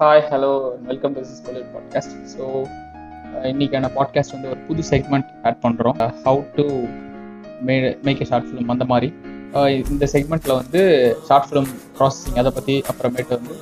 Hi hello welcome to this podcast so இன்னைக்கான podcast வந்து ஒரு புது செக்மெண்ட் ஆட் பண்ணுறோம் how to may make a short film அந்த மாதிரி. Uh, இந்த செக்மெண்ட்டில் வந்து ஷார்ட் ஃபிலிம் ப்ராசஸிங் அதை பற்றி அப்புறமேட்டு வந்து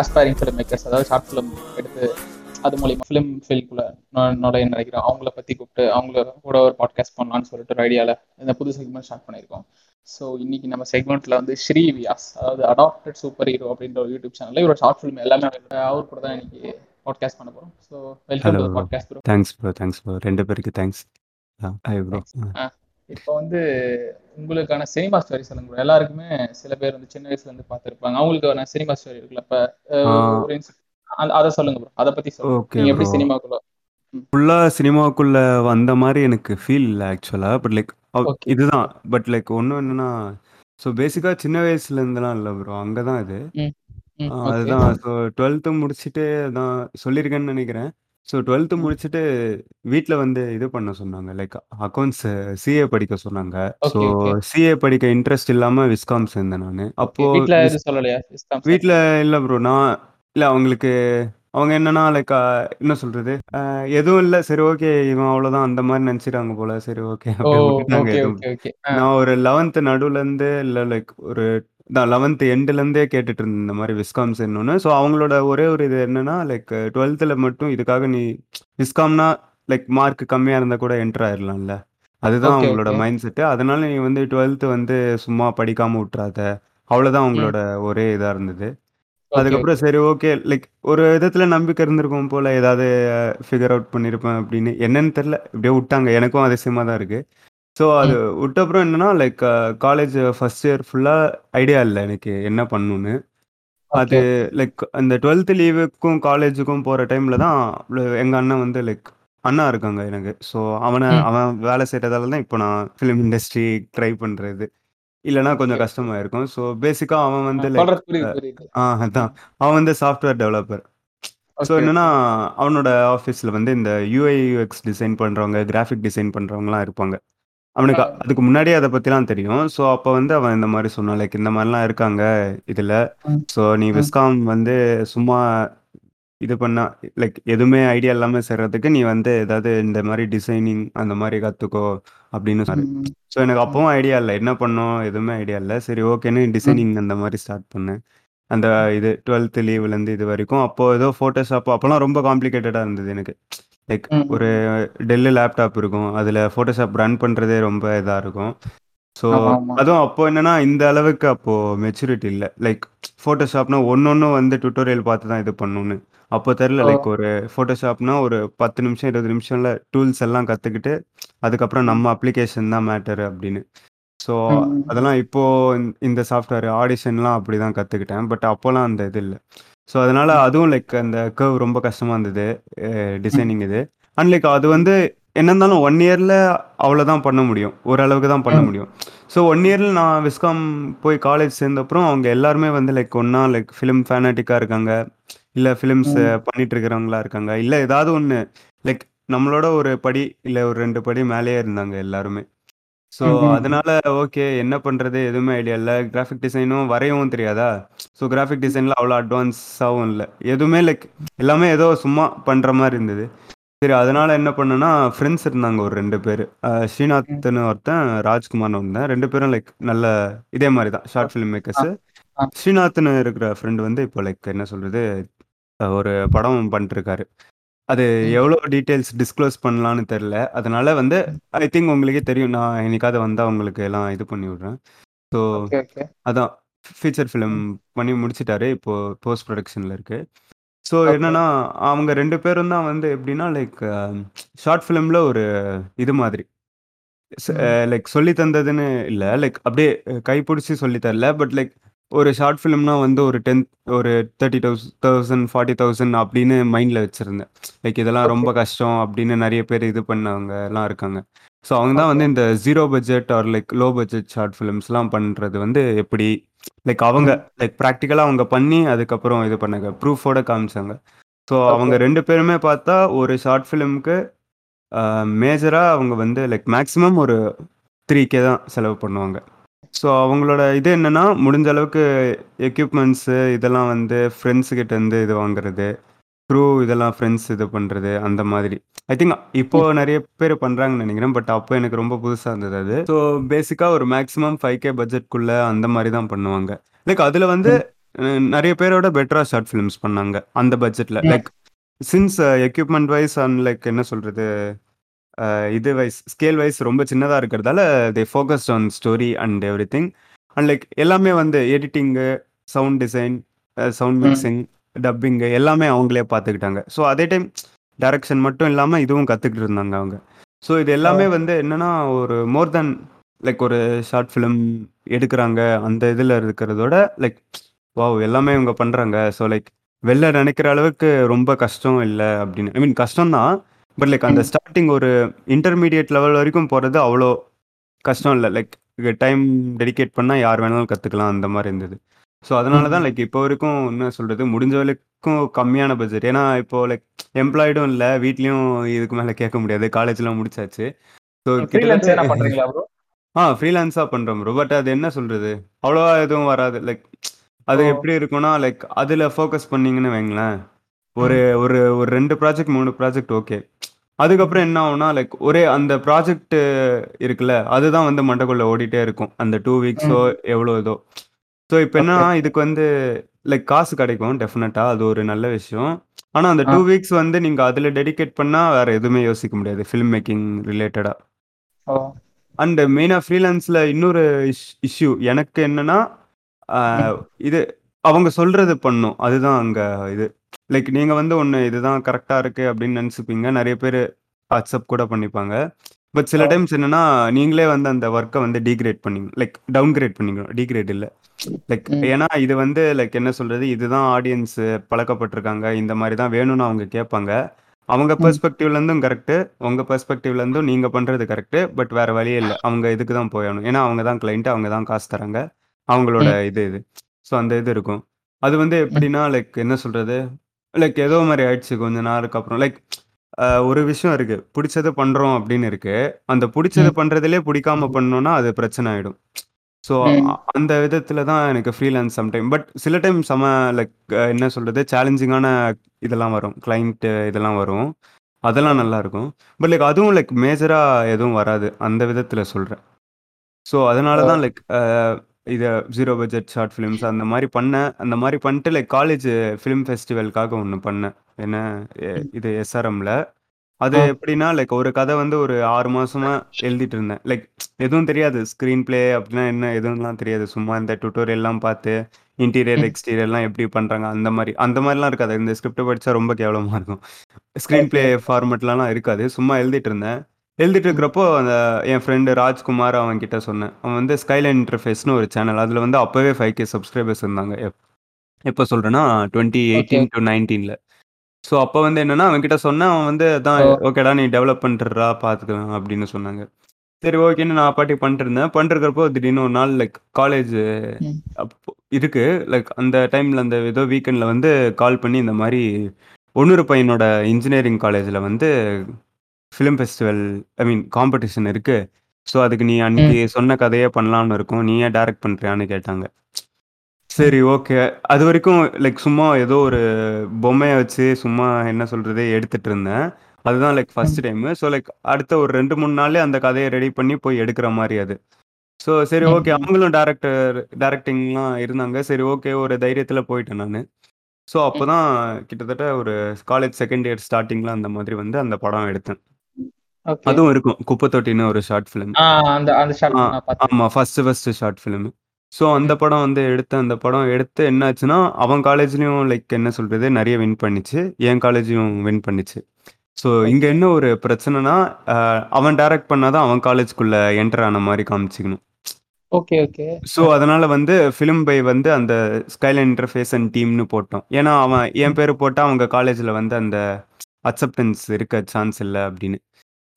ஆஸ்பைரிங் ஃபிலிம் மேக்கர்ஸ் அதாவது ஷார்ட் ஃபிலிம் எடுத்து அது மூலிமா ஃபிலிம் ஃபீல்டுக்குள்ளே நுழைய நினைக்கிறோம். அவங்கள பற்றி கூப்பிட்டு அவங்கள கூட ஒரு பாட்காஸ்ட் பண்ணலாம்னு சொல்லிட்டு ஒரு ஐடியாவில் இந்த புது செக்மெண்ட் ஸ்டார்ட் பண்ணியிருக்கோம். ஸோ இன்னைக்கு நம்ம செக்மெண்ட்ல வந்து ஸ்ரீ வியாஸ் அதாவது அடாப்டட் சூப்பர் ஹீரோ அப்படின்ற ஒரு யூடியூப் சேனல்ல இவரோட ஷார்ட் ஃபிலிம் எல்லாமே அவர் கூட தான் இன்னைக்கு பாட்காஸ்ட் பண்ண போறோம். So welcome to. Podcast bro thanks bro thanks bro ரெண்டு பேருக்கு தேங்க்ஸ் ப்ரோ இப்போ வந்து உங்களுக்கான சினிமா ஸ்டோரி சொல்லுங்க bro. எல்லாருக்குமே சில பேர் வந்து சின்ன வயசுல இருந்து பார்த்துருப்பாங்க. அவங்களுக்கான சினிமா ஸ்டோரி இருக்குல்ல அந்த- அதை சொல்லுங்க ப்ரோ அதை பத்தி சொல்லுங்க. எப்படி ப்ரோ சினிமாக்குள்ள ஃபுல்லாக சினிமாவுக்குள்ள வந்த மாதிரி எனக்கு ஃபீல் இல்லை ஆக்சுவலாக பட் லைக் இதுதான். பட் லைக் ஒன்றும் என்னன்னா ஸோ பேசிக்காக சின்ன வயசுலேருந்துலாம் இல்லை ப்ரோ அங்கே தான் இது. ம், ம், ஆ, okay. அதுதான். ஸோ டுவெல்த்து முடிச்சுட்டு தான் சொல்லியிருக்கேன்னு நினைக்கிறேன். ஸோ டுவெல்த்து ம். முடிச்சுட்டு வீட்டில் வந்து இது பண்ண சொன்னாங்க. லைக் அக்கௌண்ட்ஸ் சிஏ படிக்க சொன்னாங்க. ஸோ. சிஏ படிக்க இன்ட்ரெஸ்ட் இல்லாமல் விஸ்காம் சேர்ந்தேன் நான். அப்போ வீட்ல விஸ்- எதுவும் சொல்லலையா? இல்லை ப்ரோ நான் இல்லை அவங்களுக்கு அவங்க என்னன்னா லைக் என்ன சொல்றது? அஹ், எதுவும் இல்லை. சரி ஓகே இவன் அவ்வளோதான் அந்த மாதிரி நினச்சிட்டாங்க போல. சரி ஓகே ஓ அப்படியே விட்டுட்டாங்க ஓகே எதுவும். ஓகே ஓகே நான் ஒரு லெவன்த்து நடுவுலேருந்து இல்லை லைக் ஒரு தான் லெவன்த்து எண்டுலேருந்தே கேட்டுட்டு இருந்தேன் இந்த மாதிரி விஸ்காம் சேர்ணுன்னு ஸோ அவங்களோட ஒரே ஒரு இது என்னன்னா லைக் டுவெல்த்தில் மட்டும் இதுக்காக நீ விஸ்காம்னா லைக் மார்க் கம்மியாக இருந்தால் கூட என்டர் ஆயிடலாம்ல அதுதான் ஓகே அவங்களோட ஓகே மைண்ட் செட்டு அதனால நீ வந்து டுவெல்த்து வந்து சும்மா படிக்காமல் விட்றாத அவ்வளோதான் ம். அவங்களோட ஒரே இதாக இருந்தது. அதுக்கப்புறம் சரி ஓகே லைக் ஒரு விதத்துல நம்பிக்கை இருந்திருக்கும் போல ஏதாவது ஃபிகர் அவுட் பண்ணியிருப்பேன் அப்படின்னு. என்னன்னு தெரில இப்படியே விட்டாங்க. எனக்கும் அதிசயமாக தான் இருக்கு. ஸோ அது ம். விட்டப்புறம் என்னன்னா லைக் காலேஜ் ஃபர்ஸ்ட் இயர் ஃபுல்லாக ஐடியா இல்லை எனக்கு என்ன பண்ணணும்னு. அது லைக் அந்த டுவெல்த் லீவுக்கும் காலேஜுக்கும் போகிற டைமில் தான் எங்கள் அண்ணன் வந்து லைக் அண்ணா இருக்காங்க எனக்கு. ஸோ அவனை அவன் வேலை செய்கிறதால தான் இப்போ நான் ஃபிலிம் இண்டஸ்ட்ரி ட்ரை பண்ணுறது இல்லைன்னா கொஞ்சம் ஓகே கஷ்டமாக இருக்கும் ஸோ பேசிக்காக அவன் வந்து லைக் ஆ அதான். அவன் வந்து சாஃப்ட்வேர் டெவலப்பர் ஸோ என்னன்னா அவனோட ஆஃபீஸில் வந்து இந்த யூஐ யூஎக்ஸ் டிசைன் பண்ணுறவங்க கிராஃபிக் டிசைன் பண்ணுறவங்களாம் இருப்பாங்க. அவனுக்கு அதுக்கு முன்னாடியே அதை பற்றிலாம் தெரியும். ஸோ அப்போ வந்து அவன் இந்த மாதிரி சொன்னான். லைக் இந்த மாதிரிலாம் இருக்காங்க இதில். ஸோ நீ விஸ்காம் வந்து சும்மா இது பண்ண லைக் எதுவுமே ஐடியா இல்லாமல் செய்கிறதுக்கு நீ வந்து ஏதாவது இந்த மாதிரி டிசைனிங் அந்த மாதிரி கற்றுக்கோ அப்படின்னு சொன்னார் ஸோ எனக்கு அப்பவும் ஐடியா இல்லை. என்ன பண்ணோம்? எதுவுமே ஐடியா இல்லை. சரி ஓகேன்னு டிசைனிங் அந்த மாதிரி ஸ்டார்ட் பண்ணேன் அந்த இது டுவெல்த்து லீவ்லேருந்து இது வரைக்கும். அப்போது ஏதோ ஃபோட்டோஷாப் அப்போலாம் ரொம்ப காம்ப்ளிகேட்டடாக இருந்தது எனக்கு. லைக் ஒரு டெல்லு லேப்டாப் இருக்கும். அதில் ஃபோட்டோஷாப் ரன் பண்ணுறதே ரொம்ப இதாக இருக்கும். ஸோ அதுவும் அப்போ என்னன்னா இந்த அளவுக்கு அப்போது மெச்சூரிட்டி இல்லை. லைக் ஃபோட்டோஷாப்னா ஒன்று வந்து டுட்டோரியல் பார்த்து தான் இது பண்ணணும்னு. அப்போ தெரில லைக் ஒரு ஃபோட்டோஷாப்னா ஒரு பத்து நிமிஷம் இருபது நிமிஷம்ல டூல்ஸ் எல்லாம் கற்றுக்கிட்டு அதுக்கப்புறம் நம்ம அப்ளிகேஷன் தான் மேட்டர் அப்படின்னு. ஸோ அதெல்லாம் இப்போ இந்த- சாஃப்ட்வேர் ஆடிஷன்லாம் அப்படி தான் கற்றுக்கிட்டேன் பட் அப்போலாம் அந்த இது இல்லை. ஸோ அதனால அதுவும் லைக் அந்த கர்வ் ரொம்ப கஷ்டமாக இருந்தது டிசைனிங் இது. அண்ட் லைக் அது வந்து என்ன இருந்தாலும் ஒன் இயரில் அவ்வளோதான் பண்ண முடியும். ஓரளவுக்கு தான் பண்ண முடியும். ஸோ ஒன் இயரில் நான் விஸ்காம் போய் காலேஜ் சேர்ந்தப்புறம் அவங்க எல்லாருமே வந்து லைக் ஒன்றா லைக் ஃபிலிம் ஃபேனாட்டிக்காக இருக்காங்க. இல்லை ஃபிலிம்ஸ் ம். பண்ணிட்டு இருக்கிறவங்களா இருக்காங்க. இல்லை ஏதாவது ஒன்று லைக் நம்மளோட ஒரு படி இல்லை ஒரு ரெண்டு படி மேலேயே இருந்தாங்க எல்லாருமே. ஸோ அதனால ஓகே என்ன பண்ணுறது எதுவுமே ஐடியா இல்லை. கிராஃபிக் டிசைனும் வரையவும் தெரியாதா? ஸோ கிராஃபிக் டிசைனில் அவ்வளோ அட்வான்ஸாகவும் இல்லை. எதுவுமே லைக் எல்லாமே ஏதோ சும்மா பண்ணுற மாதிரி இருந்தது. சரி அதனால என்ன பண்ணேன்னா ஃப்ரெண்ட்ஸ் இருந்தாங்க ஒரு ரெண்டு பேர். ம் ஸ்ரீநாத்னு ஒருத்தன் ராஜ்குமார்னு ஒருத்தன். ரெண்டு பேரும் லைக் நல்ல இதே மாதிரி தான் ஷார்ட் ஃபிலிம் ஆ. மேக்கர்ஸு ஆ. ஸ்ரீநாத்னு இருக்கிற ஃப்ரெண்டு வந்து இப்போ லைக் என்ன சொல்கிறது ஒரு படம் பண்ணிட்டுருக்காரு அது எவ்வளோ டீட்டெயில்ஸ் டிஸ்க்ளோஸ் பண்ணலான்னு தெரில. அதனால வந்து ஐ திங்க் உங்களுக்கே தெரியும். நான் என்னைக்காவது வந்தால் உங்களுக்கு எல்லாம் இது பண்ணி விட்றேன். ஸோ அதான். ஃபீச்சர் ஃபிலிம் பண்ணி முடிச்சிட்டாரு. இப்போ போஸ்ட் ப்ரொடக்ஷனில் இருக்கு. ஸோ என்னன்னா அவங்க ரெண்டு பேரும் தான் வந்து எப்படின்னா லைக் ஷார்ட் ஃபிலிமில் ஒரு இது மாதிரி. லைக் சொல்லி தந்ததுன்னு இல்லை. லைக் அப்படியே கைப்பிடிச்சி சொல்லி தரல. பட் லைக் ஒரு ஷார்ட் ஃபிலிம்னா வந்து ஒரு டென் ஒரு thirty thousand thousand forty thousand அப்படின்னு மைண்டில் வச்சுருந்தேன். லைக் இதெல்லாம் ரொம்ப கஷ்டம் அப்படின்னு நிறைய பேர் இது பண்ணவங்க எல்லாம் இருக்காங்க. ஸோ அவங்க தான் வந்து இந்த zero budget or like low budget short ஃபிலிம்ஸ்லாம் பண்ணுறது வந்து எப்படி லைக் அவங்க லைக் ப்ராக்டிக்கலாக அவங்க பண்ணி அதுக்கப்புறம் இது பண்ணாங்க. ப்ரூஃபோட காமிச்சாங்க. ஸோ அவங்க ரெண்டு பேருமே பார்த்தா ஒரு ஷார்ட் ஃபிலிம்க்கு மேஜராக அவங்க வந்து லைக் மேக்ஸிமம் ஒரு த்ரீ கே தான் செலவு பண்ணுவாங்க. ஸோ அவங்களோட இது என்னன்னா முடிஞ்ச அளவுக்கு எக்யூப்மெண்ட்ஸு இதெல்லாம் வந்து ஃப்ரெண்ட்ஸு கிட்ட இருந்து இது வாங்குறது க்ரூ இதெல்லாம் ஃப்ரெண்ட்ஸ் இது பண்ணுறது அந்த மாதிரி. ஐ திங்க் இப்போ நிறைய பேர் பண்ணுறாங்கன்னு நினைக்கிறேன் பட் அப்போ எனக்கு ரொம்ப புதுசாக இருந்தது அது. ஸோ பேசிக்காக ஒரு மேக்ஸிமம் ஃபைவ் கே பட்ஜெட்குள்ளே அந்த மாதிரி தான் பண்ணுவாங்க. லைக் அதில் வந்து நிறைய பேரோட பெட்டராக ஷார்ட் ஃபிலிம்ஸ் பண்ணாங்க அந்த பட்ஜெட்டில் like since equipment wise and like என்ன சொல்கிறது இது வைஸ் ஸ்கேல் வைஸ் ரொம்ப சின்னதாக இருக்கிறதால they focused on story and every thing and like எல்லாமே வந்து editing sound design sound. Mixing dubbing எல்லாமே அவங்களே பார்த்துக்கிட்டாங்க. ஸோ அதே டைம் டைரக்ஷன் மட்டும் இல்லாமல் இதுவும் கற்றுக்கிட்டு இருந்தாங்க அவங்க. ஸோ இது எல்லாமே வந்து என்னன்னா ஒரு மோர் தென் லைக் ஒரு ஷார்ட் ஃபிலிம் எடுக்கிறாங்க அந்த இதில் இருக்கிறதோட லைக் வாவ் எல்லாமே இவங்க பண்ணுறாங்க ஸோ லைக் வெளில நினைக்கிற அளவுக்கு ரொம்ப கஷ்டம் இல்லை அப்படின்னு. ஐ மீன் கஷ்டம் தான் பட் லைக் அந்த. ஸ்டார்டிங் ஒரு இன்டர்மீடியட் லெவல் வரைக்கும் போகிறது அவ்வளோ கஷ்டம் இல்லை. லைக் டைம் டெடிகேட் பண்ணால் யார் வேணாலும் கற்றுக்கலாம் அந்த மாதிரி இருந்தது. ஸோ அதனால தான் லைக் இப்போ வரைக்கும் என்ன சொல்கிறது முடிஞ்ச வரைக்கும் கம்மியான பட்ஜெட் ஏன்னா இப்போ லைக் எம்ப்ளாய்டும் இல்லை வீட்லேயும் இதுக்கு மேலே கேட்க முடியாது. காலேஜ்லாம் முடிச்சாச்சு. ஸோ ஆ ஃப்ரீலான்ஸாக பண்ணுறோம் ப்ரோ பட் அது என்ன சொல்கிறது அவ்வளோவா எதுவும் வராது. லைக் அது. எப்படி இருக்கும்னா லைக் அதில் ஃபோக்கஸ் பண்ணீங்கன்னு வைங்களேன். ஒரு ஒரு ஒரு ரெண்டு ப்ராஜெக்ட் மூணு ப்ராஜெக்ட் ஓகே அதுக்கப்புறம் என்ன ஆகும்னா லைக் ஒரே அந்த ப்ராஜெக்ட் இருக்குல்ல அதுதான் வந்து மண்டக்குள்ள ஓடிட்டே இருக்கும். அந்த டூ வீக்ஸோ எவ்வளோ இதோ. ஸோ இப்போ என்னன்னா இதுக்கு வந்து லைக் காசு கிடைக்கும் டெஃபினட்டாக அது ஒரு நல்ல விஷயம். ஆனால் அந்த. டூ வீக்ஸ் வந்து நீங்கள் அதில் டெடிகேட் பண்ணால் வேறு எதுவுமே யோசிக்க முடியாது ஃபில்ம் மேக்கிங் ரிலேட்டடாக அண்ட் மெயினாக ஃப்ரீலான்ஸில் இன்னொரு இஷ்யூ எனக்கு என்னன்னா இது அவங்க சொல்றது பண்ணும். அதுதான் அங்கே இது. லைக் நீங்கள் வந்து ஒன்று இதுதான் கரெக்டாக இருக்கு அப்படின்னு நினச்சிப்பீங்க. நிறைய பேர் அக்செப்ட் கூட பண்ணிப்பாங்க. பட் சில ஆ. டைம்ஸ் என்னன்னா நீங்களே வந்து அந்த ஒர்க்கை வந்து டீக்ரேட் பண்ணிங்க. லைக் டவுன் கிரேட் பண்ணிக்கணும் டீக்ரேட் இல்லை. லைக் ம். ஏன்னா இது வந்து லைக் என்ன சொல்றது? இதுதான் ஆடியன்ஸ் பழக்கப்பட்டிருக்காங்க. இந்த மாதிரி தான் வேணும்னு அவங்க கேட்பாங்க. அவங்க ம். பெர்ஸ்பெக்டிவ்ல இருந்தும் கரெக்ட் உங்க பெர்ஸ்பெக்டிவ்ல இருந்தும் நீங்க பண்றது கரெக்ட் பட் வேற வழியே இல்லை. அவங்க இதுக்கு தான் போயணும் ஏன்னா அவங்க தான் கிளைண்ட் அவங்க தான் காசு தராங்க. அவங்களோட இது இது. ஸோ அந்த இது இருக்கும். அது வந்து எப்படின்னா லைக் என்ன சொல்றது? லைக் ஏதோ மாதிரி ஆயிடுச்சு கொஞ்ச நாளுக்கு அப்புறம். லைக் ஒரு விஷயம் இருக்கு. பிடிச்சது பண்றோம் அப்படின்னு இருக்கு. அந்த பிடிச்சது ம். பண்றதுலே பிடிக்காம பண்ணோம்னா அது பிரச்சனை ஆயிடும். ஸோ ம். அந்த விதத்துல தான் எனக்கு ஃப்ரீலான்ஸ் சம்டைம் பட் சில டைம் செம லைக் என்ன சொல்றது? சேலஞ்சிங்கான இதெல்லாம் வரும். கிளைண்ட் இதெல்லாம் வரும். அதெல்லாம் நல்லா இருக்கும். பட் லைக் அதுவும் லைக் மேஜரா எதுவும் வராது. அந்த விதத்துல சொல்றேன். ஸோ அதனால தான் லைக் இதை ஜீரோ பட்ஜெட் ஷார்ட் ஃபிலிம்ஸ் அந்த மாதிரி பண்ணேன் அந்த மாதிரி பண்ணிட்டு லைக் காலேஜ் ஃபிலிம் ஃபெஸ்டிவலுக்காக ஒன்று பண்ணேன் என்ன எ- இது எஸ்ஆர்எம்ல அது ஆ. எப்படின்னா லைக் ஒரு கதை வந்து ஒரு ஆறு மாசமா எழுதிட்டு இருந்தேன். லைக் எதுவும் தெரியாது. ஸ்க்ரீன் பிளே அப்படின்னா என்ன எதுவும்லாம் தெரியாது. சும்மா இந்த டுட்டோரியல்லாம் பார்த்து இன்டீரியர் ம். எக்ஸ்டீரியர்லாம் எப்படி பண்றாங்க அந்த மாதிரி அந்த மாதிரிலாம் இருக்காது. இந்த ஸ்கிரிப்ட் படிச்சா ரொம்ப கேவலமா இருக்கும். ஸ்க்ரீன் பிளே ஃபார்மெட்லாம் இருக்காது. சும்மா எழுதிட்டு இருந்தேன். எழுதிட்டு இருக்கிறப்போ அந்த என் ஃப்ரெண்டு ராஜ்குமார் அவன் கிட்ட சொன்னேன். அவன் வந்து ஸ்கைலைன் இன்டர்ஃபேஸ்னு ஒரு சேனல் அதில் வந்து அப்போவே ஃபைவ் கே சப்ஸ்கிரைபர்ஸ் இருந்தாங்க. எப் எப்போ சொல்கிறேன்னா டுவெண்ட்டி எயிட்டீன் டு நைன்டீனில் ஸோ அப்போ வந்து என்னன்னா அவன் கிட்ட சொன்னேன். அவன் வந்து அதான் ஓ. ஓகேடா நீ டெவலப் பண்ணுறா பார்த்துக்கலாம் அப்படின்னு சொன்னாங்க. சரி ஓகேன்னு நான் பாட்டி பண்ணிட்டு இருந்தேன் பண்ணிருக்கிறப்போ திடீர்னு ஒரு நாள் லைக் காலேஜ் இருக்கு. லைக் அந்த டைமில் அந்த ஏதோ வீக்கெண்டில் வந்து கால் பண்ணி இந்த மாதிரி ஒன்னொரு பையனோட இன்ஜினியரிங் காலேஜில் வந்து film festival I mean competition இருக்கு. ஸோ அதுக்கு நீ அன்னைக்கு சொன்ன கதையே பண்ணலாம்னு இருக்கும். நீ ஏன் டைரக்ட் பண்ணுறியான்னு கேட்டாங்க. சரி ஓகே அது வரைக்கும் லைக் சும்மா ஏதோ ஒரு பொம்மையை வச்சு சும்மா என்ன சொல்றது எடுத்துட்டு இருந்தேன். அதுதான் like first time so like அடுத்த ஒரு ரெண்டு மூணு நாள்லயே அந்த கதையை ரெடி பண்ணி போய் எடுக்கிற மாதிரி அது. ஸோ சரி ம். ஓகே அவங்களும் டேரக்டர் டேரக்டிங்லாம் இருந்தாங்க. சரி ஓகே ஒரு தைரியத்தில் போயிட்டேன் நான். ஸோ அப்போ தான் கிட்டத்தட்ட ஒரு காலேஜ் செகண்ட் இயர் ஸ்டார்டிங்கில் அந்த மாதிரி வந்து அந்த படம் எடுத்தேன். ஓகே. அதுவும் இருக்கும். குப்பை தொட்டின்னு ஒரு ஷார்ட் ஃபிலிம் ஆ அந்த அந்த ஷார்ட் ஆ, நான் பார்த்தேன். ஆமா first first short film so அந்த படம் வந்து எடுத்து அந்த படம் எடுத்து என்னாச்சுன்னா அவன் காலேஜ்லயும் லைக் என்ன சொல்றது நிறைய வின் பண்ணிச்சு. என் காலேஜையும் வின் பண்ணிச்சு. ஸோ இங்க என்ன ஒரு பிரச்சனைனா அவன் டைரக்ட் பண்ணாதான் அவன் காலேஜ்குள்ள என்டர் ஆன மாதிரி காமிச்சிக்கணும். ஓகே ஓகே ஸோ அதனால வந்து ஃபிலிம் பை வந்து அந்த ஸ்கைலைன் இன்டர்ஃபேஸ் அண்ட் டீம்னு போட்டோம். ஏன்னா அவன் என் பேர் போட்டால் அவங்க காலேஜில் வந்து அந்த அக்செப்டன்ஸ் இருக்க சான்ஸ் இல்லை அப்படின்னு.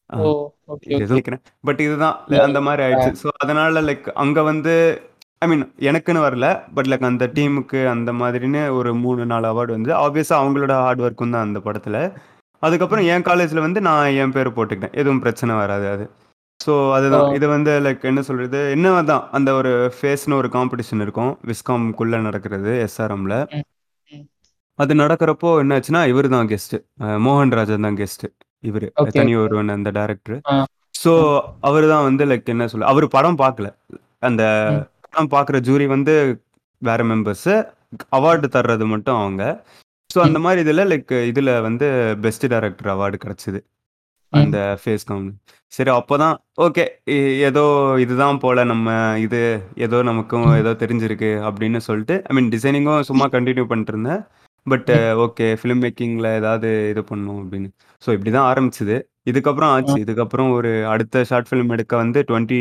ஆ. ஓ ஓகே இது ஓகே எதுவும் கேட்கிறேன் பட் இதுதான். அந்த மாதிரி ஆயிடுச்சு. ஸோ அதனால லைக் அங்க வந்து ஐ மீன் எனக்குன்னு வரல. பட் லைக் அந்த டீமுக்கு அந்த மாதிரின்னு ஒரு மூணு நாலு அவார்டு வந்து ஆப்வியஸாக அவங்களோட ஹார்ட் ஒர்க்கும் தான் அந்த படத்துல. அதுக்கப்புறம் என் காலேஜ்ல வந்து நான் என் பேர் போட்டுக்கிட்டேன். எதுவும் பிரச்சனை வராது அது. ஸோ அதுதான். ஓ. இது வந்து லைக் என்ன சொல்றது? என்ன தான் அந்த ஒரு ஃபேஸ்னு ஒரு காம்படிஷன் இருக்கும். விஸ்காம்குள்ள நடக்கிறது எஸ்ஆர்எம்ல ம். ம். அது நடக்கிறப்போ என்னாச்சுன்னா இவர் தான் கெஸ்ட் மோகன் ராஜன் தான் கெஸ்ட் இவர் ஓகே தனி ஓகே ஒருவன் அந்த டைரக்டர் ஆ. ஸோ ஆ. அவர் தான் வந்து லைக் என்ன சொல்ல அவர் படம் பார்க்கல. அந்த ம். படம் பார்க்குற ஜூரி வந்து வேற மெம்பர்ஸ் அவார்டு தர்றது மட்டும் அவங்க. ஸோ அந்த மாதிரி இதில் லைக் இதில் வந்து பெஸ்ட் டைரக்டர் அவார்டு கிடச்சிது. ம். அந்த ஃபேஸ் கவுண்ட் சரி அப்போதான் ஓகே ஏதோ இதுதான் போல நம்ம இது ஏதோ நமக்கும் ம். ஏதோ தெரிஞ்சிருக்கு அப்படின்னு சொல்லிட்டு ஐ மீன் டிசைனிங்கும் சும்மா கண்டினியூ பண்ணிட்டு இருந்தேன். பட் ம் ஓகே ஃபிலிம் மேக்கிங்கில் ஏதாவது இது பண்ணும் அப்படின்னு. ஸோ இப்படி தான் ஆரம்பிச்சுது. இதுக்கப்புறம் ஆச்சு. இதுக்கப்புறம் ஒரு அடுத்த ஷார்ட் ஃபிலிம் எடுக்க வந்து டுவெண்ட்டி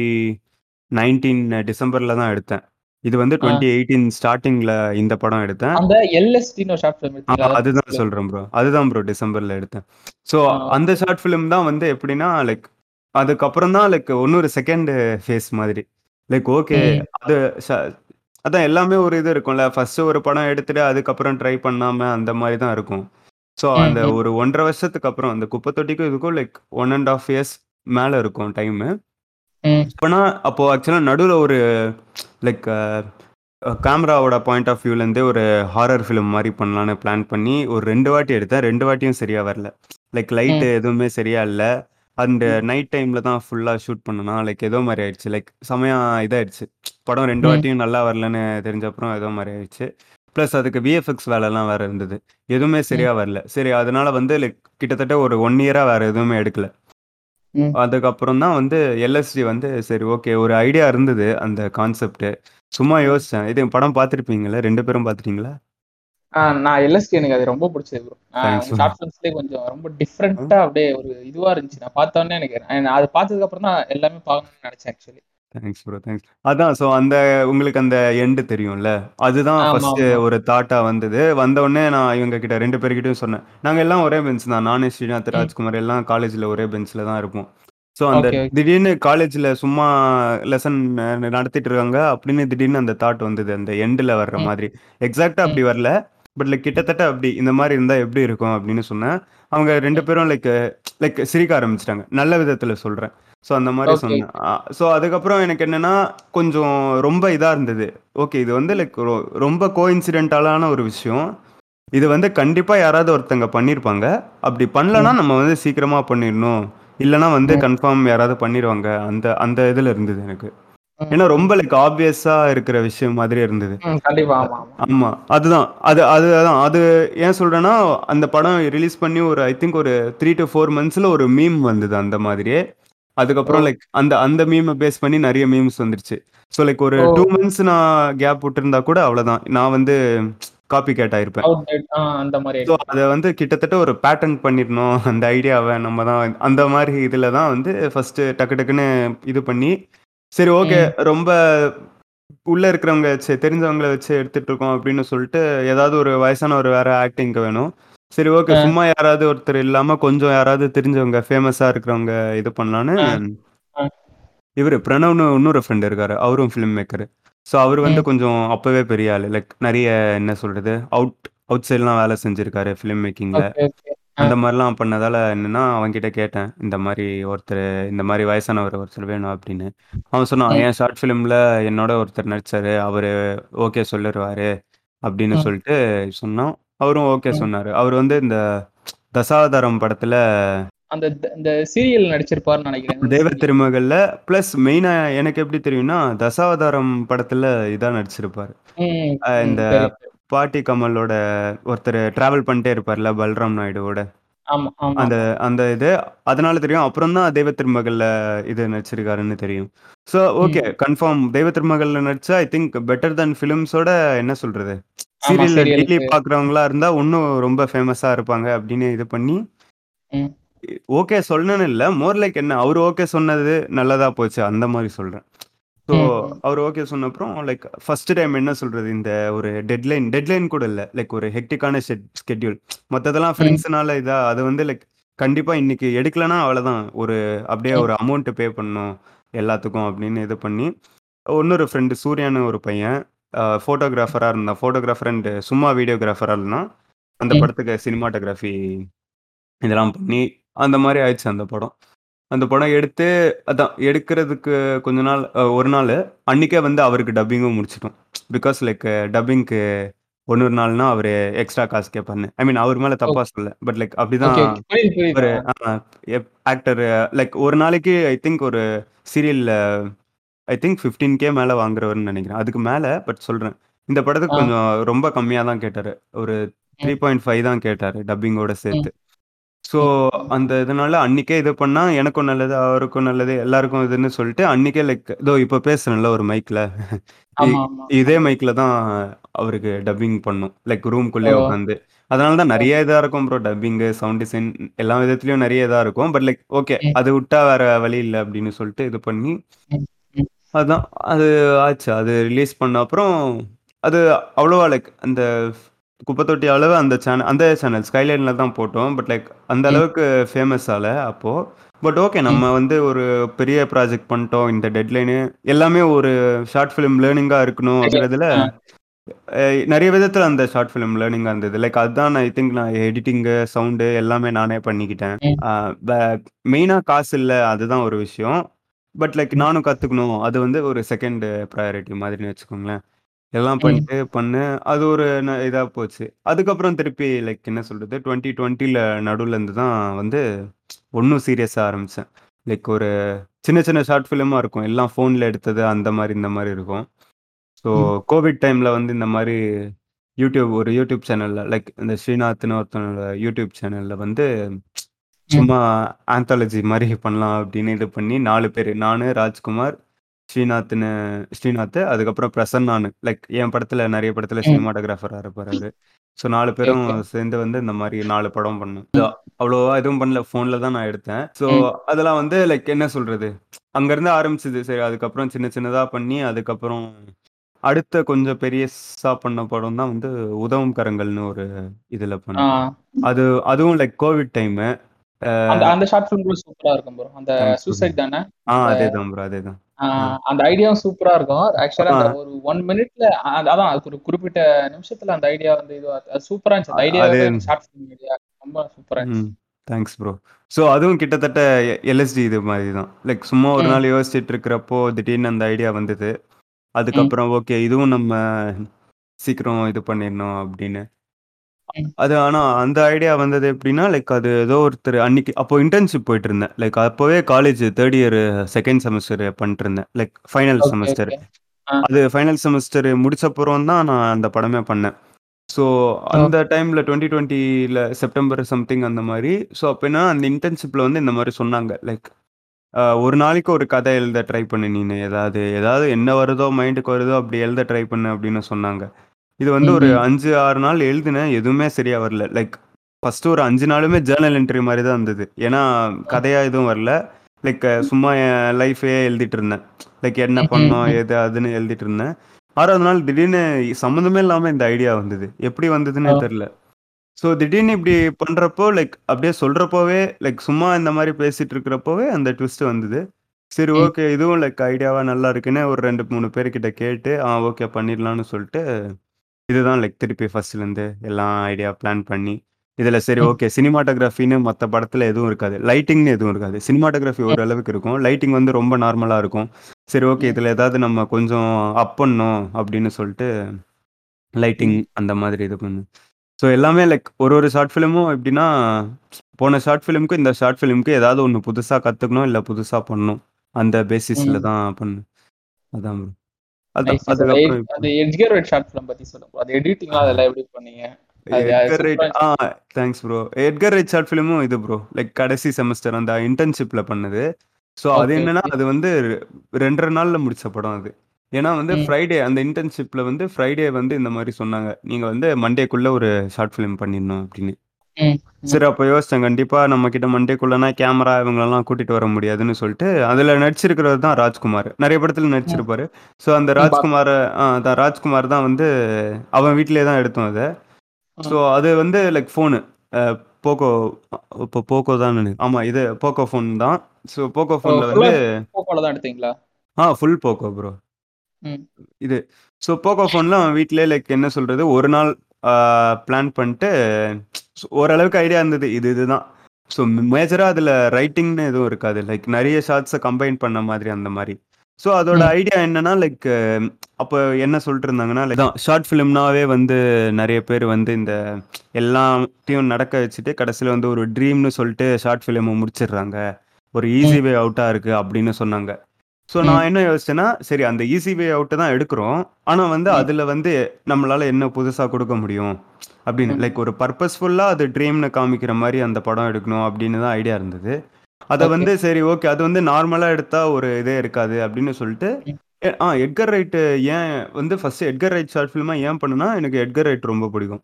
நைன்டீன் டிசம்பரில் தான் எடுத்தேன். இது வந்து ஆ. டுவெண்ட்டி எயிட்டீன் ஸ்டார்டிங்கில் இந்த படம் எடுத்தேன். அந்த எல்எஸ்டின்னு ஒரு ஷார்ட் ஃபிலிம் ஆ, எடுத்தீங்களா? அதை பத்தி அதுதான் சொல்லுங்க சொல்றேன் ப்ரோ அதுதான் ப்ரோ டிசம்பர்ல எடுத்தேன். ஸோ ஆ. அந்த ஷார்ட் ஃபிலிம் தான் வந்து எப்படின்னா லைக் அதுக்கப்புறம் தான் லைக் இன்னொரு செகண்ட் ஃபேஸ் மாதிரி. லைக் ஓகே ம். அது ச- அதான் எல்லாமே ஒரு இது இருக்கும்ல. ஃபர்ஸ்ட் ஒரு படம் எடுத்துட்டு அதுக்கப்புறம் ட்ரை பண்ணாம அந்த மாதிரி தான் இருக்கும். ஸோ அந்த ம். ஒரு ஒன்றரை வருஷத்துக்கு அப்புறம் அந்த குப்பை தொட்டிக்கும் இதுக்கும் like one and half years மேலே இருக்கும் டைமு ம். இப்போனா அப்போ ஆக்சுவலாக நடுவில் ஒரு லைக் கேமராவோட பாயிண்ட் ஆஃப் வியூலேருந்தே ஒரு ஹாரர் ஃபிலிம் மாதிரி பண்ணலான்னு பிளான் பண்ணி ஒரு ரெண்டு வாட்டி எடுத்தேன். ரெண்டு வாட்டியும் சரியா வரல. லைக் லைட்டு ம். எதுவுமே சரியா இல்லை. அண்ட் நைட் டைமில் தான் ஃபுல்லாக ஷூட் பண்ணனா லைக் ஏதோ மாதிரி ஆயிடுச்சு. லைக் செமையா இதாயிடுச்சு. படம் ரெண்டு வாட்டியும் நல்லா வரலன்னு தெரிஞ்ச அப்புறம் ஏதோ மாதிரி ஆயிடுச்சு. ப்ளஸ் அதுக்கு விஎஃப்எக்ஸ் வேலைலாம் வேற இருந்தது. எதுவுமே சரியா வரல. சரி அதனால வந்து லைக் கிட்டத்தட்ட ஒரு ஒன் இயராக வேற எதுவுமே எடுக்கல. அதுக்கப்புறம் தான் வந்து எல்எஸ்டி வந்து சரி ஓகே ஒரு ஐடியா இருந்தது அந்த கான்செப்ட் சும்மா யோசிச்சேன். இது படம் பார்த்துருப்பீங்களா ரெண்டு பேரும் பார்த்துட்டீங்களா நான் எல்எஸ்டி எனக்கு அது ரொம்ப பிடிச்சது ப்ரோ ஷார்ட் ஃபிலிம்ஸ்லேயே கொஞ்சம் ரொம்ப டிஃப்ரெண்ட்டாக அப்படியே ஒரு இதுவாக இருந்துச்சு. நான் பார்த்தோன்னே எனக்கு அது பார்த்ததுக்கு அப்புறம் தான் எல்லாமே பார்க்கணும்னு நினச்சேன் ஆக்சுவலி தேங்க்ஸ் ப்ரோ தேங்க்ஸ் அதான் ஸோ அந்த உங்களுக்கு அந்த எண்டு தெரியும்ல? அதுதான் ஃபர்ஸ்ட் ஒரு தாட்டா வந்தது. வந்த உடனே நான் இவங்க கிட்ட ரெண்டு பேர்கிட்டயும் சொன்னேன். நாங்க எல்லாம் ஒரே பெஞ்ச் தான். நானே ஸ்ரீநாத் ராஜ்குமார் எல்லாம் காலேஜ்ல ஒரே பெஞ்ச்ல தான் இருப்போம். ஸோ அந்த திடீர்னு காலேஜ்ல சும்மா லெசன் நடத்திட்டு இருக்காங்க அப்படின்னு திடீர்னு அந்த தாட் வந்தது. அந்த எண்டில் வர்ற மாதிரி. எக்ஸாக்டா ம் அப்படி வரல. பட் லைக் கிட்டத்தட்ட அப்படி இந்த மாதிரி இருந்தா எப்படி இருக்கும் அப்படின்னு சொன்னேன் அவங்க ரெண்டு பேரும் லைக் லைக் சிரிக்க ஆரம்பிச்சிட்டாங்க. நல்ல விதத்துல சொல்றேன். ஸோ அந்த மாதிரி சொன்னேன். ஸோ அதுக்கப்புறம் எனக்கு என்னன்னா கொஞ்சம் ரொம்ப இதா இருந்தது. ஓகே இது வந்து லைக் ரொம்ப கோ இன்சிடென்டாலான ஒரு விஷயம். இது வந்து கண்டிப்பா யாராவது ஒருத்தங்க பண்ணியிருப்பாங்க அப்படி பண்ணலன்னா நம்ம வந்து சீக்கிரமா பண்ணிடணும். இல்லைன்னா வந்து கன்ஃபார்ம் யாராவது பண்ணிடுவாங்க. அந்த அந்த இதுல இருந்தது எனக்கு. ஏன்னா ரொம்ப லைக் ஆப்வியஸா இருக்கிற விஷயம் மாதிரி இருந்தது. ஆமா அதுதான். அது அது அதான். அது ஏன் சொல்றேன்னா அந்த படம் ரிலீஸ் பண்ணி ஒரு ஐ திங்க் ஒரு த்ரீ டு ஃபோர் மந்த்ஸ்ல ஒரு மீம் வந்தது அந்த மாதிரியே. அதுக்கப்புறம் லைக் அந்த அந்த மீமை பேஸ் பண்ணி நிறைய மீம்ஸ் வந்துருச்சு. ஸோ லைக் ஒரு டூ மந்த்ஸ் நான் கேப் விட்டுருந்தா கூட அவ்வளோதான் நான் வந்து காப்பி கேட் ஆயிருப்பேன். ஸோ அதை வந்து கிட்டத்தட்ட ஒரு பேட்டர்ன் பண்ணிடணும். அந்த ஐடியாவை நம்ம தான் அந்த மாதிரி இதில் தான் வந்து ஃபர்ஸ்ட் டக்கு டக்குன்னு இது பண்ணி சரி ஓகே. ரொம்ப உள்ள இருக்கிறவங்க வச்சு தெரிஞ்சவங்கள வச்சு எடுத்துட்டு இருக்கோம் அப்படின்னு சொல்லிட்டு ஏதாவது ஒரு வயசான ஒரு வேற ஆக்டிங்க்கு வேணும். சரி ஓகே. சும்மா யாராவது ஒருத்தர் இல்லாம கொஞ்சம் யாராவது தெரிஞ்சவங்க ஃபேமஸா இருக்கிறவங்க இது பண்ணலான்னு இவர் பிரணவ்னு இன்னொரு ஃப்ரெண்ட் இருக்காரு. அவரும் ஃபிலிம் மேக்கர் ஸோ அவர் வந்து கொஞ்சம் அப்பவே பெரிய ஆள். லைக் நிறைய என்ன சொல்றது? அவுட் அவுட் சைட்லாம் வேலை செஞ்சிருக்காரு ஃபிலிம் மேக்கிங்ல ஆ. அந்த மாதிரிலாம் பண்ணதால என்னன்னா அவன்கிட்ட கேட்டேன் இந்த மாதிரி ஒருத்தர் இந்த மாதிரி வயசானவர் ஒருத்தர் வேணும் அப்படின்னு. அவன் சொன்னான் ம். என் ஷார்ட் ஃபிலிம்ல என்னோட ஒருத்தர் நடிச்சாரு அவரு ஓகே சொல்லிடுவாரு அப்படின்னு ம். சொல்லிட்டு சொன்னோம் அவரும் ஓகே ம். சொன்னாரு. அவர் வந்து இந்த தசாவதாரம் படத்துல அந்த த- இந்த சீரியல் நடிச்சிருப்பாருன்னு நினைக்கிறேன். இந்த தெய்வ சீரியல் திருமகள்ல பிளஸ் மெயினா எனக்கு எப்படி தெரியும்னா தசாவதாரம் படத்துல இதான் நடிச்சிருப்பாரு. ம் இந்த. பாட்டி கமலோட ஒருத்தர் டிராவல் பண்ணிட்டே இருப்பார்ல பல்ராம் நாயுடுவோட ஆமா ஆமா. அந்த அந்த இது அதனால தெரியும். அப்புறம் தான் தெய்வ திருமகள்ல இது நடிச்சிருக்காருன்னு தெரியும். ஸோ ம். ஓகே கன்ஃபார்ம் தெய்வ திருமகள்ல நடிச்சா ஐ திங்க் பெட்டர் than ஃபிலிம்ஸோட என்ன சொல்றது? ஆமா சீரியல்ல டெய்லி சீரியலுக்கு பாக்குறவங்களா இருந்தா இன்னும் ரொம்ப ஃபேமஸா இருப்பாங்க அப்படின்னு இது பண்ணி. ம். ஓகே சொல்லணும்னு இல்லை. மோர் லைக் என்ன? அவர் ஓகே சொன்னது நல்லதா போச்சு. அந்த மாதிரி சொல்றேன். ஸோ அவர் ஓகே சொன்ன அப்புறம் லைக் ஃபர்ஸ்ட் டைம் என்ன சொல்றது? இந்த ஒரு டெட்லைன் டெட்லைன் கூட இல்லை. லைக் ஒரு ஹெக்டிக்கான ஸ்கெட்யூல் மற்றதெல்லாம் ஃப்ரெண்ட்ஸ்னால இதா அது வந்து லைக் கண்டிப்பா இன்னைக்கு எடுக்கலனா அவ்வளவுதான். ஒரு அப்படியே ஒரு அமௌண்ட் பே பண்ணணும் எல்லாத்துக்கும் அப்படின்னு இது பண்ணி இன்னொரு ஃப்ரெண்டு சூர்யான்னு ஒரு பையன் ஃபோட்டோகிராஃபராக இருந்தான். ஃபோட்டோகிராஃபர் அண்ட் சும்மா வீடியோகிராஃபராக இருந்தான். அந்த படத்துக்கு சினிமாட்டோகிராஃபி இதெல்லாம் பண்ணி அந்த மாதிரி ஆயிடுச்சு அந்த படம். அந்த படம் எடுத்து அதான் எடுக்கிறதுக்கு கொஞ்ச நாள் ஒரு நாள் அன்னைக்கே வந்து அவருக்கு டப்பிங்கும் முடிச்சிட்டோம். பிகாஸ் லைக் டப்பிங்க்கு ஒன்று ஒரு நாள்னா அவர் எக்ஸ்ட்ரா காசு கேட்பாரு ஐ மீன் அவர் மேலே தப்பா சொல்ல பட் லைக் அப்படிதான் ஓகே புரியுது புரியுது. ஒரு ஆக்டர் லைக் ஒரு நாளைக்கு ஐ திங்க் ஒரு சீரியல்ல ஐ திங்க் கே மேலே வாங்குறவர்னு நினைக்கிறேன். அதுக்கு மேலே பட் சொல்கிறேன் இந்த படத்துக்கு ஆ. கொஞ்சம் ரொம்ப கம்மியாக தான் கேட்டார். ஒரு த்ரீ பாயிண்ட் ஃபைவ் தான் கேட்டார் டப்பிங்கோட சேர்த்து. ஸோ அந்த இதனால அன்னைக்கே இது பண்ணா எனக்கும் நல்லது அவருக்கும் நல்லது எல்லாருக்கும் இதுன்னு சொல்லிட்டு அன்னைக்கே லைக் இதோ இப்போ பேசுறேன்ல ஒரு மைக்ல இதே மைக்ல தான் அவருக்கு டப்பிங் பண்ணும் லைக் ரூம்குள்ளே. உட்காந்து அதனால தான் நிறைய இதா இருக்கும் ப்ரோ டப்பிங்கு சவுண்ட் டிசைன் எல்லா விதத்துலயும் நிறைய இதா இருக்கும் பட் லைக் ஓகே. அது விட்டா வேற வழி இல்லை அப்படின்னு சொல்லிட்டு இது பண்ணி. அதான் அது ஆச்சு அது ரிலீஸ் பண்ண அப்புறம் அது அவ்வளோவா லைக் அந்த குப்பத்தொட்டி அளவு அந்த சேனல் அந்த சேனல் ஸ்கைலைன்ல தான் போட்டோம். பட் லைக் அந்த. அளவுக்கு ஃபேமஸ் ஆகல அப்போ. பட் ஓகே நம்ம வந்து ஒரு பெரிய ப்ராஜெக்ட் பண்ணிட்டோம். இந்த டெட்லைனு எல்லாமே ஒரு ஷார்ட் ஃபிலிம் லேர்னிங்காக இருக்கணும் அப்படிங்கிறதுல நிறைய விதத்தில் அந்த ஷார்ட் ஃபிலிம் லேர்னிங்காக இருந்தது. லைக் அதுதான் ஐ திங்க் நான் எடிட்டிங்கு சவுண்டு எல்லாமே நானே பண்ணிக்கிட்டேன். ம். மெயினாக காசு இல்லை அதுதான் ஒரு விஷயம். But like. நானும் கற்றுக்கணும் அது வந்து ஒரு செகண்ட் ப்ரையாரிட்டி மாதிரின்னு வச்சுக்கோங்களேன். எல்லாம் ம். பண்ணிட்டு பண்ணு. அது ஒரு இதாக போச்சு. அதுக்கப்புறம் திருப்பி லைக் என்ன சொல்கிறது டுவெண்ட்டி டுவெண்ட்டியில் நடுவில் இருந்து தான் வந்து ஒன்றும் சீரியஸாக ஆரம்பித்தேன் லைக் ஒரு சின்ன சின்ன ஷார்ட் ஃபிலிமாக இருக்கும். எல்லாம் ஃபோனில் எடுத்தது அந்த மாதிரி இந்த மாதிரி இருக்கும். ஸோ ம். கோவிட் டைமில் வந்து இந்த மாதிரி யூடியூப் ஒரு யூடியூப் சேனலில் லைக் இந்த ஸ்ரீநாத்னு ஒருத்தனோட யூடியூப் சேனலில் வந்து சும்மா ஆந்தாலஜி மாதிரி பண்ணலாம் அப்படின்னு இது பண்ணி நாலு பேர் நான் ராஜ்குமார் ஸ்ரீநாத்னு ஸ்ரீநாத் அதுக்கப்புறம் பிரசன்னானு லைக் என் படத்தில் நிறைய படத்தில் ம். சினிமாட்டோகிராஃபராக இருப்பார் அவர் ஸோ நாலு பேரும் ஓகே சேர்ந்து வந்து இந்த மாதிரி நாலு படம் பண்ணோம். இது அவ்வளோவா எதுவும் பண்ணல. ஃபோனில் தான் நான் எடுத்தேன். ஸோ ம். அதெல்லாம் வந்து லைக் என்ன சொல்கிறது அங்கேருந்து ஆரம்பிச்சது. சரி அதுக்கப்புறம் சின்ன சின்னதாக பண்ணி அதுக்கப்புறம் அடுத்த கொஞ்சம் பெரியசா பண்ண படம் தான் வந்து உதவும் கரங்கள்னு ஒரு இதில் ஆ. அது அதுவும் லைக் கோவிட் டைமு அந்த அந்த ஷார்ட் ஃபிலிம் கூட சூப்பரா இருக்கும் ப்ரோ அந்த. சூசைட் தானே? ஆ அந்த அதே தான் ப்ரோ அதே தான் ஆ, அந்த ஐடியாவும் சூப்பரா இருக்கும். ஆக்சுவலா அந்த. ஒரு ஒன் மினிட்ல அதான் அது ஒரு குறிப்பிட்ட நிமிஷத்துல அந்த ஐடியா வந்து இது சூப்பரா இருந்துச்சு. அந்த அது ஷார்ட் ஃபிலிம் ஐடியா ரொம்ப சூப்பரா இருந்துச்சு. தேங்க்ஸ் ப்ரோ ஸோ அதுவும் கிட்டத்தட்ட எல்எஸ்டி இது மாதிரி தான். லைக் சும்மா ஒரு. நாள் யோசிச்சுட்டு இருக்கிறப்போ திடீர்னு அந்த ஐடியா வந்தது. அதுக்கப்புறம் ஓகே இதுவும் நம்ம சீக்கிரம் இது பண்ணிடணும் அப்படின்னு ம். அது ஆனால் அந்த ஐடியா வந்தது எப்படின்னா லைக் அது ஏதோ ஒருத்தர் அன்னைக்கு அப்போ இன்டர்ன்ஷிப் போயிட்டு இருந்தேன் லைக் அப்போவே college third year second semester பண்ணிட்டு இருந்தேன் like final okay semester okay ஆ. அது ஃபைனல் செமஸ்டர் முடிச்சப்புறம் தான் நான் அந்த படமே பண்ணேன். ஸோ அந்த டைமில் டுவெண்ட்டி டுவெண்ட்டியில் செப்டம்பர் சம்திங் அந்த மாதிரி. ஸோ அப்போனா அந்த இன்டர்ன்ஷிப்பில் வந்து இந்த மாதிரி சொன்னாங்க. லைக் ஒரு நாளைக்கு ஒரு கதை எழுத ட்ரை பண்ணு நீனு. ஏதாவது ஏதாவது என்ன வருதோ மைண்டுக்கு வருதோ அப்படி எழுத ட்ரை பண்ணு அப்படின்னு சொன்னாங்க. இது வந்து ஒரு. அஞ்சு ஆறு நாள் எழுதினேன் எதுவுமே சரியா வரல லைக் ஃபர்ஸ்ட் ஒரு அஞ்சு நாளுமே ஜேர்னல் என்ட்ரி மாதிரி தான் இருந்தது ஏன்னா கதையா எதுவும் வரல லைக் சும்மா என் லைஃபே எழுதிட்டு இருந்தேன் லைக் என்ன. பண்ணோம் எது அதுன்னு எழுதிட்டு இருந்தேன் ஆறாவது நாள் திடீர்னு சம்மந்தமே இல்லாமல் இந்த ஐடியா வந்தது எப்படி வந்ததுன்னே ஆ. தெரில ஸோ திடீர்னு இப்படி பண்ணுறப்போ லைக் அப்படியே சொல்கிறப்போவே லைக் சும்மா இந்த மாதிரி பேசிட்டு இருக்கிறப்போவே அந்த ட்விஸ்ட் வந்தது சரி. ஓகே இதுவும் லைக் ஐடியாவாக நல்லா இருக்குன்னு ஒரு ரெண்டு மூணு பேர்கிட்ட கேட்டு ஆ ஓகே பண்ணிடலாம்னு சொல்லிட்டு இதுதான் லைக் திருப்பி ஃபர்ஸ்ட்லேருந்து எல்லாம் ஐடியா பிளான் பண்ணி இதில் சரி ம். ஓகே சினிமாட்டோகிராஃபின்னு மற்ற படத்தில் எதுவும் இருக்காது லைட்டிங்னு எதுவும் இருக்காது சினிமாட்டோகிராஃபி ம். ஓரளவுக்கு இருக்கும் லைட்டிங் வந்து ரொம்ப நார்மலாக இருக்கும் சரி ஓகே ம். இதில் ஏதாவது நம்ம கொஞ்சம் அப் பண்ணோம் அப்படின்னு சொல்லிட்டு லைட்டிங் ம். அந்த மாதிரி இது பண்ணு ஸோ எல்லாமே லைக் ஒரு ஒரு ஷார்ட் ஃபிலிமும் எப்படின்னா போன ஷார்ட் ஃபிலிமுக்கு இந்த ஷார்ட் ஃபிலிமுக்கு ஏதாவது ஒன்று புதுசாக கற்றுக்கணும் இல்லை புதுசாக பண்ணணும் அந்த பேசிஸில் ம். தான் பண்ணு அதான் bro. Edgar Wright short film பத்தி சொல்லுங்க அது எடிட்டிங்லாம் அதெல்லாம் எப்படி பண்ணீங்க? Thanks bro Edgar Wright short ஃபிலிமும் இது ப்ரோ லைக் கடைசி செமஸ்டர் அந்த இன்டர்ன்ஷிப்பில் பண்ணது. ஸோ அது என்னன்னா அது வந்து ரெண்டரை நாளில் முடிச்ச படம் அது. ஏன்னா வந்து. ஃப்ரைடே அந்த இன்டர்ன்ஷிப்பில் வந்து ஃப்ரைடே வந்து இந்த மாதிரி சொன்னாங்க. நீங்கள் வந்து மண்டேக்குள்ளே ஒரு ஷார்ட் ஃபிலிம் பண்ணிடணும் அப்படின்னு. ம். சரி அப்போ யோசிச்சேன். கண்டிப்பாக நம்ம கிட்ட மண்டேக்குள்ளனா கேமரா இவங்களெல்லாம் கூட்டிட்டு வர முடியாதுன்னு சொல்லிட்டு அதில் நடிச்சிருக்கிறது தான் ராஜ்குமார். நிறைய படத்தில் ம். நடிச்சிருப்பாரு. ஸோ அந்த ம், பாத்து- ராஜ்குமார் தான் ராஜ்குமார் தான் வந்து அவன் வீட்டிலே தான் எடுத்தோம் அதை. ம். ஸோ அது வந்து லைக் ஃபோனு போக்கோ இப்போ போக்கோ தான் ஆமாம் இது போக்கோ ஃபோன் தான். ஸோ போக்கோ ஓ, ஃபோனில் வந்து தான் எடுத்தீங்களா? ஆ ஃபுல் போக்கோ ப்ரோ ம். இது. ஸோ போக்கோ ஃபோனில் அவன் வீட்டிலே லைக் என்ன சொல்கிறது ஒரு நாள் பிளான் பண்ணிட்டு ஓரளவுக்கு ஐடியா இருந்தது. இது இதுதான். ஸோ மேஜரா அதுல ரைட்டிங்னு எதுவும் இருக்காது. லைக் நிறைய ஷார்ட்ஸை கம்பைன் பண்ண மாதிரி அந்த மாதிரி. ஸோ அதோட. ஐடியா என்னன்னா லைக் அப்போ என்ன சொல்லிட்டு இருந்தாங்கன்னா like தான் ஷார்ட் ஃபிலிம்னாவே வந்து நிறைய பேர் வந்து இந்த எல்லாத்தையும் நடக்க வச்சுட்டு கடைசியில் வந்து ஒரு ட்ரீம்னு சொல்லிட்டு ஷார்ட் ஃபிலிமை முடிச்சிடுறாங்க. ஒரு ஈஸி வே அவுட்டா இருக்கு அப்படின்னு சொன்னாங்க. ஸோ ம். நான் என்ன யோசிச்சேன்னா சரி அந்த ஈஸி வே அவுட்டு தான் எடுக்கிறோம் ஆனால் வந்து. அதில் வந்து நம்மளால என்ன புதுசாக கொடுக்க முடியும் அப்படின்னு. லைக் ஒரு பர்பஸ்ஃபுல்லாக அது ட்ரீம்னு காமிக்கிற மாதிரி அந்த படம் எடுக்கணும் அப்படின்னு தான் ஐடியா இருந்தது அதை. வந்து சரி ஓகே அது வந்து நார்மலாக எடுத்தா ஒரு இதே இருக்காது அப்படின்னு சொல்லிட்டு ஆ எட்கர் ரைட்டு ஏன் வந்து ஃபர்ஸ்ட் எட்கர் ரைட் ஷார்ட் ஃபிலிமாக ஏன் பண்ணுனா எனக்கு எட்கர் ரைட் ரொம்ப பிடிக்கும்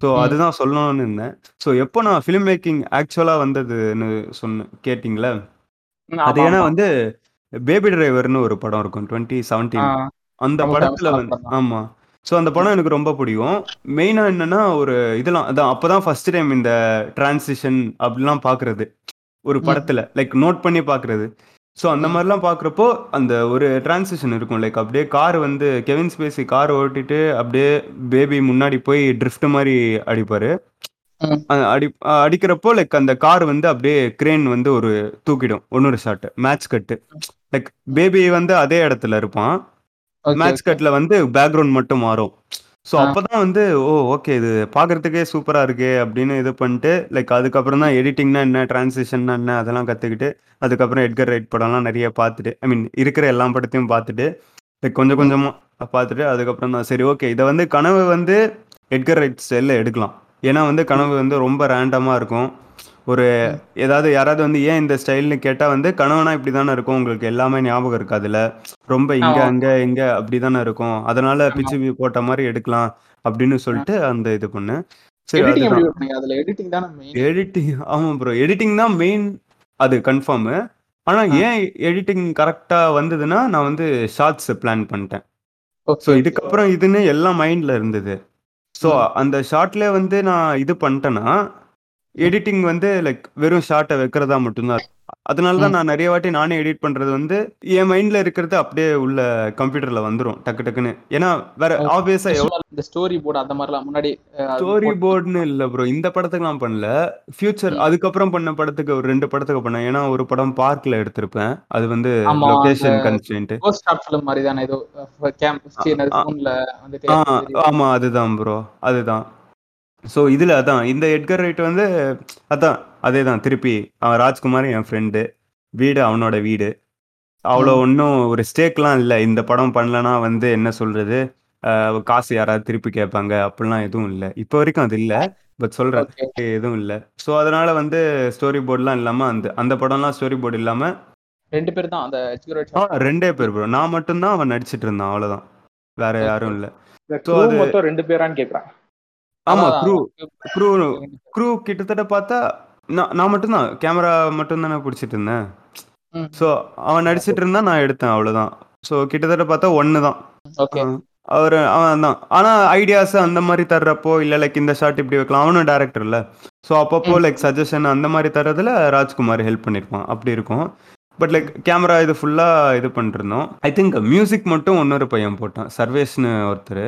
ஸோ. அதுதான் சொல்லணும்னு இருந்தேன் ஸோ எப்போ நான் ஃபிலிம் மேக்கிங் ஆக்சுவலாக வந்ததுன்னு சொன்ன கேட்டிங்களே அது ஏன்னா. வந்து பேபி டிரைவர்னு ஒரு படம் இருக்கும் டுவெண்ட்டி செவன்டீன் அந்த படத்துல வந்து. ஆமா. ஸோ அந்த படம் எனக்கு ரொம்ப பிடிக்கும். மெயினா என்னன்னா ஒரு இதெல்லாம் அதான் அப்பதான் ஃபர்ஸ்ட் டைம் இந்த டிரான்சிஷன் அப்படிலாம் பாக்குறது. ஒரு. படத்துல லைக் நோட் பண்ணி பாக்குறது. ஸோ அந்த. மாதிரிலாம் பார்க்குறப்போ அந்த ஒரு டிரான்சிஷன் இருக்கும். லைக் அப்படியே கார் வந்து கெவின் ஸ்பேசி கார் ஓட்டிட்டு அப்படியே பேபி முன்னாடி போய் ட்ரிஃப்ட் மாதிரி அடிப்பாரு. அடி அடிக்கிறப்போ லைக் அந்த கார் வந்து அப்படியே கிரேன் வந்து ஒரு தூக்கிடும். ஒன்னொரு shot match cut like baby வந்து அதே இடத்துல இருப்பான். மேட்ச். கட்ல வந்து பேக்ரவுண்ட் மட்டும் மாறும். ஸோ. அப்பதான் வந்து ஓ ஓகே இது பார்க்கறதுக்கே சூப்பரா இருக்கே அப்படின்னு இது பண்ணிட்டு லைக் அதுக்கப்புறம் தான் எடிட்டிங்னா என்ன டிரான்சிஷன்னா என்ன அதெல்லாம் கத்துக்கிட்டு அதுக்கப்புறம் எட்கர் ரைட் படம்லாம் நிறைய பார்த்துட்டு ஐ மீன் இருக்கிற எல்லா படத்தையும் பார்த்துட்டு லைக் கொஞ்சம். கொஞ்சமா பார்த்துட்டு அதுக்கப்புறம் தான். சரி ஓகே இதை வந்து கனவு வந்து எட்கர் ரைட் ஸ்டைலில் எடுக்கலாம். ஏன்னா வந்து கனவு வந்து ரொம்ப ரேண்டமாக இருக்கும். ஒரு. ஏதாவது யாராவது வந்து ஏன் இந்த ஸ்டைல்னு கேட்டால் வந்து கனவுனா இப்படி தானே இருக்கும். உங்களுக்கு எல்லாமே ஞாபகம் இருக்காதுல்ல ரொம்ப இங்க. அங்க இங்க அப்படிதானே இருக்கும். அதனால. பிச்சு போட்ட மாதிரி எடுக்கலாம் அப்படின்னு சொல்லிட்டு அந்த இது பண்ணேன். சரி எடிட்டிங் எப்படி அதுதான் பண்ணீங்க? அதுல எடிட்டிங் தானே மெயின் எடிட்டிங் ஆமா ப்ரோ எடிட்டிங் தான் மெயின் அது கன்ஃபார்ம் ஆனா ஆ. ஏன் எடிட்டிங் கரெக்டா வந்ததுன்னா நான் வந்து ஷார்ட்ஸ் பிளான் பண்ணிட்டேன். ஸோ இதுக்கப்புறம் இதுன்னு எல்லாம் மைண்ட்ல இருந்தது. ஸோ அந்த ஷார்ட்ல வந்து நான் இது பண்ணிட்டேன்னா எடிட்டிங் வந்து லைக் வெறும் ஷார்ட்டை வைக்கிறதா மட்டும்தான். அதனால தான். நான் நிறைய வாட்டி நானே எடிட் பண்றது வந்து என் மைண்ட்ல இருக்கிறது அப்படியே உள்ள கம்ப்யூட்டர்ல வந்துரும் டக்கு டக்குன்னு. ஏன்னா வேற ஆப்வியஸா இந்த ஸ்டோரி போர்டு அந்த மாதிரிலாம் முன்னாடி ஸ்டோரி போர்டுன்னு இல்ல ப்ரோ இந்த படத்துக்குலாம் பண்ணல. ஃபியூச்சர். அதுக்கப்புறம் பண்ண படத்துக்கு ஒரு ரெண்டு படத்துக்கு பண்ணேன். ஏன்னா ஒரு படம் பார்க்ல எடுத்திருப்பேன். அது வந்து location constant ghost shop film மாதிரி தானே ஏதோ கேம் என்னது ஃபோன்ல வந்துட்டு ஆ தெரியுது ஆமா அதுதான் ப்ரோ அதுதான். ஸோ இதில் அதான் இந்த எட்கர் ரைட் வந்து அதான் அதே தான் திருப்பி அவன் ராஜ்குமார் என் ஃப்ரெண்டு வீடு அவனோட வீடு. அவ்வளோ. ஒன்றும் ஒரு ஸ்டேக்லாம் இல்லை. இந்த படம் பண்ணலனா வந்து என்ன சொல்றது? காசு யாராவது திருப்பி கேட்பாங்க அப்படிலாம் எதுவும் இல்லை. இப்போ வரைக்கும் அது இல்லை பட் சொல்கிறேன் எதுவும் இல்லை. ஸோ அதனால வந்து ஸ்டோரி போர்டுலாம் இல்லாமல் அந்த அந்த படம்லாம் ஸ்டோரி போர்டு இல்லாமல் ரெண்டு பேர் தான் அந்த ரெண்டே பேர் ப்ரோ நான் மட்டும்தான் அவன் நடிச்சிட்டு இருந்தான் அவ்வளோதான் வேற யாரும் இல்லை. ரெண்டு பேரான்னு கேக்குறேன் ஆமா க்ரூ க்ரூ. க்ரூ கிட்டத்தட்ட பார்த்தா நான் மட்டும்தான். கேமரா மட்டும் தானே பிடிச்சிட்டு இருந்தேன். ஸோ அவன் நடிச்சிட்டு இருந்தா நான் எடுத்தேன் அவ்வளோதான் ஸோ கிட்டத்தட்ட பார்த்தா ஒன்று தான் அவர் அவன் தான் ஆனால் ஐடியாஸ் அந்த மாதிரி தர்றப்போ இல்லை லைக் இந்த ஷாட் இப்படி வைக்கலாம். அவனும் டேரக்டர் இல்லை. ஸோ அப்பப்போ. லைக் சஜஷன் அந்த மாதிரி தர்றதுல ராஜ்குமார் ஹெல்ப் பண்ணியிருப்பான் அப்படி இருக்கும். பட் லைக் கேமரா இது ஃபுல்லாக இது பண்ணிருந்தோம் ஐ திங்க் மியூசிக் மட்டும் இன்னொரு பையன் போட்டான். சர்வேஷ்னு ஒருத்தர்.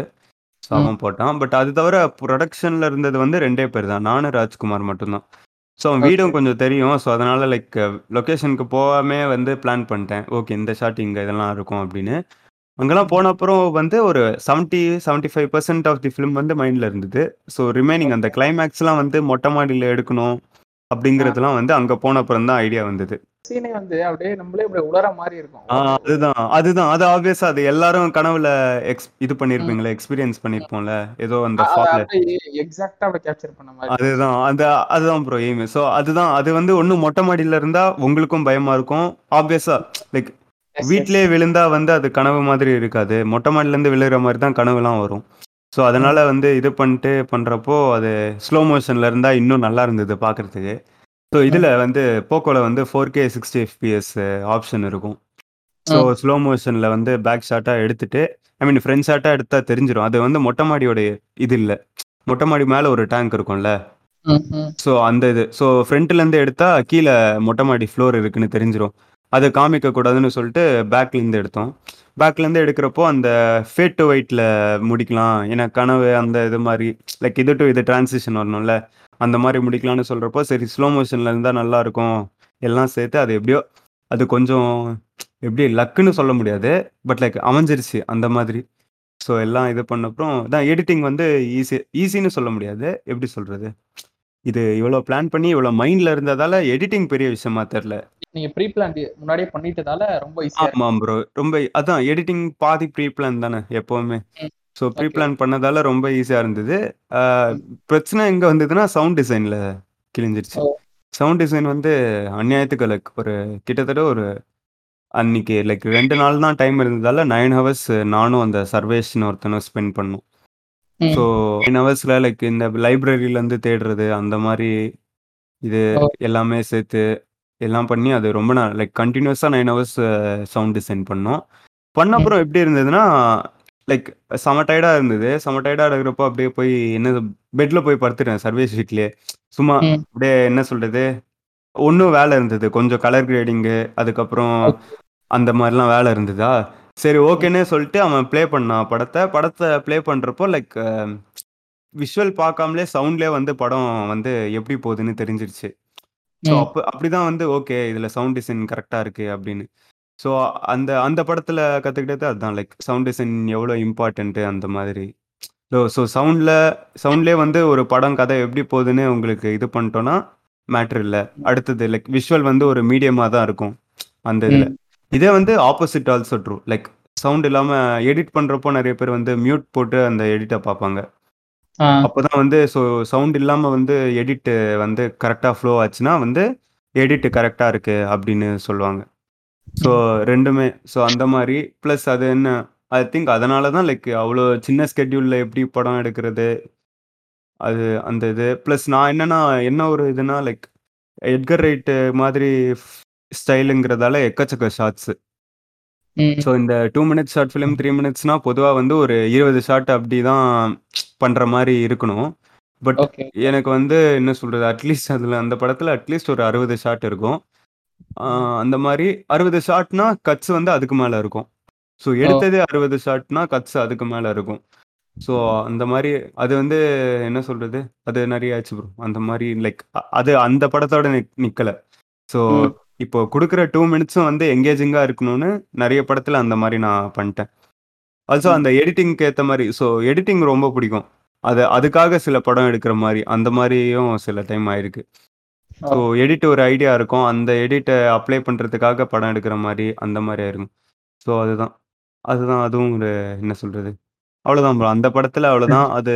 ஸோ. அவன் போட்டான். பட் அது தவிர ப்ரொடக்ஷனில் இருந்தது வந்து ரெண்டே பேர் தான். நானும் ராஜ்குமார் மட்டும்தான். ஸோ அவன் வீடும் கொஞ்சம் தெரியும். ஸோ அதனால லைக் லொக்கேஷனுக்கு போகாமே வந்து பிளான் பண்ணிட்டேன். ஓகே இந்த ஷாட் இங்கே இதெல்லாம் இருக்கும் அப்படின்னு. அங்கெல்லாம் போன அப்புறம் வந்து ஒரு seventy seventy five percent of the film வந்து மைண்டில் இருந்தது. ஸோ ரிமைனிங் அந்த கிளைமேக்ஸ்லாம் வந்து மொட்டை மாடியில் எடுக்கணும் அப்படிங்கிறதுலாம் வந்து அங்கே போன அப்புறம் தான் ஐடியா வந்தது. சீனே வந்து அப்படியே நம்மளே அப்படியே உலர மாதிரி இருக்கும். அதுதான் அதுதான். அது ஆப்வியஸா அது எல்லாரும் கனவுல எக்ஸ் இது பண்ணிருப்பீங்களே எக்ஸ்பீரியன்ஸ் பண்ணிருப்போம்ல. ஏதோ அந்த அ- அத ஃபாக்ல அப்படியே எக்ஸாக்டா அப்படியே கேப்சர் பண்ண மாதிரி அதுதான் அந்த அதுதான் ப்ரோ எய்ம் ஸோ அதுதான் அது வந்து ஒன்றும் மொட்டை மாடியில இருந்தா உங்களுக்கும் பயமா இருக்கும். ஆப்வியஸா லைக். வீட்லயே விழுந்தா வந்து அது கனவு மாதிரி இருக்காது. மொட்டை மாடில இருந்து விழுகிற மாதிரி தான் கனவுலாம் வரும். ஸோ அதனால வந்து இது பண்ணிட்டு பண்றப்போ அது ஸ்லோ மோஷன்ல இருந்தா இன்னும் நல்லா இருந்தது பார்க்கிறதுக்கு ஸோ இதுல வந்து போக்கோல வந்து four K sixty FPS option இருக்கும். ஸோ. ஸ்லோ மோஷன்ல வந்து பேக் ஷாட்டா எடுத்துட்டு ஐ மீன் ஃப்ரண்ட் ஷாட்டா எடுத்தா தெரிஞ்சிடும் அது வந்து மொட்டை மாடியோட இது இல்லை. மொட்டை மாடி மேல ஒரு டேங்க் இருக்கும்ல. ஸோ அந்த இது. ஸோ ஃப்ரண்ட்ல இருந்து எடுத்தா கீழே மொட்டை மாடி ஃப்ளோர் இருக்குன்னு தெரிஞ்சிரும். அதை காமிக்க கூடாதுன்னு சொல்லிட்டு பேக்ல இருந்து எடுத்தோம். பேக்ல இருந்து எடுக்கிறப்போ அந்த ஃபேட் டு ஒயிட்ல முடிக்கலாம். ஏன்னா கனவு அந்த இது மாதிரி லைக் இது டு இது டிரான்சிஷன் வரணும்ல. அந்த மாதிரி முடிக்கலாம்னு சொல்கிறப்போ சரி ஸ்லோ மோஷனில் இருந்தால் நல்லா இருக்கும் எல்லாம் சேர்த்து அது எப்படியோ அது கொஞ்சம் எப்படி லக்குன்னு சொல்ல முடியாது. பட் லைக் அமைஞ்சிருச்சு அந்த மாதிரி. ஸோ எல்லாம் இது பண்ண அப்புறம் தான் எடிட்டிங் வந்து ஈஸி ஈஸின்னு சொல்ல முடியாது. எப்படி சொல்கிறது இது இவ்வளோ பிளான் பண்ணி இவ்வளோ மைண்டில் இருந்ததால எடிட்டிங் பெரிய விஷயமா தெரில நீங்க ப்ரீ பிளான் முன்னாடியே பண்ணிட்டதால ரொம்ப ஆமாம் ப்ரோ ரொம்ப அதான் எடிட்டிங் பாதி ப்ரீ பிளான் தானே எப்போவுமே. So pre. பிளான் பண்ணதால ரொம்ப ஈஸியாக இருந்தது பிரச்சனை எங்கே வந்ததுன்னா சவுண்ட் டிசைனில் கிழிஞ்சிருச்சு. சவுண்ட் டிசைன் வந்து அநியாயத்துக்கு லைக் ஒரு கிட்டத்தட்ட ஒரு அன்னைக்கு லைக் ரெண்டு நாள் தான் டைம் இருந்ததால நைன் ஹவர்ஸ் நானும் அந்த சர்வேஷன் ஒருத்தனும் ஸ்பெண்ட் பண்ணோம். ஸோ நைன் ஹவர்ஸில் லைக் இந்த லைப்ரரியிலேருந்து தேடுறது அந்த மாதிரி இது. எல்லாமே சேர்த்து எல்லாம் பண்ணி அது ரொம்ப நாள் லைக் கண்டினியூஸாக நைன் ஹவர்ஸ் சவுண்ட் டிசைன் பண்ணோம் பண்ண அப்புறம் எப்படி இருந்ததுன்னா லைக் செம டயர்டாக இருந்தது. செம டயர்டாக இருக்கிறப்போ அப்படியே போய் என்ன பெட்டில் போய் படுத்துட்டேன் சர்வீஸ் ஷீட்லேயே சும்மா. அப்படியே என்ன சொல்கிறது ஒன்றும் வேலை இருந்தது. கொஞ்சம் கலர் கிரேடிங்கு அதுக்கப்புறம். அந்த மாதிரிலாம் வேலை இருந்ததா? சரி ஓகேன்னே சொல்லிட்டு அவன் ப்ளே பண்ணான் படத்தை. படத்தை ப்ளே பண்ணுறப்போ லைக் விஷுவல் பார்க்காமலே சவுண்ட்லேயே வந்து படம் வந்து எப்படி போகுதுன்னு தெரிஞ்சிருச்சு. ஸோ. அப்போ அப்படிதான் வந்து ஓகே இதில் சவுண்ட் டிசைன் கரெக்டாக இருக்கு அப்படின்னு. ஸோ அந்த அந்த படத்தில் கற்றுக்கிட்டது அதுதான் லைக் சவுண்ட் டிசைன் எவ்வளோ இம்பார்ட்டன்ட்டு அந்த மாதிரி. ஸோ ஸோ சவுண்டில் சவுண்ட்லேயே வந்து ஒரு படம் கதை எப்படி போகுதுன்னு உங்களுக்கு இது பண்ணிட்டோன்னா மேட்ரு இல்லை. அடுத்தது லைக் விஷுவல் வந்து ஒரு மீடியமாக தான் இருக்கும் அந்த இதில். ம். இதே வந்து opposite also true like sound இல்லாமல் எடிட் பண்ணுறப்போ நிறைய பேர் வந்து மியூட் போட்டு அந்த எடிட்டை பார்ப்பாங்க. ஆ. அப்போதான் வந்து ஸோ சவுண்ட் இல்லாமல் வந்து எடிட் வந்து கரெக்டாக ஃப்ளோ ஆச்சுன்னா வந்து எடிட் கரெக்டாக இருக்கு அப்படின்னு சொல்லுவாங்க. ஸோ ரெண்டுமே. ஸோ அந்த மாதிரி. ப்ளஸ் அது என்ன? ஐ திங்க் அதனால தான் லைக் அவ்வளோ சின்ன ஸ்கெட்யூலில் எப்படி படம் எடுக்கிறது? அது அந்த இது. ப்ளஸ் நான் என்னன்னா என்ன ஒரு இதுனா லைக் எட்கர் ரைட்டு மாதிரி ஸ்டைலுங்கிறதால எக்கச்சக்க ஷார்ட்ஸு. ஸோ இந்த two minutes short film three மினிட்ஸ்னா பொதுவாக வந்து ஒரு இருபது ஷார்ட் அப்படி தான் பண்ணுற மாதிரி இருக்கணும். பட் எனக்கு வந்து என்ன சொல்கிறது அட்லீஸ்ட் அதில் அந்த படத்தில் அட்லீஸ்ட் ஒரு அறுபது ஷாட் இருக்கும். அந்த மாதிரி அறுபது ஷாட்னா கட்ஸ் வந்து அதுக்கு மேலே இருக்கும். ஸோ எடுத்ததே அறுபது ஷாட்னா கட்ஸ் அதுக்கு மேலே இருக்கும். ஸோ அந்த மாதிரி அது வந்து என்ன சொல்கிறது அது நிறைய ஆச்சு ப்ரோ அந்த மாதிரி லைக் அது அந்த படத்தோட நிக் நிற்கலை ஸோ. இப்போ கொடுக்குற டூ மினிட்ஸும் வந்து எங்கேஜிங்காக இருக்கணும்னு நிறைய படத்தில் அந்த மாதிரி நான் பண்ணிட்டேன் ஆல்சோ. அந்த எடிட்டிங்க்கு ஏற்ற மாதிரி ஸோ எடிட்டிங் ரொம்ப பிடிக்கும். அது அதுக்காக சில படம் எடுக்கிற மாதிரி அந்த மாதிரியும் சில டைம் ஆயிருக்கு. ஸோ எடிட் ஒரு ஐடியா இருக்கும். அந்த எடிட்டை அப்ளை பண்ணுறதுக்காக படம் எடுக்கிற மாதிரி அந்த மாதிரி ஆயிருக்கும் ஸோ அதுதான். அதுதான் அதுவும் ஒரு என்ன சொல்கிறது அவ்வளோதான் ப்ரோ அந்த படத்தில் அவ்வளோதான் அது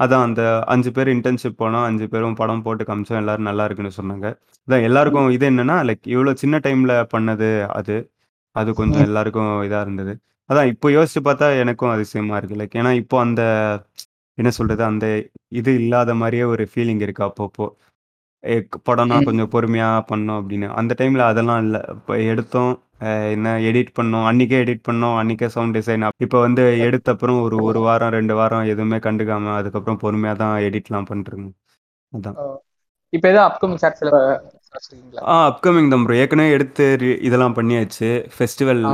அதான் அந்த அஞ்சு பேர் இன்டர்ன்ஷிப் போனோம் அஞ்சு பேரும் படம் போட்டு காமிச்சோம் எல்லாரும் நல்லா இருக்குன்னு சொன்னாங்க. அதான் எல்லாருக்கும் இது என்னன்னா லைக் இவ்வளோ சின்ன டைமில் பண்ணது அது. அது கொஞ்சம் ம். எல்லாருக்கும் இதாக இருந்தது. அதான் இப்போ யோசிச்சு பார்த்தா எனக்கும் அதிசயமா இருக்கு. லைக் ஏன்னா இப்போ அந்த என்ன சொல்றது? அந்த இது இல்லாத மாதிரியே ஒரு ஃபீலிங் இருக்கு அப்பப்போ. படம்னா. கொஞ்சம் பொறுமையா பண்ணோம் அப்படின்னு. அந்த டைம்ல அதெல்லாம் இல்லை. இப்போ எடுத்தோம் அஹ் என்ன எடிட் பண்ணோம். அன்னைக்கே எடிட் பண்ணோம். அன்னைக்கே சவுண்ட் டிசைன் இப்போ வந்து எடுத்த அப்புறம் ஒரு ஒரு வாரம் ரெண்டு வாரம் எதுவுமே கண்டுக்காம அதுக்கப்புறம் பொறுமையா தான் எடிட்லாம் பண்றேங்க அதான். இப்போ ஏதாவது அப்கமிங் ஷார்ட்ஸ்ல ஆ அப்கமிங் தான் ப்ரோ ஏற்கனவே எடுத்து இதெல்லாம் பண்ணியாச்சு. ஃபெஸ்டிவல்.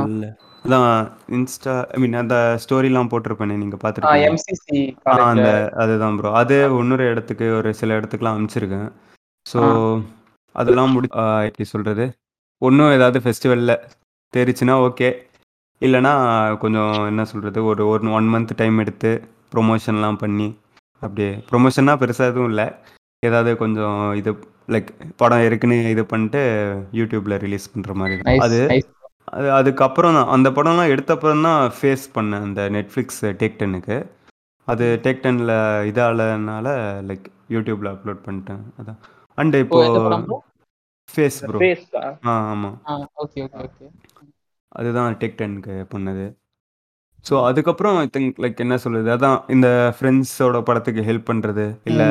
அதான் இன்ஸ்டா ஐ மீன் அந்த ஸ்டோரிலாம் போட்டிருப்பேனே நீங்க பார்த்துருக்கீங்க எம்சிசி அந்த அதுதான் ப்ரோ அது இன்னொரு இடத்துக்கு ஒரு சில இடத்துக்குலாம் அனுப்பிச்சிருக்கேன். ஸோ. அதெல்லாம் முடி எப்படி சொல்கிறது ஒன்றும் ஏதாவது ஃபெஸ்டிவலில் தெரிச்சுன்னா ஓகே இல்லைன்னா கொஞ்சம் என்ன சொல்கிறது ஒரு ஒரு ஒன் மந்த் டைம் எடுத்து ப்ரொமோஷன்லாம் பண்ணி அப்படியே ப்ரொமோஷன்னா பெருசாக எதுவும் இல்லை. ஏதாவது கொஞ்சம் இது லைக் படம் இருக்குன்னு இது பண்ணிட்டு யூடியூப்பில் ரிலீஸ் பண்ணுற மாதிரி அது அது அதுக்கப்புறம் தான் அந்த படம்லாம் எடுத்தப்புறம் தான் ஃபேஸ் பண்ணேன் அந்த நெட்ஃப்ளிக்ஸ் டேக் டென்னுக்கு அது டேக் டென்னில் இதாலனால லைக் யூடியூப்பில் அப்லோட் பண்ணிட்டேன் அதான். அண்ட் இப்போ ஃபேஸ் ப்ரோ ஆ? ஆமாம் ஆ ஓகே ஓகே ஓகே அதுதான் டேக் டென்னுக்கு பண்ணது ஸோ அதுக்கப்புறம் ஐ திங்க் லைக் என்ன சொல்கிறது அதான் இந்த ஃப்ரெண்ட்ஸோட படத்துக்கு ஹெல்ப் பண்ணுறது இல்லை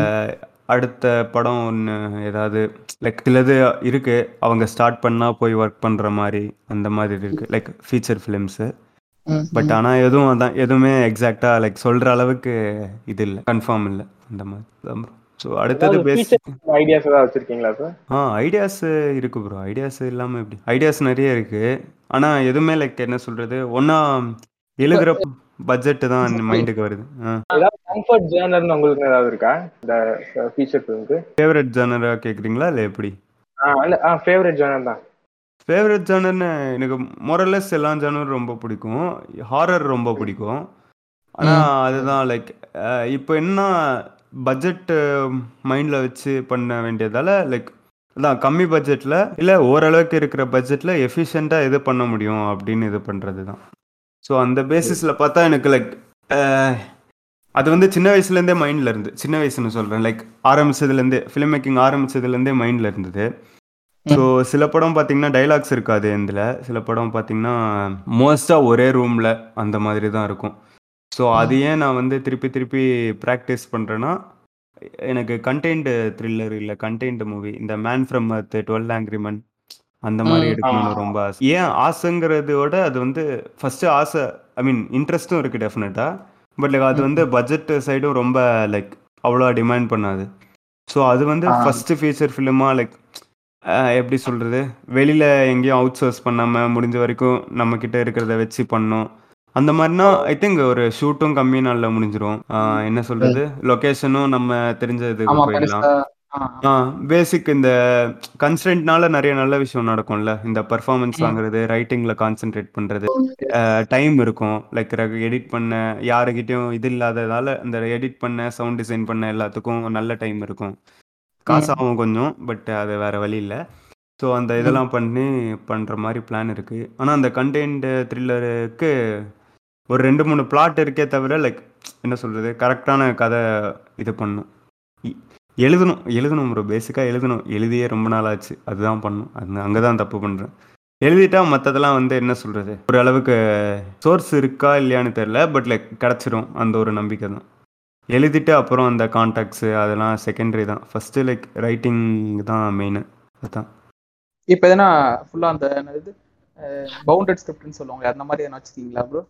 அடுத்த படம் ஒன்று ஏதாவது லைக் சிலது இருக்குது அவங்க ஸ்டார்ட் பண்ணால் போய் ஒர்க் பண்ணுற மாதிரி அந்த மாதிரி இருக்குது லைக் ஃபீச்சர் ஃபிலிம்ஸு பட் ஆனால் எதுவும் அதான் எதுவுமே எக்ஸாக்டாக லைக் சொல்கிற அளவுக்கு இது இல்லை. கன்ஃபார்ம் இல்லை. அந்த மாதிரி. ஸோ அடுத்தது பேஸ் ஐடியாஸ் ஏதாவது வச்சிருக்கீங்களா சார் ஆ ஐடியாஸ் இருக்கு ப்ரோ ஐடியாஸ் இல்லாமல் எப்படி? ஐடியாஸ் நிறைய இருக்கு. ஆனால் எதுவுமே லைக் என்ன சொல்கிறது ஒன்றா எழுதுகிற பட்ஜெட்டு தான் மைண்டுக்கு வருது. கம்ஃபர்ட் ஜேர்னர்னு உங்களுக்கு ஏதாவது இருக்கா? இந்த ஃபீச்சர் ஃபிலிமுக்கு ஃபேவரட் ஜானரா கேட்குறீங்களா இல்லை எப்படி? ஆ ஃபேவரட் ஜேர்னர் தான். ஃபேவரட் ஜானர்னு எனக்கு மொரலஸ் எல்லா ஜானரும் ரொம்ப பிடிக்கும். ஹாரர் ரொம்ப பிடிக்கும். ஆனால் அதுதான் லைக் இப்போ என்ன பட்ஜெட் மைண்டில் வச்சு பண்ண வேண்டியதால லைக் அதான் கம்மி பட்ஜெட்டில் இல்லை ஓரளவுக்கு இருக்கிற பட்ஜெட்டில் எஃபிஷியண்ட்டாக இது பண்ண முடியும் அப்படின்னு இது பண்ணுறது தான் ஸோ அந்த பேசிஸில் பார்த்தா எனக்கு லைக் அது வந்து சின்ன வயசுலேருந்தே மைண்டில் இருந்து சின்ன வயசுன்னு சொல்கிறேன் லைக் ஆரம்பிச்சதுலேருந்தே ஃபிலிம் மேக்கிங் ஆரம்பிச்சதுலேருந்தே மைண்டில் இருந்தது. ஸோ சில படம் பார்த்தீங்கன்னா டைலாக்ஸ் இருக்காது இதில். சில படம் பார்த்தீங்கன்னா மோஸ்ட்டாக ஒரே ரூமில் அந்த மாதிரி தான் இருக்கும். ஸோ அது ஏன் நான் வந்து திருப்பி திருப்பி ப்ராக்டிஸ் பண்ணுறேன்னா எனக்கு கண்டெய்ன்டு த்ரில்லர் இல்லை கண்டெய்ன்டு மூவி இந்த man from earth twelve angry men அந்த மாதிரி எடுக்கணும்னு. ரொம்ப ஆசை. ஏன் ஆசைங்கிறதோட அது வந்து ஃபஸ்ட்டு ஆசை ஐ மீன் இன்ட்ரெஸ்ட்டும் இருக்குது டெஃபினட்டாக பட் லைக் அது வந்து பட்ஜெட் சைடும் ரொம்ப லைக் அவ்வளோ டிமாண்ட் பண்ணாது. ஸோ அது வந்து ஆ. ஃபஸ்ட்டு ஃபீச்சர் ஃபிலிமாக லைக் எப்படி சொல்கிறது வெளியில் எங்கேயும் அவுட் சோர்ஸ் பண்ணாமல் முடிஞ்ச வரைக்கும் நம்மக்கிட்ட இருக்கிறத வச்சு பண்ணோம். அந்த மாதிரினா ஐ திங்க் ஒரு ஷூட்டும் கம்மி நாளில் முடிஞ்சிரும். என்ன சொல்கிறது லொக்கேஷனும் நம்ம தெரிஞ்ச இதுக்கு போயிடலாம். பேசிக் இந்த கன்ஸ்டன்ட்னால நிறைய நல்ல விஷயம் நடக்கும்ல. இந்த பர்ஃபார்மன்ஸ். வாங்குறது ரைட்டிங்கில் கான்சென்ட்ரேட் பண்ணுறது டைம் இருக்கும். லைக் எடிட் பண்ண யாருக்கிட்டையும் இது இல்லாததால இந்த எடிட் பண்ண சவுண்ட் டிசைன் பண்ண எல்லாத்துக்கும் நல்ல டைம் இருக்கும். காசு ஆகும் கொஞ்சம் பட் அது வேற வழி இல்லை. ஸோ அந்த இதெல்லாம் பண்ணி பண்ணுற மாதிரி பிளான் இருக்குது ஆனால் அந்த கண்டென்ட் த்ரில்லருக்கு ஒரு ரெண்டு மூணு பிளாட் இருக்கே தவிர லைக் என்ன சொல்கிறது கரெக்டான கதை இது பண்ணும். எழுதணும் எழுதணும் ப்ரோ பேசிக்காக எழுதணும். எழுதியே ரொம்ப நாள் ஆச்சு. அதுதான் பண்ணும். அது அங்கே தான் தப்பு பண்ணுறேன் எழுதிட்டா மற்றதெல்லாம் வந்து என்ன சொல்கிறது ஒரு அளவுக்கு சோர்ஸ் இருக்கா இல்லையான்னு தெரில பட் லைக் கிடச்சிரும். அந்த ஒரு நம்பிக்கை தான். எழுதிட்டு அப்புறம் அந்த கான்டாக்ட்ஸு அதெல்லாம் செகண்டரி தான். ஃபஸ்ட்டு லைக் ரைட்டிங் தான் மெயின் அதுதான் இப்போ எதனா ஃபுல்லா அந்த என்னது பவுண்டட் ஸ்கிரிப்ட்னு சொல்லுவாங்க அந்த மாதிரி எதனா வச்சிருக்கீங்களா ப்ரோ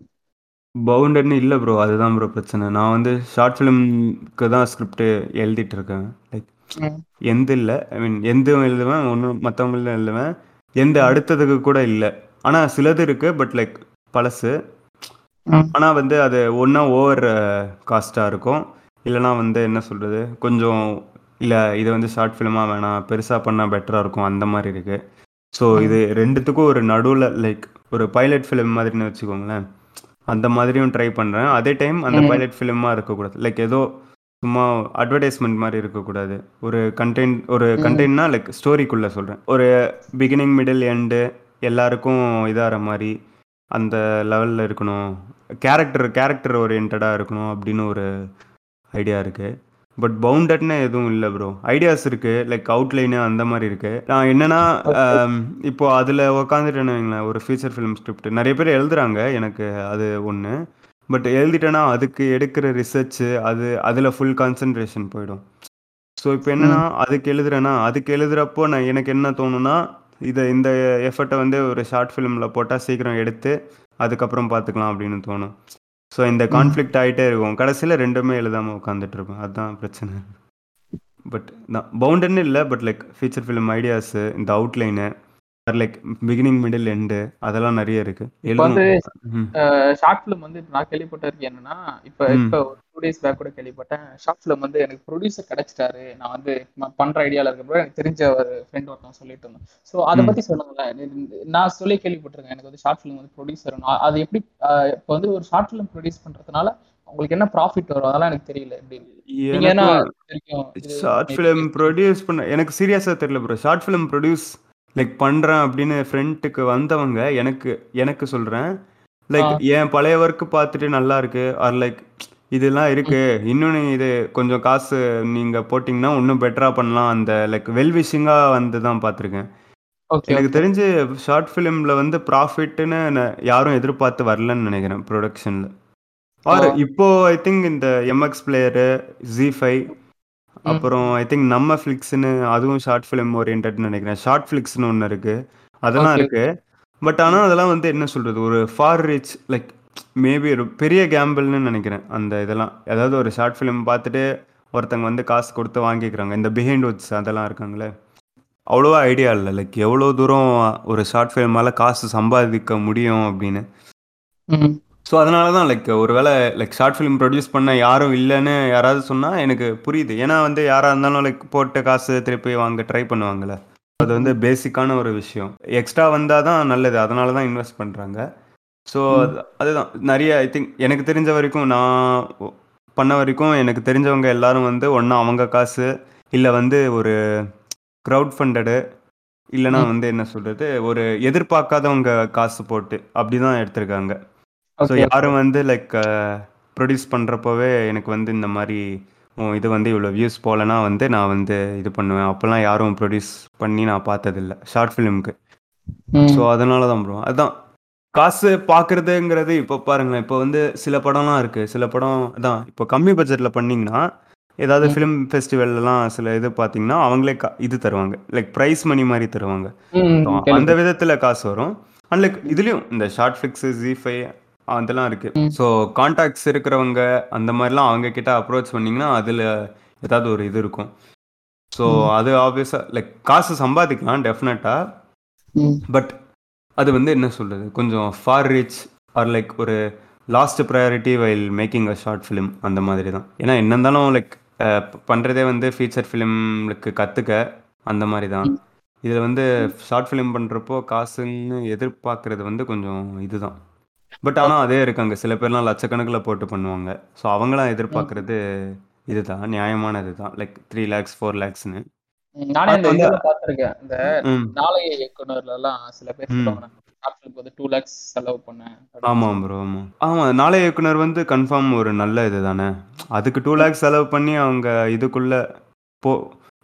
பவுண்டட்னு இல்லை ப்ரோ அதுதான் ப்ரோ பிரச்சனை. நான் வந்து ஷார்ட் ஃபிலிம்க்கு தான் ஸ்கிரிப்ட் எழுதிட்டு இருக்கேன். லைக் எந்த இல்லை. ஐ மீன் எந்தும் எழுதுவேன் ஒன்றும் மற்றவங்களும் எழுதுவேன். எந்த அடுத்ததுக்கு கூட இல்லை. ஆனால் சிலது இருக்குது பட் லைக் பழசு. ஆனால் வந்து அது ஒன்றா ஓவர் காஸ்ட்டாக இருக்கும். இல்லைனா வந்து என்ன சொல்கிறது கொஞ்சம் இல்லை இது வந்து ஷார்ட் ஃபிலிமாக வேணாம். பெருசாக பண்ணால் பெட்டராக இருக்கும். அந்த மாதிரி இருக்குது ஸோ இது ரெண்டுத்துக்கும் ஒரு நடுவில் லைக் ஒரு பைலட் ஃபிலிம் மாதிரின்னு வச்சுக்கோங்களேன். அந்த மாதிரியும் ட்ரை பண்ணுறேன் அதே டைம் அந்த. பைலட் ஃபிலிமாக இருக்கக்கூடாது. லைக் ஏதோ சும்மா அட்வர்டைஸ்மெண்ட் மாதிரி இருக்கக்கூடாது. ஒரு கண்டென்ட் ஒரு. கண்டென்ட்னா லைக் ஸ்டோரிக்குள்ளே சொல்கிறேன் ஒரு பிகினிங் மிடில் எண்டு எல்லாருக்கும் இதாகிற மாதிரி அந்த லெவலில் இருக்கணும். கேரக்டர் கேரக்டர் ஓரியன்டாக இருக்கணும் அப்படின்னு ஒரு ஐடியா இருக்குது பட் பவுண்டட்னு எதுவும் இல்லை ப்ரோ ஐடியாஸ் இருக்குது லைக் அவுட்லைனு அந்த மாதிரி இருக்குது நான் என்னென்னா இப்போ அதில் உக்காந்துட்டேன்னு ஒரு ஃபீச்சர் ஃபிலிம் ஸ்கிரிப்ட் நிறைய பேர் எழுதுறாங்க எனக்கு அது ஒன்று பட் எழுதிட்டேன்னா அதுக்கு எடுக்கிற ரிசர்ச்சு அது அதில் ஃபுல் கான்சென்ட்ரேஷன் போயிடும். ஸோ இப்போ என்னன்னா அதுக்கு எழுதுறேன்னா அதுக்கு எழுதுறப்போ நான் எனக்கு என்ன தோணுன்னா இதை இந்த எஃபர்ட்டை வந்து ஒரு ஷார்ட் ஃபிலிமில் போட்டால் சீக்கிரம் எடுத்து அதுக்கப்புறம் பார்த்துக்கலாம் அப்படின்னு தோணும். ஸோ இந்த கான்ஃப்ளிக்ட் ஆகிட்டே இருக்கும். கடைசியில் ரெண்டுமே எழுதாமல் உட்காந்துட்டு இருப்பேன் அதுதான் பிரச்சனை. பட் நான் பவுண்டர்னு இல்லை but like feature film ideas இந்த outline like beginning middle end அதெல்லாம் நிறைய இருக்கு. இப்போ வந்து. ஷார்ட் ஃபிலிம் வந்து நான் கேள்விப்பட்டிருக்கேன் என்னன்னா இப்போ ஒரு டூ டேஸ் பேக் கூட கேள்விப்பட்டேன். ஷார்ட் ஃபிலிம் வந்து எனக்கு ப்ரொடியூசர் கிடைச்சிட்டாரு. நான் வந்து பண்ற ஐடியால இருக்கப்போ எனக்கு தெரிஞ்ச ஒரு ஃப்ரெண்ட் ஒருத்தன் சொல்லிட்டு இருந்தான். ஸோ அதை. பத்தி சொல்லுங்களேன் நான் சொல்லி கேள்விப்பட்டிருக்கேன். எனக்கு வந்து ஷார்ட் ஃபிலிம் வந்து ப்ரொடியூசர் அது எப்படி இப்போ வந்து ஒரு ஷார்ட் ஃபிலிம் ப்ரொடியூஸ் பண்றதுனால உங்களுக்கு என்ன ப்ராஃபிட் வரும்? அதெல்லாம் எனக்கு தெரியல. எப்படி நீங்க என்ன எனக்கும் தெரியும்? இது ஷார்ட் ஃபிலிம் ப்ரொடியூஸ் பண்ண எனக்கு சீரியஸாக தெரியல bro short film produce like பண்ணுறேன் அப்படின்னு ஃப்ரெண்டுக்கு வந்தவங்க எனக்கு எனக்கு சொல்கிறேன் லைக். என் பழைய ஒர்க்கு பார்த்துட்டு நல்லா இருக்கு. ஆர் லைக் இதெல்லாம் இருக்கு. இன்னும் நீ இது கொஞ்சம் காசு நீங்கள் போட்டிங்கன்னா இன்னும் பெட்டராக பண்ணலாம். அந்த லைக் வெல் விஷிங்காக வந்து தான் பார்த்துருக்கேன் எனக்கு தெரிஞ்சு ஷார்ட் ஃபிலிமில் வந்து ப்ராஃபிட்னு யாரும் எதிர்பார்த்து வரலன்னு நினைக்கிறேன் ப்ரொடக்ஷனில் ஆர். இப்போ ஐ திங்க் இந்த எம்எக்ஸ் பிளேயரு ஜி ஃபைவ் அப்புறம் ஐ திங்க் நம்ம ஃப்ளிக்ஸ்னு அதுவும் ஷார்ட் ஃபிலிம் ஓரியன்ட்னு நினைக்கிறேன். ஷார்ட் ஃபிளிக்ஸ்னு ஒன்று இருக்கு. அதெல்லாம். இருக்கு. பட் ஆனால் அதெல்லாம் வந்து என்ன சொல்றது? ஒரு ஃபார் ரிச் லைக் மேபி ஒரு பெரிய கேம்பிள்னு நினைக்கிறேன். அந்த இதெல்லாம். அதாவது ஒரு ஷார்ட் ஃபிலிம் பார்த்துட்டு ஒருத்தங்க வந்து காசு கொடுத்து வாங்கிக்கிறாங்க. இந்த பிஹைண்ட் வுட்ஸ் அதெல்லாம் இருக்காங்களே. அவ்வளோவா ஐடியா இல்லை. லைக் எவ்வளோ தூரம் ஒரு ஷார்ட் ஃபிலிமால் காசு சம்பாதிக்க முடியும் அப்படின்னு. ஸோ அதனால தான் லைக் ஒருவேளை லைக் ஷார்ட் ஃபிலிம் ப்ரொடியூஸ் பண்ண யாரும் இல்லைன்னு யாராவது சொன்னால் எனக்கு புரியுது. ஏன்னா வந்து யாராக இருந்தாலும் லைக் போட்ட காசு திருப்பி வாங்க ட்ரை பண்ணுவாங்கல்ல. அது வந்து பேசிக்கான ஒரு விஷயம். எக்ஸ்ட்ரா வந்தால் தான் நல்லது அதனால தான் இன்வெஸ்ட் பண்ணுறாங்க ஸோ அதுதான். நிறைய ஐ திங்க் எனக்கு தெரிஞ்ச வரைக்கும் நான் பண்ண வரைக்கும் எனக்கு தெரிஞ்சவங்க எல்லாரும் வந்து ஒன்றா அவங்க காசு இல்லை வந்து ஒரு க்ரௌட் ஃபண்டடு இல்லைனா. வந்து என்ன சொல்கிறது ஒரு எதிர்பார்க்காதவங்க காசு போட்டு அப்படி தான் எடுத்திருக்காங்க. ஸோ யாரும் வந்து லைக் ப்ரொடியூஸ் பண்ணுறப்பவே எனக்கு வந்து இந்த மாதிரி "ஓ, இது வந்து இவ்வளோ வியூஸ் போகலன்னா வந்து நான் வந்து இது பண்ணுவேன். அப்போல்லாம் யாரும் ப்ரொடியூஸ் பண்ணி நான் பார்த்ததில்ல ஷார்ட் ஃபிலிம்க்கு. ஸோ அதனால தான் ப்ரோ அதான் காசு பார்க்குறதுங்கிறது இப்போ பாருங்களேன் இப்போ வந்து சில படம்லாம் இருக்குது சில படம் அதான் இப்போ கம்மி பட்ஜெட்டில் பண்ணிங்கன்னா ஏதாவது. ஃபிலிம் ஃபெஸ்டிவல்லாம் சில இது பார்த்தீங்கன்னா அவங்களே கா இது தருவாங்க. லைக் ப்ரைஸ் மணி மாதிரி தருவாங்க. அந்த. விதத்தில் காசு வரும். அண்ட் லைக் இதுலேயும் இந்த ஷார்ட் ஃபிக்ஸு ஜிஃபை அதெல்லாம் இருக்குது ம். ஸோ கான்டாக்ட்ஸ் இருக்கிறவங்க அந்த மாதிரிலாம் அவங்க கிட்ட அப்ரோச் பண்ணிங்கன்னா அதில் ஏதாவது ஒரு இது இருக்கும் ஸோ. அது ஆப்வியஸாக லைக் காசு சம்பாதிக்கலாம் டெஃபினட்டாக. பட் அது வந்து என்ன சொல்கிறது கொஞ்சம் ஃபார் ரீச் ஆர் லைக் ஒரு last priority while making a short film அந்த மாதிரி தான் ஏன்னா என்ன இருந்தாலும் லைக் பண்ணுறதே வந்து ஃபீச்சர் ஃபிலிம்லுக்கு கற்றுக்க அந்த மாதிரி தான். இதில் வந்து ஷார்ட் ஃபிலிம் பண்ணுறப்போ காசுன்னு எதிர்பார்க்குறது வந்து கொஞ்சம் இதுதான் பட் ஆனால் அதே இருக்காங்க. சில பேர்லாம் லட்சக்கணக்கில் போட்டு பண்ணுவாங்க. ஸோ அவங்களாம் எதிர்பார்க்குறது இதுதான். நியாயமானது தான் லைக் த்ரீ லேக்ஸ் ஃபோர் லேக்ஸ்னு ம், நானே வந்து- இதுல பார்த்திருக்கேன் இந்த ம். எல்லாம் சில பேர் ம். சொல்லுவாங்க வந்து லேக்ஸ் செலவு பண்ணேன். அப்படின்னு ஆமாம் சொல்லி. ப்ரோ ஆமாம் ஆமாம் நாளை இயக்குனர் வந்து கன்ஃபார்ம் ஒரு நல்ல இது தானே அதுக்கு டூ லேக்ஸ் செலவு பண்ணி அவங்க இதுக்குள்ளே போ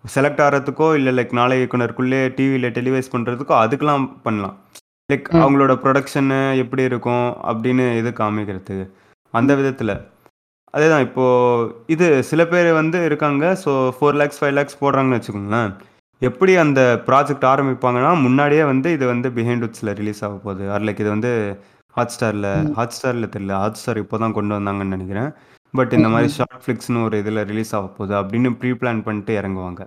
செலக்ட் ஆகிறதுக்கோ இல்லை லைக் நாளை இயக்குனருக்குள்ளே டிவியில் டெலிவைஸ் பண்ணுறதுக்கோ அதுக்கெலாம் பண்ணலாம். லைக் ம். அவங்களோட ப்ரொடக்ஷனு எப்படி இருக்கும் அப்படின்னு இது காமிக்கிறதுக்கு அந்த விதத்தில். அதே தான் இப்போது இது சில பேர் வந்து இருக்காங்க so four lakhs five lakhs போடுறாங்கன்னு வச்சுக்கோங்களேன். எப்படி அந்த ப்ராஜெக்ட் ஆரம்பிப்பாங்கன்னா முன்னாடியே வந்து இது வந்து பிஹைண்ட் உட்ஸில் ரிலீஸ் ஆக போகுது. ஆர் லைக் இது வந்து ஹாட் ஸ்டாரில் ம். ஹாட் ஸ்டாரில் தெரியல. ஹாட் ஸ்டார் இப்போ தான் கொண்டு வந்தாங்கன்னு நினைக்கிறேன். பட் இந்த மாதிரி. ஷார்ட் ஃப்ளிக்ஸ்னு ஒரு இதில் ரிலீஸ் ஆக போகுது அப்படின்னு ப்ரீ பிளான் பண்ணிட்டு இறங்குவாங்க.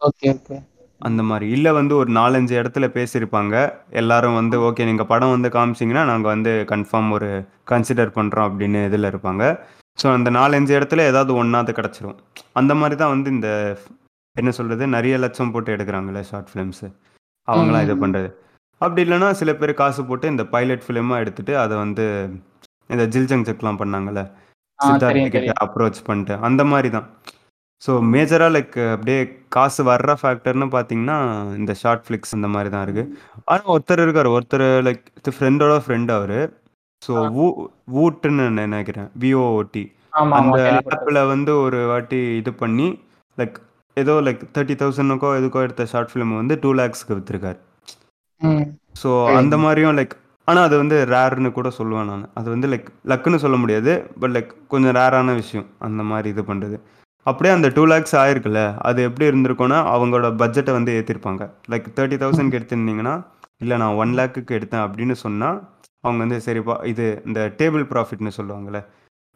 Okay okay. அந்த மாதிரி. இல்லை வந்து ஒரு நாலஞ்சு இடத்துல பேசியிருப்பாங்க. எல்லாரும் வந்து ஓகே நீங்கள் படம் வந்து காமிச்சிங்கன்னா நாங்கள் வந்து கன்ஃபார்ம் ஒரு கன்சிடர் பண்ணுறோம் அப்படின்னு இதில் இருப்பாங்க. ஸோ அந்த நாலஞ்சு இடத்துல ஏதாவது ஒன்றாவது கிடச்சிரும். அந்த மாதிரி தான் வந்து இந்த என்ன சொல்கிறது நிறைய லட்சம் போட்டு எடுக்கிறாங்களே ஷார்ட் ஃபிலிம்ஸு. அவங்களாம் இது ம். பண்ணுறது அப்படி இல்லைன்னா சில பேர் காசு போட்டு இந்த பைலட் ஃபிலிமாக எடுத்துட்டு அதை வந்து இந்த ஜில்ஜங் செக்லாம் பண்ணாங்கல்ல ஆ, சித்தார்த் தெரியும், கிட்ட தெரியும். அப்ரோச் பண்ணிட்டு அந்த மாதிரி தான். ஸோ மேஜராக லைக் அப்படியே காசு வர்ற ஃபேக்டர்னு பார்த்தீங்கன்னா இந்த ஷார்ட் ஃப்ளிக்ஸ் அந்த மாதிரி தான் இருக்குது ஆனால் ஒருத்தர் இருக்கார். ஒருத்தர் லைக் ஃப்ரெண்டோட ஃப்ரெண்ட் அவர். ஸோ ஆ. வூ வூட்டுன்னு நினைக்கிறேன். விஓஓடி அந்த. ஆப்பில் வந்து ஒரு வாட்டி இது பண்ணி லைக் ஏதோ லைக் தேர்ட்டி தௌசண்ட்க்கோ எதுக்கோ எடுத்த ஷார்ட் ஃபிலிம் வந்து டூ லேக்ஸ்க்கு ம். ஸோ. அந்த மாதிரியும் லைக் ஆனால் அது வந்து ரேர்னு கூட சொல்லுவேன் நான். அது வந்து லைக் லக்குன்னு சொல்ல முடியாது. பட் லைக் கொஞ்சம் ரேரான விஷயம். அந்த மாதிரி இது பண்ணுறது அப்படியே அந்த டூ லேக்ஸ் ஆயிருக்குல்ல அது எப்படி இருந்திருக்கும்னா அவங்களோட பட்ஜெட்டை வந்து ஏற்றிருப்பாங்க லைக் தேர்ட்டி தௌசண்ட்க்கு எடுத்திருந்தீங்கன்னா இல்லை நான் ஒன் லேக்குக்கு எடுத்தேன் அப்படின்னு சொன்னால் அவங்க வந்து சரிப்பா இது இந்த டேபிள் ப்ராஃபிட்னு சொல்லுவாங்கள்ல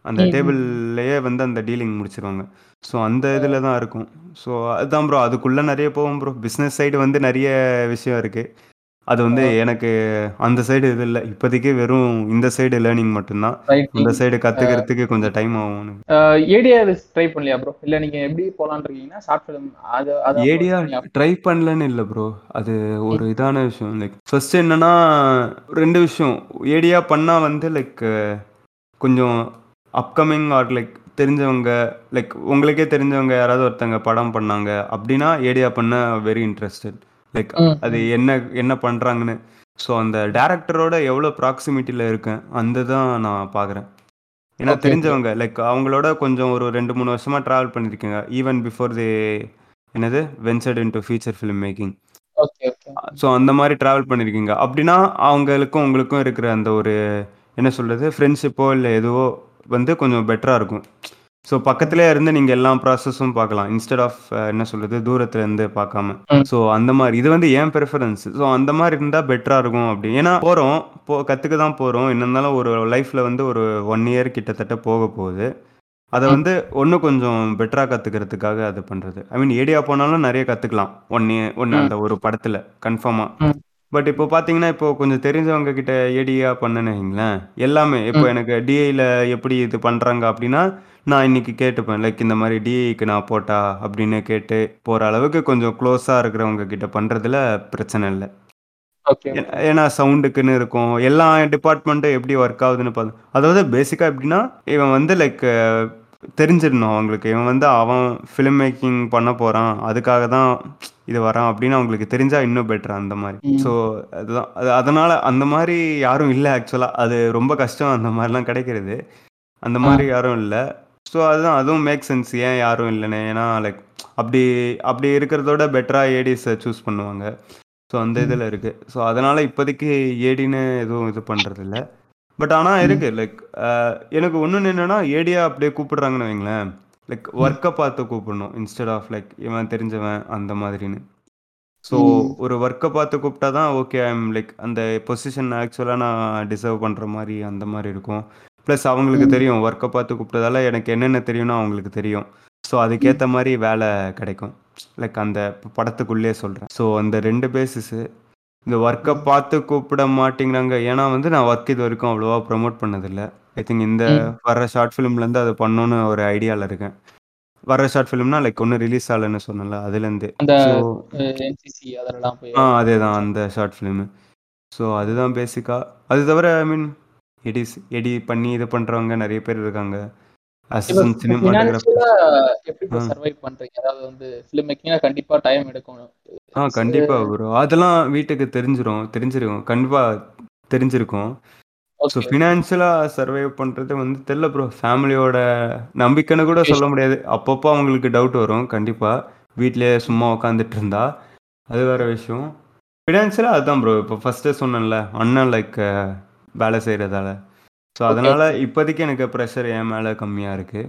அந்த. டேபிள்லேயே வந்து அந்த டீலிங் முடிச்சிருவாங்க. ஸோ அந்த இதில் தான் இருக்கும். ஸோ அதுதான் ப்ரோ அதுக்குள்ளே நிறைய போகும் ப்ரோ பிஸ்னஸ் சைடு வந்து நிறைய விஷயம் இருக்குது அது வந்து எனக்கு அந்த சைடு இது இல்லை. இப்போதைக்கு வெறும் இந்த சைடு லேர்னிங் மட்டும்தான். இந்த சைடு கற்றுக்கிறதுக்கு கொஞ்சம் டைம் ஆகும் ஏடியா ட்ரை பண்ணலையா ப்ரோ இல்ல நீங்க எப்படி போலான்னு இருக்கீங்கன்னா ஷார்ட் ஃபிலிம் அது ஏடியா ட்ரை பண்ணலன்னு இல்லை ப்ரோ அது ஒரு இதான விஷயம். லைக் ஃபர்ஸ்ட் என்னன்னா ரெண்டு விஷயம். ஏடியா பண்ணால் வந்து லைக் கொஞ்சம் அப்கமிங் ஆர் லைக் தெரிஞ்சவங்க லைக் உங்களுக்கே தெரிஞ்சவங்க யாராவது ஒருத்தங்க படம் பண்ணாங்க அப்படின்னா ஏடியா பண்ண வெரி இன்ட்ரெஸ்டட் லைக். அது என்ன என்ன பண்ணுறாங்கன்னு ஸோ அந்த டேரக்டரோட எவ்வளோ ப்ராக்சிமிட்டியில் இருக்கேன் அந்த தான் நான் பார்க்குறேன் ஏன்னா தெரிஞ்சவங்க லைக் அவங்களோட கொஞ்சம் ஒரு ரெண்டு மூணு வருஷமாக ட்ராவல் பண்ணியிருக்கீங்க ஈவன் பிஃபோர் தே என்னது? Ventured in to feature film making so அந்த மாதிரி ட்ராவல் பண்ணியிருக்கீங்க அப்படின்னா அவங்களுக்கும் உங்களுக்கும் இருக்கிற அந்த ஒரு என்ன சொல்கிறது ஃப்ரெண்ட்ஷிப்போ இல்லை எதுவோ வந்து கொஞ்சம் பெட்டராக இருக்கும். ஸோ பக்கத்துலேயே இருந்து நீங்கள் எல்லா ப்ராசஸும் பார்க்கலாம். இன்ஸ்டெட் ஆஃப் என்ன சொல்கிறது தூரத்துல இருந்து பார்க்காம. ஸோ அந்த மாதிரி இது வந்து ஏன் ப்ரிஃபரன்ஸ் ஸோ அந்த மாதிரி இருந்தால் பெட்டராக இருக்கும் அப்படி. ஏன்னா போகிறோம் போ கற்றுக்க தான் போகிறோம் என்ன இருந்தாலும் ஒரு லைஃப்பில் வந்து ஒரு ஒன் இயர் கிட்டத்தட்ட போக போகுது. அதை வந்து ஒன்றும் கொஞ்சம் பெட்டராக கற்றுக்கிறதுக்காக அது பண்ணுறது ஐ மீன் ஏடியா போனாலும் நிறைய கற்றுக்கலாம் ஒன் இயர் ஒன்று. அந்த ஒரு படத்தில் கன்ஃபார்மாக. பட் இப்போ பார்த்தீங்கன்னா இப்போ கொஞ்சம் தெரிஞ்சவங்க கிட்ட ஏடியா பண்ணேன்னு வைங்களேன் எல்லாமே இப்போ ம். எனக்கு டிஐயில் எப்படி இது பண்ணுறாங்க அப்படின்னா நான் இன்னைக்கு கேட்டுப்பேன். லைக் இந்த மாதிரி டிஐக்கு நான் போட்டா அப்படின்னு கேட்டு போகிற அளவுக்கு கொஞ்சம் க்ளோஸாக இருக்கிறவங்க கிட்ட பண்ணுறதுல பிரச்சனை இல்லை. ஓகே ஏ- ஏன்னா சவுண்டுக்குன்னு இருக்கும். எல்லா டிபார்ட்மெண்ட்டும் எப்படி ஒர்க் ஆகுதுன்னு பார்த்து அதாவது பேசிக்காக எப்படின்னா இவன் வந்து லைக் தெரிஞ்சிடணும் அவங்களுக்கு. இவன் வந்து அவன் ஃபிலிம் மேக்கிங் பண்ண போகிறான் அதுக்காக தான் இது வரான் அப்படின்னு அவங்களுக்கு தெரிஞ்சா இன்னும் பெட்டர் அந்த மாதிரி. ஸோ அதுதான். அது அதனால் அந்த மாதிரி யாரும் இல்லை ஆக்சுவலாக அது ரொம்ப கஷ்டம் அந்த மாதிரிலாம் கிடைக்கிறது. அந்த. மாதிரி யாரும் இல்லை. ஸோ அதுதான். அதுவும் மேக் சென்ஸ் ஏன் யாரும் இல்லைன்னு? ஏன்னா லைக் அப்படி அப்படி இருக்கிறதோட பெட்டராக ஏடிஸை சூஸ் பண்ணுவாங்க. ஸோ அந்த. இதில் இருக்குது ஸோ அதனால் இப்போதைக்கு ஏடின்னு எதுவும் இது பண்ணுறதில்ல பட் ஆனால். இருக்கு லைக் எனக்கு ஒன்று என்னன்னா ஏடியா அப்படியே கூப்பிடுறாங்கன்னு வைங்களேன். லைக் ஒர்க்கை பார்த்து கூப்பிடணும் இன்ஸ்டெட் ஆஃப் லைக் இவன் தெரிஞ்சவன் அந்த மாதிரின்னு. ஸோ. ஒரு ஒர்க்கை பார்த்து கூப்பிட்டா தான் ஓகே ஐம் லைக் அந்த பொசிஷன் ஆக்சுவலாக நான் டிசர்வ் பண்ணுற மாதிரி அந்த மாதிரி இருக்கும். ப்ளஸ் அவங்களுக்கு. தெரியும் ஒர்க்கை பார்த்து கூப்பிட்டதால எனக்கு என்னென்ன தெரியும்னு அவங்களுக்கு தெரியும். ஸோ அதுக்கேற்ற மாதிரி வேலை கிடைக்கும். லைக் அந்த படத்துக்குள்ளே சொல்கிறேன் ஸோ அந்த ரெண்டு பேசிஸு இந்த ஒர்க்கை பார்த்து கூப்பிட மாட்டேங்கிறாங்க. ஏன்னா வந்து நான் ஒர்க் இது வரைக்கும் அவ்வளோவா ப்ரமோட் பண்ணதில்லை. ஐ திங்க் இந்த ம். வர்ற ஷார்ட் ஃபிலிம்லேருந்து அது பண்ணணும்னு ஒரு ஐடியாவில் இருக்கேன். வர்ற ஷார்ட் ஃபிலிம்னா லைக் ஒன்று ரிலீஸ் ஆகலைன்னு சொன்னல அதுலேருந்து அந்த ஸோ என்சிசி அதெல்லாம் போய் ஆ அதே தான் அந்த ஷார்ட் ஃபிலிமு ஸோ அதுதான் பேசிக்காக அது தவிர ஐ மீன் எடிஸ் எடி பண்ணி இது பண்ணுறவங்க நிறைய பேர் இருக்காங்க. கண்டிப்பா ப்ரோ அதெல்லாம் வீட்டுக்கு தெரிஞ்சிரும் தெரிஞ்சிருக்கும். கண்டிப்பாக தெரிஞ்சிருக்கும் ஸோ ஃபினான்ஷியலாக பண்ணுறது வந்து தெரில ப்ரோ ஃபேமிலியோட நம்பிக்கைன்னு கூட சொல்ல முடியாது. அப்பப்போ அவங்களுக்கு டவுட் வரும் கண்டிப்பாக வீட்டிலே சும்மா உட்காந்துட்டு இருந்தா அது வேற விஷயம். ஃபினான்ஷியலாக அதுதான் ப்ரோ இப்போ ஃபஸ்ட்டே சொன்னேன்ல அண்ணன் லைக் வேலை செய்கிறதால ஸோ Okay, அதனால். இப்போதைக்கு எனக்கு ப்ரெஷர் என் மேலே கம்மியாக இருக்குது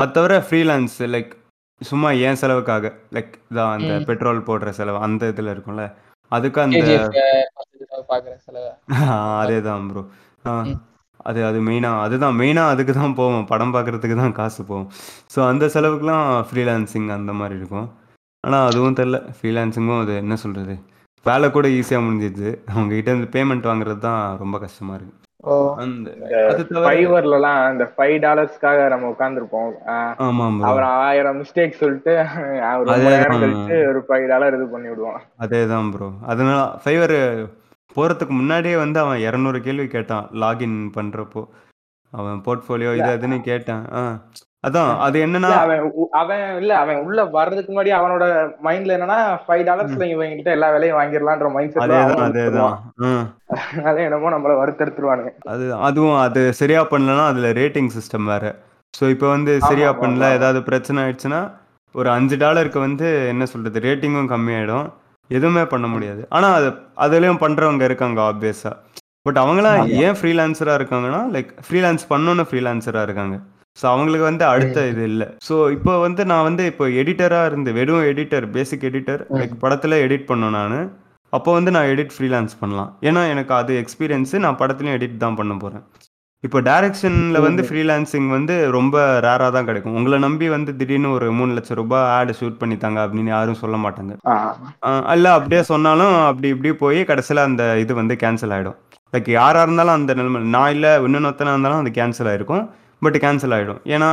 அது தவிர ஃப்ரீலான்ஸ் லைக் சும்மா ஏன் செலவுக்காக லைக் இதான் அந்த ம். பெட்ரோல் போடுற செலவு அந்த இதில் இருக்கும்ல அதுக்கு அந்த கேஜிஎஃப் பாக்குற செலவு. அதே தான் ப்ரோ ம். அது அது மெயினாக அதுதான் மெயினாக அதுக்கு தான் போவோம். படம் பார்க்குறதுக்கு தான் காசு போகும் ஸோ அந்த செலவுக்குலாம் ஃப்ரீலான்சிங் அந்த மாதிரி இருக்கும். ஆனால் அதுவும் தெரில. ஃப்ரீலான்சிங்கும் அது என்ன சொல்கிறது வேலை கூட ஈஸியாக முடிஞ்சிடுது. அவங்க கிட்ட இருந்து பேமெண்ட் வாங்குறது தான் ரொம்ப கஷ்டமாக இருக்கு. ஃபைவர்லாம் இந்த ஃபைவ் டாலர்ஸ்க்காக நம்ம உட்காந்துருப்போம் அவர் ஆயிரம் மிஸ்டேக் சொல்லிட்டு அவர் அதேதான். ஒரு ஃபைவ் டாலர் இது பண்ணி விடுவான் அதே தான் ப்ரோ அதனால ஃபைவர் போகிறதுக்கு முன்னாடியே வந்து அவன் இரநூறு கேள்வி கேட்டான் லாகின் பண்ணுறப்போ அவன் போர்ட்ஃபோலியோ இது அதுன்னு கேட்டான். அதான் அது என்னன்னா அவன் அவன் இல்ல அவன் உள்ள வர்றதுக்கு முன்னாடி அவனோட மைண்ட்ல என்னன்னா ஃபைவ் டாலர்ஸ்ல இவங்க கிட்ட எல்லா வேலையும் வாங்கிடலான்ற மைண்ட் செட்ல அதேதான் அதேதான் அதே என்னமோ நம்மள வறுத்தெடுத்துருவானுங்க. அது அதுவும் அது சரியா பண்ணலன்னா அதுல ரேட்டிங் சிஸ்டம் வேற. ஸோ இப்போ வந்து சரியா பண்ணல. ஏதாவது பிரச்சனை ஆயிடுச்சுன்னா ஒரு அஞ்சு டாலருக்கு வந்து என்ன சொல்றது ரேட்டிங்கும் கம்மியாயிடும். எதுவுமே பண்ண முடியாது. ஆனா அது அதுலயும் பண்றவங்க இருக்காங்க ஆப்வியஸா பட் அவங்களாம். ஏன் ஃப்ரீலான்சரா இருக்காங்கன்னா லைக் ஃப்ரீலான்ஸ் பண்ணணும்னு ஃப்ரீலான்சரா இருக்காங்க. ஸோ அவங்களுக்கு வந்து அடுத்த இது இல்லை. ஸோ இப்போ வந்து நான் வந்து இப்போ எடிட்டராக இருந்து வெறும் எடிட்டர் பேசிக் எடிட்டர். லைக் படத்தில் எடிட் பண்ணோம் நான். அப்போ வந்து நான் எடிட் ஃப்ரீலான்ஸ் பண்ணலாம். ஏன்னா எனக்கு அது எக்ஸ்பீரியன்ஸு நான் படத்துலையும் எடிட் தான் பண்ண போகிறேன் இப்போ டைரக்ஷனில் வந்து. ஃப்ரீலான்சிங் வந்து ரொம்ப ரேராக தான் கிடைக்கும். உங்களை நம்பி வந்து திடீர்னு ஒரு மூணு லட்சம் ரூபாய் ஆடு ஷூட் பண்ணித்தாங்க அப்படின்னு யாரும் சொல்ல மாட்டாங்க. இல்லை அப்படியே சொன்னாலும் அப்படி இப்படி போய் கடைசியில் அந்த இது வந்து கேன்சல் ஆகிடும் லைக் யாராக இருந்தாலும் அந்த நிலைமை நான் இல்லை இன்னொருத்தனா இருந்தாலும் அது கேன்சல் ஆகிருக்கும் பட் கேன்சல் ஆகிடும் ஏன்னா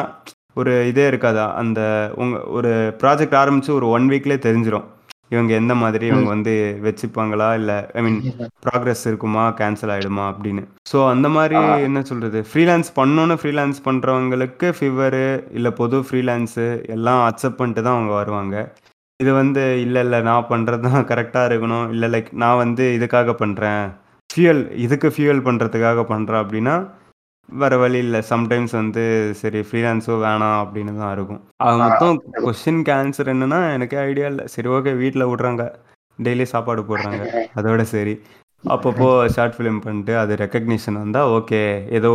ஒரு இதே இருக்காதா? அந்த உங்க ஒரு ப்ராஜெக்ட் ஆரம்பித்து ஒரு ஒன் வீக்லேயே தெரிஞ்சிடும் இவங்க எந்த மாதிரி இவங்க வந்து வச்சுப்பாங்களா? இல்லை ஐ மீன் ப்ராக்ரஸ் இருக்குமா? கேன்சல் ஆகிடுமா அப்படின்னு. ஸோ அந்த மாதிரி. என்ன சொல்கிறது ஃப்ரீலான்ஸ் பண்ணணுன்னு ஃப்ரீலான்ஸ் பண்ணுறவங்களுக்கு ஃபீவரு இல்லை பொது ஃப்ரீலான்ஸு எல்லாம் அக்செப்ட் பண்ணிட்டு தான் அவங்க வருவாங்க. இது வந்து இல்லை இல்லை நான் பண்ணுறது தான் கரெக்டாக இருக்கணும். இல்லை லைக் நான் வந்து இதுக்காக பண்ணுறேன் ஃபியூயல் இதுக்கு ஃபியூயல் பண்ணுறதுக்காக பண்ணுறேன் அப்படின்னா வேறு வழி இல்லை. சம்டைம்ஸ் வந்து சரி ஃப்ரீலான்ஸோ வேணாம் அப்படின்னு தான் இருக்கும். அது. மொத்தம் கொஸ்டினுக்கு ஆன்சர் என்னன்னா எனக்கே ஐடியா இல்லை. சரி ஓகே வீட்டில் விட்றாங்க. டெய்லி சாப்பாடு போடுறாங்க. அதோட சரி. அப்பப்போ ஷார்ட் ஃபிலிம் பண்ணிட்டு அது ரெக்கக்னிஷன் வந்தால் ஓகே ஏதோ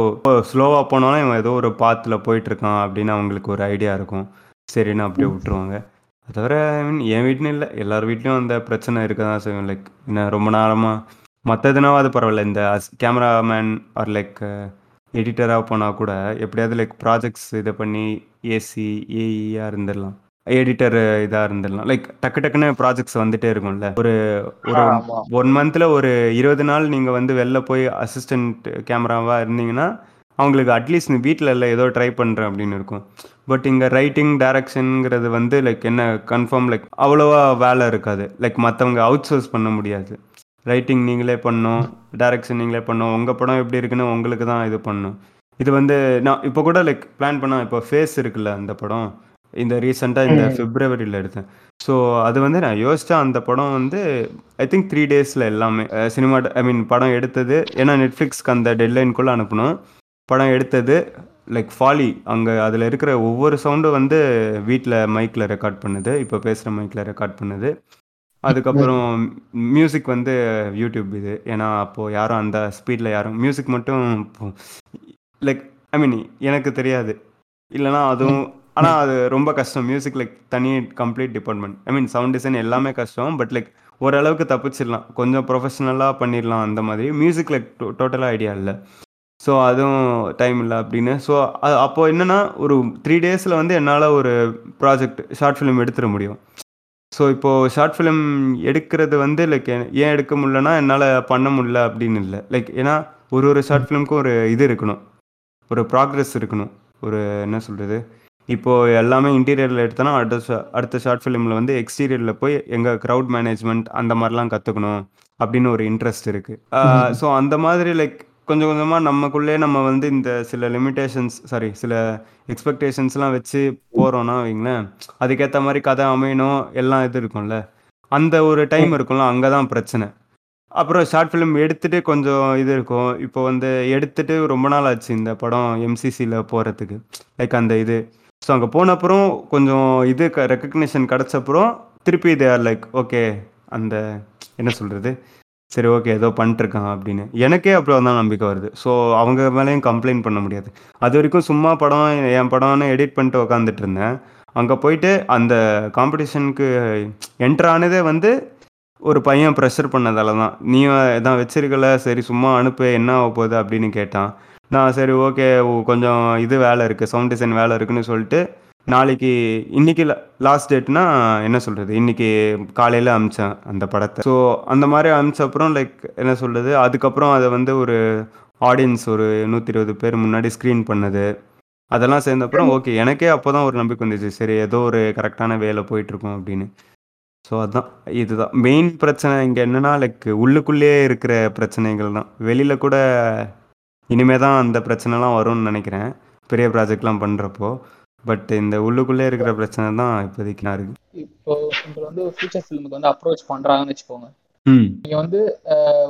ஸ்லோவாக போனாலும் இவன் ஏதோ ஒரு பாத்தில் போயிட்டுருக்கான் அப்படின்னு அவங்களுக்கு ஒரு ஐடியா இருக்கும். சரின்னு அப்படியே விட்டுருவாங்க. அது தவிர I mean, என் வீட்லையும் இல்லை. எல்லார் வீட்லேயும் அந்த பிரச்சனை இருக்க தான் செய்யும். லைக் என்ன ரொம்ப நேரமாக மற்றதுனாவது பரவாயில்ல. இந்த கேமராமேன் ஆர் லைக் எடிட்டராக போனால் கூட எப்படியாவது லைக் ப்ராஜெக்ட்ஸ் இதை பண்ணி ஏசி ஏஇயாக இருந்துடலாம். எடிட்டர் இதாக இருந்துடலாம். லைக் டக்கு டக்குன்னு ப்ராஜெக்ட்ஸ் வந்துட்டே இருக்கும்ல. ஒரு ஒரு. ஒன் மந்த்தில் ஒரு இருபது நாள் நீங்கள் வந்து வெளில போய் அசிஸ்டன்ட் கேமராவாக இருந்தீங்கன்னா அவங்களுக்கு அட்லீஸ்ட் வீட்டில் இல்லை ஏதோ ட்ரை பண்ணுறேன் அப்படின்னு இருக்கும். பட் இங்கே ரைட்டிங் டைரக்ஷனுங்கிறது வந்து லைக் என்ன கன்ஃபார்ம் லைக் அவ்வளோவா வேலை இருக்காது. லைக் மற்றவங்க அவுட் சோர்ஸ் பண்ண முடியாது. ரைட்டிங் நீங்களே பண்ணணும் டைரக்ஷன் நீங்களே பண்ணணும் உங்கள் படம் எப்படி இருக்குன்னு உங்களுக்கு தான் இது பண்ணணும் இது வந்து நான் இப்போ கூட லைக் பிளான் பண்ண இப்போ ஃபேஸ் இருக்குல்ல அந்த படம். இந்த ரீசெண்டாக இந்த ம். பிப்ரவரியில் எடுத்தேன். ஸோ அது வந்து நான் யோசிச்சா அந்த படம் வந்து ஐ திங்க் த்ரீ டேஸில் எல்லாமே சினிமா ஐ மீன் படம் எடுத்தது. ஏன்னா நெட்ஃப்ளிக்ஸ்க்கு அந்த டெட்லைனுக்குள்ளே அனுப்பணும் படம் எடுத்தது லைக் ஃபாலி அங்கே அதில் இருக்கிற ஒவ்வொரு சவுண்டும் வந்து வீட்டில் மைக்கில் ரெக்கார்ட் பண்ணுது. இப்போ பேசுகிற மைக்கில் ரெக்கார்ட் பண்ணுது. அதுக்கப்புறம் மியூசிக் வந்து யூடியூப் இது. ஏன்னா அப்போது யாரும் அந்த ஸ்பீடில் யாரும் மியூசிக் மட்டும் லைக் ஐ மீன் எனக்கு தெரியாது. இல்லைனா அதுவும் ஆனால் அது ரொம்ப கஷ்டம். மியூசிக் லைக் தனி complete department I mean sound design எல்லாமே கஷ்டம். பட் லைக் ஓரளவுக்கு தப்பிச்சிடலாம். கொஞ்சம் ப்ரொஃபஷனலாக பண்ணிடலாம் அந்த மாதிரி. மியூசிக் லைக் டோட்டலாக ஐடியா இல்லை. ஸோ அதுவும் டைம் இல்லை அப்படின்னு. ஸோ அது அப்போது என்னென்னா ஒரு த்ரீ டேஸில் வந்து என்னால் ஒரு ப்ராஜெக்ட் ஷார்ட் ஃபிலிம் எடுத்துட முடியும். ஸோ இப்போது ஷார்ட் ஃபிலிம் எடுக்கிறது வந்து லைக் ஏன் எடுக்க முடியலன்னா என்னால் பண்ண முடியல அப்படின்னு இல்லை. லைக் ஏன்னா ஒரு ஒரு ஷார்ட் ஃபிலிமுக்கும் ஒரு இது இருக்கணும். ஒரு ப்ராக்ரஸ் இருக்கணும். ஒரு என்ன சொல்கிறது இப்போது எல்லாமே இன்டீரியரில் எடுத்தோன்னா அடுத்த அடுத்த ஷார்ட் ஃபிலிமில் வந்து எக்ஸ்டீரியரில் போய் எங்கள் க்ரௌட் மேனேஜ்மெண்ட் அந்த மாதிரிலாம் கற்றுக்கணும் அப்படின்னு ஒரு இன்ட்ரெஸ்ட் இருக்குது ஸோ அந்த மாதிரி லைக் கொஞ்சம் கொஞ்சமாக நமக்குள்ளே நம்ம வந்து இந்த சில லிமிட்டேஷன்ஸ் சாரி சில எக்ஸ்பெக்டேஷன்ஸ்லாம் வச்சு போகிறோன்னா வைங்களேன் அதுக்கேற்ற மாதிரி கதை அமையணும் எல்லாம் இது இருக்கும்ல. அந்த ஒரு டைம் இருக்கும்ல அங்கே தான் பிரச்சனை. அப்புறம் ஷார்ட் ஃபிலிம் எடுத்துகிட்டு கொஞ்சம் இது இருக்கும். இப்போ வந்து எடுத்துட்டு ரொம்ப நாள் ஆச்சு இந்த படம் எம்சிசியில் போகிறதுக்கு லைக் அந்த இது. ஸோ அங்கே போன அப்புறம் கொஞ்சம் இது க ரெக்கக்னேஷன் கிடச்சப்புறம் திருப்பி இது லைக் ஓகே அந்த என்ன சொல்கிறது சரி ஓகே ஏதோ பண்ணிட்டுருக்கான் அப்படின்னு. எனக்கே அப்புறம் தான் நம்பிக்கை வருது. ஸோ அவங்க மேலேயும் கம்ப்ளைண்ட் பண்ண முடியாது. அது வரைக்கும் சும்மா படம் என் படம்னு எடிட் பண்ணிட்டு உக்காந்துட்டு இருந்தேன். அங்கே போயிட்டு அந்த காம்படிஷனுக்கு என்ட்ரானதே ஆனதே வந்து ஒரு பையன் ப்ரெஷர் பண்ணதால தான். நீ இதான் வச்சிருக்கல சரி சும்மா அனுப்பு என்ன ஆக போகுது அப்படின்னு கேட்டான். நான் சரி ஓகே கொஞ்சம் இது வேலை இருக்குது சவுண்ட் டிசைன் வேலை இருக்குன்னு சொல்லிட்டு நாளைக்கு இன்னைக்கு லாஸ்ட் டேட்னா என்ன சொல்கிறது இன்னைக்கு காலையில் அமிச்சேன் அந்த படத்தை. ஸோ அந்த மாதிரி அமிச்ச அப்புறம் லைக் என்ன சொல்கிறது அதுக்கப்புறம் அதை வந்து ஒரு ஆடியன்ஸ் ஒரு நூற்றி இருபது பேர் முன்னாடி ஸ்க்ரீன் பண்ணது. அதெல்லாம் சேர்ந்த அப்புறம் ஓகே எனக்கே அப்போ தான் ஒரு நம்பிக்கை வந்துச்சு. சரி ஏதோ ஒரு கரெக்டான வேலை போயிட்டுருக்கோம் அப்படின்னு. ஸோ அதான் இதுதான். மெயின் பிரச்சனை இங்கே என்னன்னா லைக் உள்ளுக்குள்ளேயே இருக்கிற பிரச்சனைகள் தான். வெளியில் கூட இனிமே தான் அந்த பிரச்சனைலாம் வரும்னு நினைக்கிறேன். பெரிய ப்ராஜெக்ட்லாம் பண்ணுறப்போ பட் இந்த உள்ளுக்குள்ளே இருக்கிற பிரச்சனை தான் இப்போதைக்கு நான் இருக்கு. இப்போ உங்களை வந்து ஃபியூச்சர் ஃபிலிமுக்கு வந்து அப்ரோச் பண்றாங்கன்னு வச்சுக்கோங்க. ம். நீங்க வந்து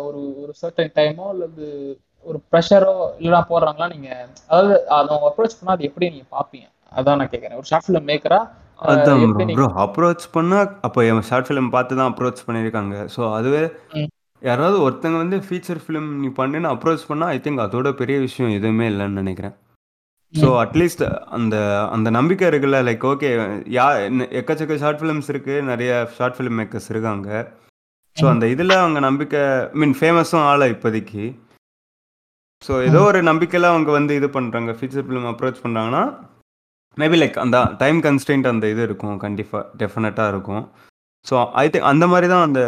ஒரு ஒரு சர்டன் டைமோ அல்லது ஒரு ப்ரெஷரோ இல்லைனா போடுறாங்களா நீங்க? அதாவது அதை அவங்க அப்ரோச் பண்ணா அது எப்படி நீங்க பாப்பீங்க அதான் நான் கேட்கறேன் ஒரு ஷார்ட் ஃபிலிம் மேக்கரா அதான் ப்ரோ அப்ரோச் பண்ணால் அப்போ என் ஷார்ட் ஃபிலிம் பார்த்து தான் அப்ரோச் பண்ணியிருக்காங்க. ஸோ அதுவே. யாராவது ஒருத்தங்க வந்து ஃபீச்சர் ஃபிலிம் நீ பண்ணுன்னு அப்ரோச் பண்ணால் ஐ திங்க் அதோட பெரிய விஷயம் எதுவுமே இல்லைன்னு நினைக்கிறேன். ஸோ. அட்லீஸ்ட் அந்த அந்த நம்பிக்கை இருக்குல்ல லைக் ஓகே யா எக்கச்சக்க ஷார்ட் ஃபிலிம்ஸ் இருக்குது நிறைய ஷார்ட் ஃபிலிம் மேக்கர்ஸ் இருக்காங்க ஸோ. அந்த இதில் அவங்க நம்பிக்கை மீன் ஃபேமஸும் ஆள இப்போதைக்கு ஸோ ஏதோ. ஒரு நம்பிக்கையில் அவங்க வந்து இது பண்ணுறாங்க ஃபீச்சர் ஃபிலிம் அப்ரோச் பண்ணுறாங்கன்னா மேபி லைக் அந்த டைம் கன்ஸ்டன்ட் அந்த இது இருக்கும் கண்டிப்பாக டெஃபினட்டாக இருக்கும் ஸோ ஐ திங்க் அந்த மாதிரி தான் அந்த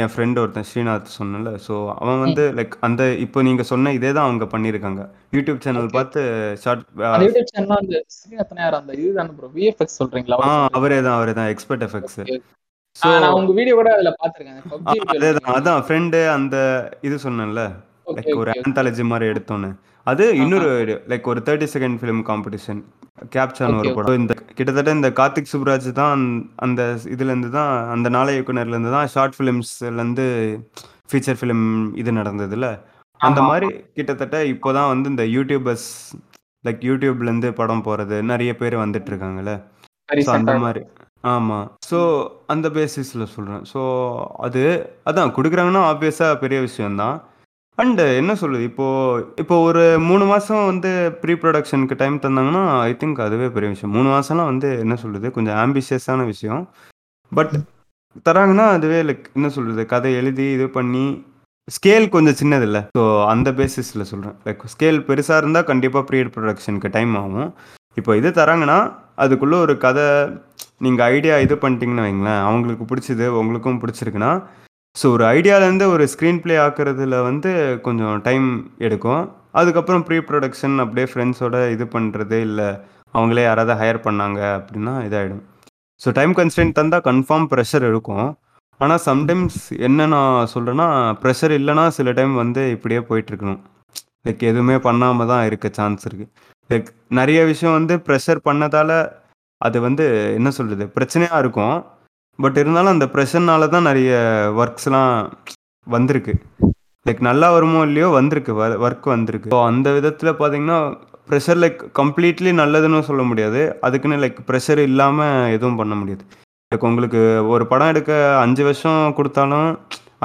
என் ஃப்ரெண்ட் ஒருத்தன் ஸ்ரீநாத் சொன்னல ஸோ அவன் வந்து லைக் அந்த இப்போ நீங்கள் சொன்ன இதே தான் அவங்க பண்ணியிருக்காங்க. யூடியூப் சேனல் பார்த்து ஷார்ட் அந்த யூடியூப் சேனல் அந்த ஸ்ரீநாத்தன் யார்? அந்த இதுதானே ப்ரோ விஎஃப்எக்ஸ் சொல்றீங்களா? ஆ அவர் தான் அவரே தான் எக்ஸ்பர்ட் எஃபெக்ட்ஸ் ஸோ நான் உங்க வீடியோ கூட அதுல பாத்திருக்கேன் அதே தான் அதான் ஃப்ரெண்டு அந்த இது சொன்னேன்ல. லைக் ஒரு ஆந்தாலஜி மாதிரி எடுத்தோன்னு. அது இன்னொரு லைக் ஒரு தேர்ட்டி செகண்ட் ஃபிலிம் காம்படிஷன் கேப்சான்னு ஓகே ஒரு படம். இந்த கிட்டத்தட்ட இந்த கார்த்திக் சுப்ராஜ் தான் அந்த- இதுலேருந்து தான் அந்த நாளை இயக்குனர்லேருந்து தான் ஷார்ட் ஃபிலிம்ஸ்லேருந்து ஃபீச்சர் ஃபிலிம் இது நடந்ததுல. அந்த மாதிரி கிட்டத்தட்ட இப்போ தான் வந்து இந்த யூடியூபர்ஸ் லைக் யூடியூப்லேருந்து படம் போகிறது நிறைய பேர் வந்துட்டு இருக்காங்கல்ல. ஸோ அந்த மாதிரி. ஆமாம் ஸோ அந்த பேசிஸில் சொல்கிறேன் ஸோ அது அதான் கொடுக்குறாங்கன்னா ஆப்வியஸாக பெரிய விஷயம்தான். அண்டு என்ன சொல்லுது இப்போது இப்போ ஒரு மூணு மாதம் வந்து ப்ரீ ப்ரொடக்ஷனுக்கு டைம் தந்தாங்கன்னா ஐ திங்க் அதுவே பெரிய விஷயம். மூணு மாதம்லாம் வந்து என்ன சொல்லுது கொஞ்சம் ஆம்பிஷியஸான விஷயம். பட் தராங்கன்னா அதுவே லைக் என்ன சொல்கிறது கதை எழுதி இது பண்ணி ஸ்கேல் கொஞ்சம் சின்னதில்ல. ஸோ அந்த பேசிஸில் சொல்கிறேன் லைக் ஸ்கேல் பெருசாக இருந்தால் கண்டிப்பாக ப்ரீ ப்ரொடக்ஷனுக்கு டைம் ஆகும். இப்போ இது தராங்கன்னா அதுக்குள்ளே ஒரு கதை நீங்கள் ஐடியா இது பண்ணிட்டீங்கன்னு வைங்களேன். அவங்களுக்கு பிடிச்சது உங்களுக்கும் பிடிச்சிருக்குன்னா ஸோ ஒரு ஐடியாலேருந்து ஒரு ஸ்க்ரீன் ப்ளே ஆக்குறதுல வந்து கொஞ்சம் டைம் எடுக்கும். அதுக்கப்புறம் ப்ரீ ப்ரொடக்ஷன் அப்படியே ஃப்ரெண்ட்ஸோட இது பண்ணுறது இல்லை அவங்களே யாராவது ஹையர் பண்ணாங்க அப்படின்னா இதாகிடும் ஸோ டைம் கன்ஸ்டன்ட் தந்தால் கன்ஃபார்ம் ப்ரெஷர் இருக்கும் ஆனால் சம்டைம்ஸ் என்ன நான் சொல்கிறேன்னா ப்ரெஷர் இல்லைன்னா சில டைம் வந்து இப்படியே போயிட்டுருக்கணும். லைக் எதுவுமே பண்ணாமல் தான் இருக்க சான்ஸ் இருக்குது லைக் நிறைய விஷயம் வந்து ப்ரெஷர் பண்ணதால் அது வந்து என்ன சொல்கிறது பிரச்சனையாக இருக்கும். பட் இருந்தாலும் அந்த ப்ரெஷர்னால தான் நிறைய ஒர்க்ஸ்லாம் வந்திருக்கு. லைக் நல்லா வருமோ இல்லையோ வந்திருக்கு ஒர்க் வந்திருக்கு. ஸோ அந்த விதத்தில் பார்த்தீங்கன்னா ப்ரெஷர் லைக் கம்ப்ளீட்லி நல்லதுன்னு சொல்ல முடியாது. அதுக்குன்னு லைக் ப்ரெஷர் இல்லாமல் எதுவும் பண்ண முடியாது. லைக் உங்களுக்கு ஒரு படம் எடுக்க அஞ்சு வருஷம் கொடுத்தாலும்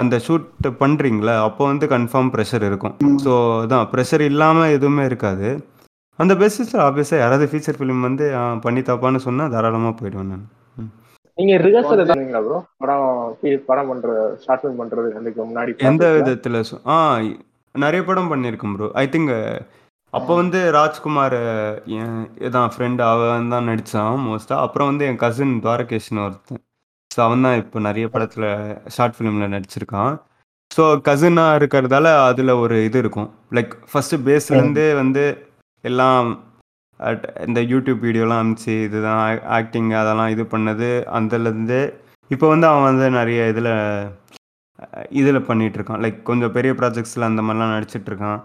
அந்த ஷூட் பண்ணுறீங்களா அப்போ வந்து கன்ஃபார்ம் ப்ரெஷர் இருக்கும். ஸோ அதான் ப்ரெஷர் இல்லாமல் எதுவுமே இருக்காது. அந்த பேசிஸில் ஆப்வியஸாக யாராவது ஃபீச்சர் ஃபிலிம் வந்து பண்ணி தப்பான்னு சொன்னால் தாராளமாக போயிடுவேன் நான். நீங்க ரிஹர்சல் எதாவது ப்ரோ படம் படம் பண்ற ஷார்ட் ஃபிலிம் பண்றது அதுக்கு முன்னாடி எந்த? விதத்தில் ஆ நிறைய படம் பண்ணியிருக்கேன் ப்ரோ ஐ திங்க் அப்போ வந்து ராஜ்குமார் என் இதான் ஃப்ரெண்ட் அவன் தான் நடித்தான் மோஸ்ட்டாக அப்புறம் வந்து என் கசின் துவாரகேஷ்னு ஒருத்தன். ஸோ அவன் தான் இப்போ நிறைய படத்தில் ஷார்ட் ஃபிலிமில் நடிச்சிருக்கான். ஸோ கசினாக இருக்கிறதால அதில் ஒரு இது இருக்கும். லைக் ஃபஸ்ட்டு பேஸ்லேருந்தே வந்து எல்லாம் இந்த யூடியூப் வீடியோலாம் அனுப்பிச்சு இதுதான் ஆக்டிங் அதெல்லாம் இது பண்ணது அதுலேருந்து இப்போ வந்து அவன் வந்து நிறைய இதில் இதில் பண்ணிட்டு இருக்கான் லைக் கொஞ்சம் பெரிய ப்ராஜெக்ட்ஸில் அந்த மாதிரிலாம்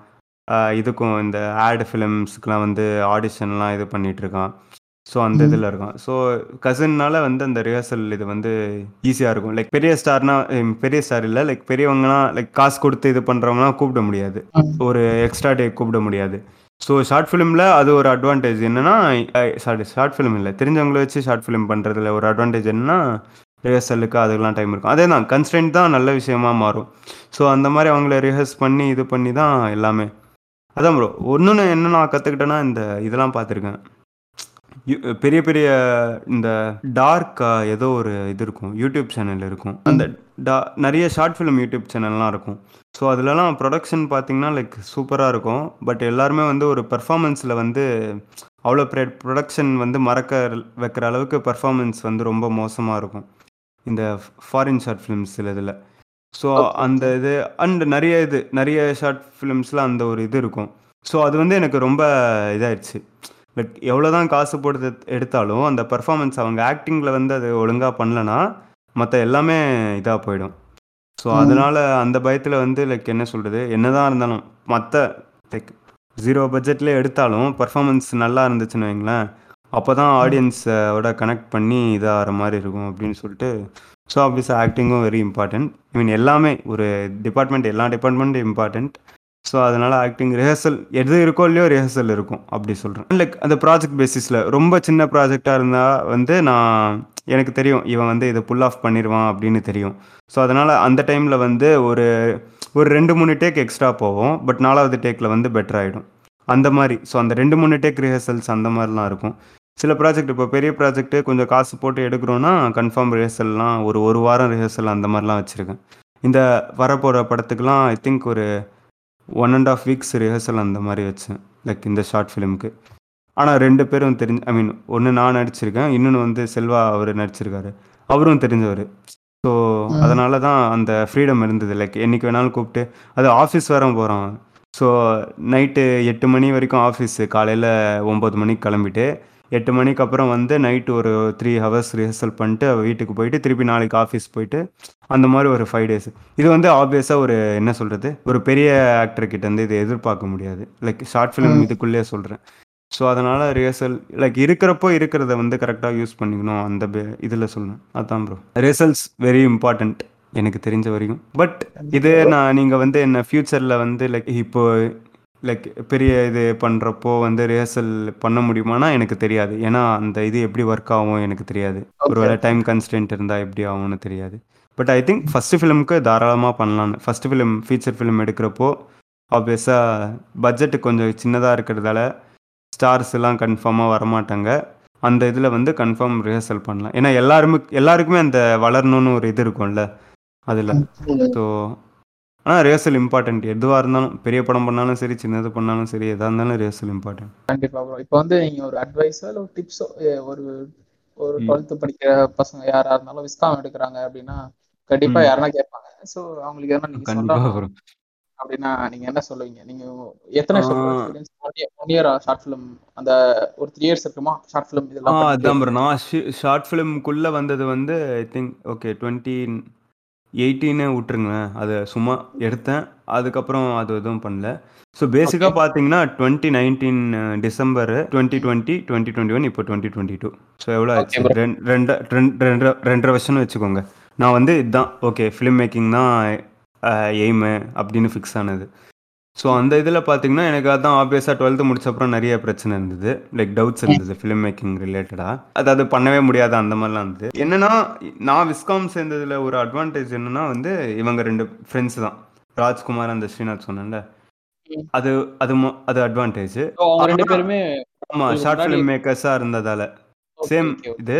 அஹ் இதுக்கும் இந்த ஆட் ஃபிலிம்ஸ்க்குலாம் வந்து ஆடிஷன்லாம் இது பண்ணிட்டு இருக்கான் ஸோ அந்த. இதில் இருக்கான். ஸோ கசின்னால வந்து அந்த ரிஹர்சல் இது வந்து ஈஸியாக இருக்கும். லைக் பெரிய ஸ்டார்னா பெரிய ஸ்டார் இல்லை லைக் பெரியவங்கலாம் லைக் காசு கொடுத்து இது பண்ணுறவங்களாம் கூப்பிட முடியாது. ஒரு எக்ஸ்ட்ரா டே கூப்பிட முடியாது. ஸோ ஷார்ட் ஃபிலிமில் அது ஒரு அட்வான்டேஜ் என்னென்னா சாரி ஷார்ட் ஃபிலிம் இல்லை. தெரிஞ்சவங்கள வச்சு ஷார்ட் ஃபிலிம் பண்ணுறதுல ஒரு அட்வான்டேஜ் என்னன்னா ரிஹர்சலுக்கு அதுக்கெல்லாம் டைம் இருக்கும். அதே தான் கன்ஸ்டன்ட் தான் நல்ல விஷயமா மாறும். ஸோ அந்த மாதிரி அவங்கள ரிஹர்ஸ் பண்ணி இது பண்ணி தான் எல்லாமே. அதான் ப்ரோ ஒன்று என்ன நான் கற்றுக்கிட்டேன்னா இந்த இதெல்லாம் பார்த்துருக்கேன். பெரிய பெரிய இந்த டார்க் ஏதோ ஒரு இது இருக்கும் யூடியூப் சேனல் இருக்கும். அந்த டா நிறைய ஷார்ட் ஃபிலிம் யூடியூப் சேனல்லாம் இருக்கும். ஸோ அதுலலாம் ப்ரொடக்ஷன் பார்த்தீங்கன்னா லைக் சூப்பராக இருக்கும். பட் எல்லாருமே வந்து ஒரு பெர்ஃபார்மன்ஸில் வந்து அவ்வளோ ப்ரொடக்ஷன் வந்து மறக்க வைக்கிற அளவுக்கு பெர்ஃபார்மன்ஸ் வந்து ரொம்ப மோசமாக இருக்கும். இந்த ஃபாரின் ஷார்ட் ஃபிலிம்ஸ் சில இதில். ஸோ அந்த இது அண்ட் நிறைய இது நிறைய ஷார்ட் ஃபிலிம்ஸில் அந்த ஒரு இது இருக்கும். ஸோ அது வந்து எனக்கு ரொம்ப இதாயிடுச்சு. லைக் எவ்வளோ தான் காசு போட்டு எடுத்தாலும் அந்த பெர்ஃபார்மன்ஸ் அவங்க ஆக்டிங்கில் வந்து அது ஒழுங்காக பண்ணலனா மற்ற எல்லாமே இதாக போயிடும். ஸோ. அதனால் அந்த பயத்தில் வந்து லைக் என்ன சொல்கிறது என்னதான் இருந்தாலும் மற்ற லைக் ஜீரோ பட்ஜெட்லேயே எடுத்தாலும் பர்ஃபார்மன்ஸ் நல்லா இருந்துச்சுன்னு வைங்களேன் அப்போ தான் ஆடியன்ஸோட கனெக்ட் பண்ணி இதாகிற மாதிரி இருக்கும் அப்படின்னு சொல்லிட்டு ஸோ ஆப்வியஸாக ஆக்டிங்கும் வெரி இம்பார்ட்டன்ட் ஐ மீன் எல்லாமே ஒரு டிபார்ட்மெண்ட் எல்லா டிபார்ட்மெண்ட்டும் இம்பார்ட்டன்ட் ஸோ அதனால் ஆக்டிங் ரிஹர்சல் எது இருக்கோ இல்லையோ ரிஹர்சல் இருக்கும் அப்படி சொல்கிறேன் லைக் அந்த ப்ராஜெக்ட் பேசிஸில் ரொம்ப சின்ன ப்ராஜெக்டாக இருந்தால் வந்து நான் எனக்கு தெரியும் இவன் வந்து இதை புல் ஆஃப் பண்ணிடுவான் அப்படின்னு தெரியும். ஸோ அதனால் அந்த டைமில் வந்து ஒரு ஒரு ரெண்டு மூணு டேக் எக்ஸ்ட்ரா போவோம் பட் நாலாவது டேக்கில் வந்து பெட்டர் ஆகிடும் அந்த மாதிரி. ஸோ அந்த ரெண்டு மூணு டேக் ரிஹர்சல்ஸ் அந்த மாதிரிலாம் இருக்கும். சில ப்ராஜெக்ட் இப்போ பெரிய ப்ராஜெக்ட்டு கொஞ்சம் காசு போட்டு எடுக்கிறோன்னா கன்ஃபார்ம் ரிஹர்சல்லாம் ஒரு ஒரு வாரம் ரிஹர்சல் அந்த மாதிரிலாம் வச்சுருக்கேன். இந்த வரப்போகிற படத்துக்கெலாம் ஐ திங்க் ஒரு one and half weeks rehearsal அந்த மாதிரி வச்சேன் லைக் இந்த ஷார்ட் ஃபிலிமுக்கு ஆனால் ரெண்டு பேரும் தெரிஞ்சு ஐ மீன் ஒன்று நான் நடிச்சிருக்கேன் இன்னொன்று வந்து செல்வா அவர் நடிச்சிருக்காரு. அவரும் தெரிஞ்சவர். ஸோ. அதனால தான் அந்த ஃப்ரீடம் இருந்தது. லைக் என்னைக்கு வேணாலும் கூப்பிட்டு அது ஆஃபீஸ் வேற போகிறோம் ஸோ நைட்டு எட்டு மணி வரைக்கும் ஆஃபீஸு காலையில் ஒம்பது மணிக்கு கிளம்பிட்டு எட்டு மணிக்கு அப்புறம் வந்து நைட்டு ஒரு த்ரீ ஹவர்ஸ் ரிஹர்சல் பண்ணிட்டு வீட்டுக்கு போயிட்டு திருப்பி நாளைக்கு ஆஃபீஸ் போயிட்டு அந்த மாதிரி ஒரு ஃபைவ் டேஸ் இது வந்து ஆப்வியஸாக ஒரு என்ன சொல்கிறது ஒரு பெரிய ஆக்டர் கிட்ட இருந்து இதை எதிர்பார்க்க முடியாது. Like short film. இதுக்குள்ளேயே சொல்கிறேன் ஸோ அதனால் ரிஹர்சல் லைக் இருக்கிறப்போ இருக்கிறத வந்து கரெக்டாக யூஸ் பண்ணிக்கணும். அந்த இதில் சொல்லணும். அதான் ப்ரோ ரிஹர்சல்ஸ் வெரி இம்பார்ட்டண்ட் எனக்கு தெரிஞ்ச வரைக்கும். பட் இது நான் நீங்கள் வந்து என்ன ஃப்யூச்சரில் வந்து லைக் இப்போ லைக் பெரிய இது பண்ணுறப்போ வந்து ரிஹர்சல் பண்ண முடியுமானா எனக்கு தெரியாது. ஏன்னா அந்த இது எப்படி ஒர்க் ஆகும் எனக்கு தெரியாது. ஒருவேளை டைம் கன்ஸ்டன்ட் இருந்தால் எப்படி ஆகும்னு தெரியாது. பட் ஐ திங்க் ஃபஸ்ட்டு ஃபிலிமுக்கு தாராளமாக பண்ணலான்னு ஃபஸ்ட்டு ஃபிலிம் ஃபீச்சர் ஃபிலிம் எடுக்கிறப்போ ஆப்வியஸாக பட்ஜெட்டு கொஞ்சம் சின்னதாக இருக்கிறதால ஸ்டார்ஸ் எல்லாம் கன்ஃபார்மாக வரமாட்டாங்க. அந்த இதில் வந்து கன்ஃபார்ம் ரிஹர்சல் பண்ணலாம். ஏன்னா எல்லாருமே எல்லாருக்குமே அந்த வளரணும்னு ஒரு இது இருக்கும்ல அதில். ஸோ ஆனால் ரிஹர்சல் இம்பார்ட்டன்ட் எதுவாக இருந்தாலும் பெரிய படம் பண்ணாலும் சரி சின்னது பண்ணாலும் சரி எதாக இருந்தாலும் ரிஹர்சல் இம்பார்ட்டன்ட் கண்டிப்பா ப்ரோ இப்போ வந்து நீங்க ஒரு அட்வைஸோ இல்லை ஒரு டிப்ஸோ ஒரு ஒரு ம். டுவெல்த் படிக்கிற பசங்க யாரா இருந்தாலும் விஸ்காம் எடுக்கிறாங்க அப்படின்னா கண்டிப்பா ம். யாருன்னா கேட்பாங்க. ஸோ அவங்களுக்கு எதனா நீங்க கண்டிப்பா சொல்லலாம் ப்ரோ அப்படின்னா நீங்க என்ன சொல்லுவீங்க? நீங்க எத்தனை ஒன் இயர் ஷார்ட் ஃபிலிம் அந்த ஒரு த்ரீ இயர்ஸ் இருக்குமா? ஷார்ட் ஃபிலிம் இதெல்லாம் அதான் நான் ஷார்ட் ஃபிலிம்குள்ளே வந்தது வந்து ஐ திங்க் ஓகே டுவெண்ட்டி எயிட்டீனே விட்டுருங்க அது சும்மா எடுத்தேன். அதுக்கப்புறம் அது எதுவும் பண்ணல. ஸோ பேசிக்காக. பார்த்தீங்கன்னா twenty nineteen December twenty twenty twenty twenty one இப்போ டுவெண்ட்டி டுவெண்ட்டி டூ ஸோ எவ்வளோ ஆச்சு. ரெண்டு ரெண்டு ரெண்டு ரெண்டரை ரெண்டரை வருஷம்னு வச்சுக்கோங்க. நான் வந்து இதுதான் ஓகே ஃபிலிம் மேக்கிங் தான் எய்மு அப்படின்னு ஃபிக்ஸ் ஆனது. ஸோ அந்த இதில் பார்த்தீங்கன்னா எனக்கு அதான் ஆப்வியஸாக டுவெல்த்து முடிச்ச அப்புறம் நிறைய பிரச்சனை இருந்தது. லைக் டவுட்ஸ் இருந்தது ஃபிலிம் மேக்கிங் ரிலேட்டடாக அதாவது பண்ணவே முடியாது அந்த மாதிரிலாம் இருந்தது. என்னன்னா நான் விஸ்காம் சேர்ந்ததில் ஒரு அட்வான்டேஜ் என்னன்னா வந்து இவங்க ரெண்டு ஃப்ரெண்ட்ஸ் தான். ராஜ்குமார் அந்த ஸ்ரீநாத் சொன்னேன்ல. அது அது அது அட்வான்டேஜ் ஆமாம் ஷார்ட் ஃபிலிம் மேக்கர்ஸாக இருந்ததால. சேம். இது.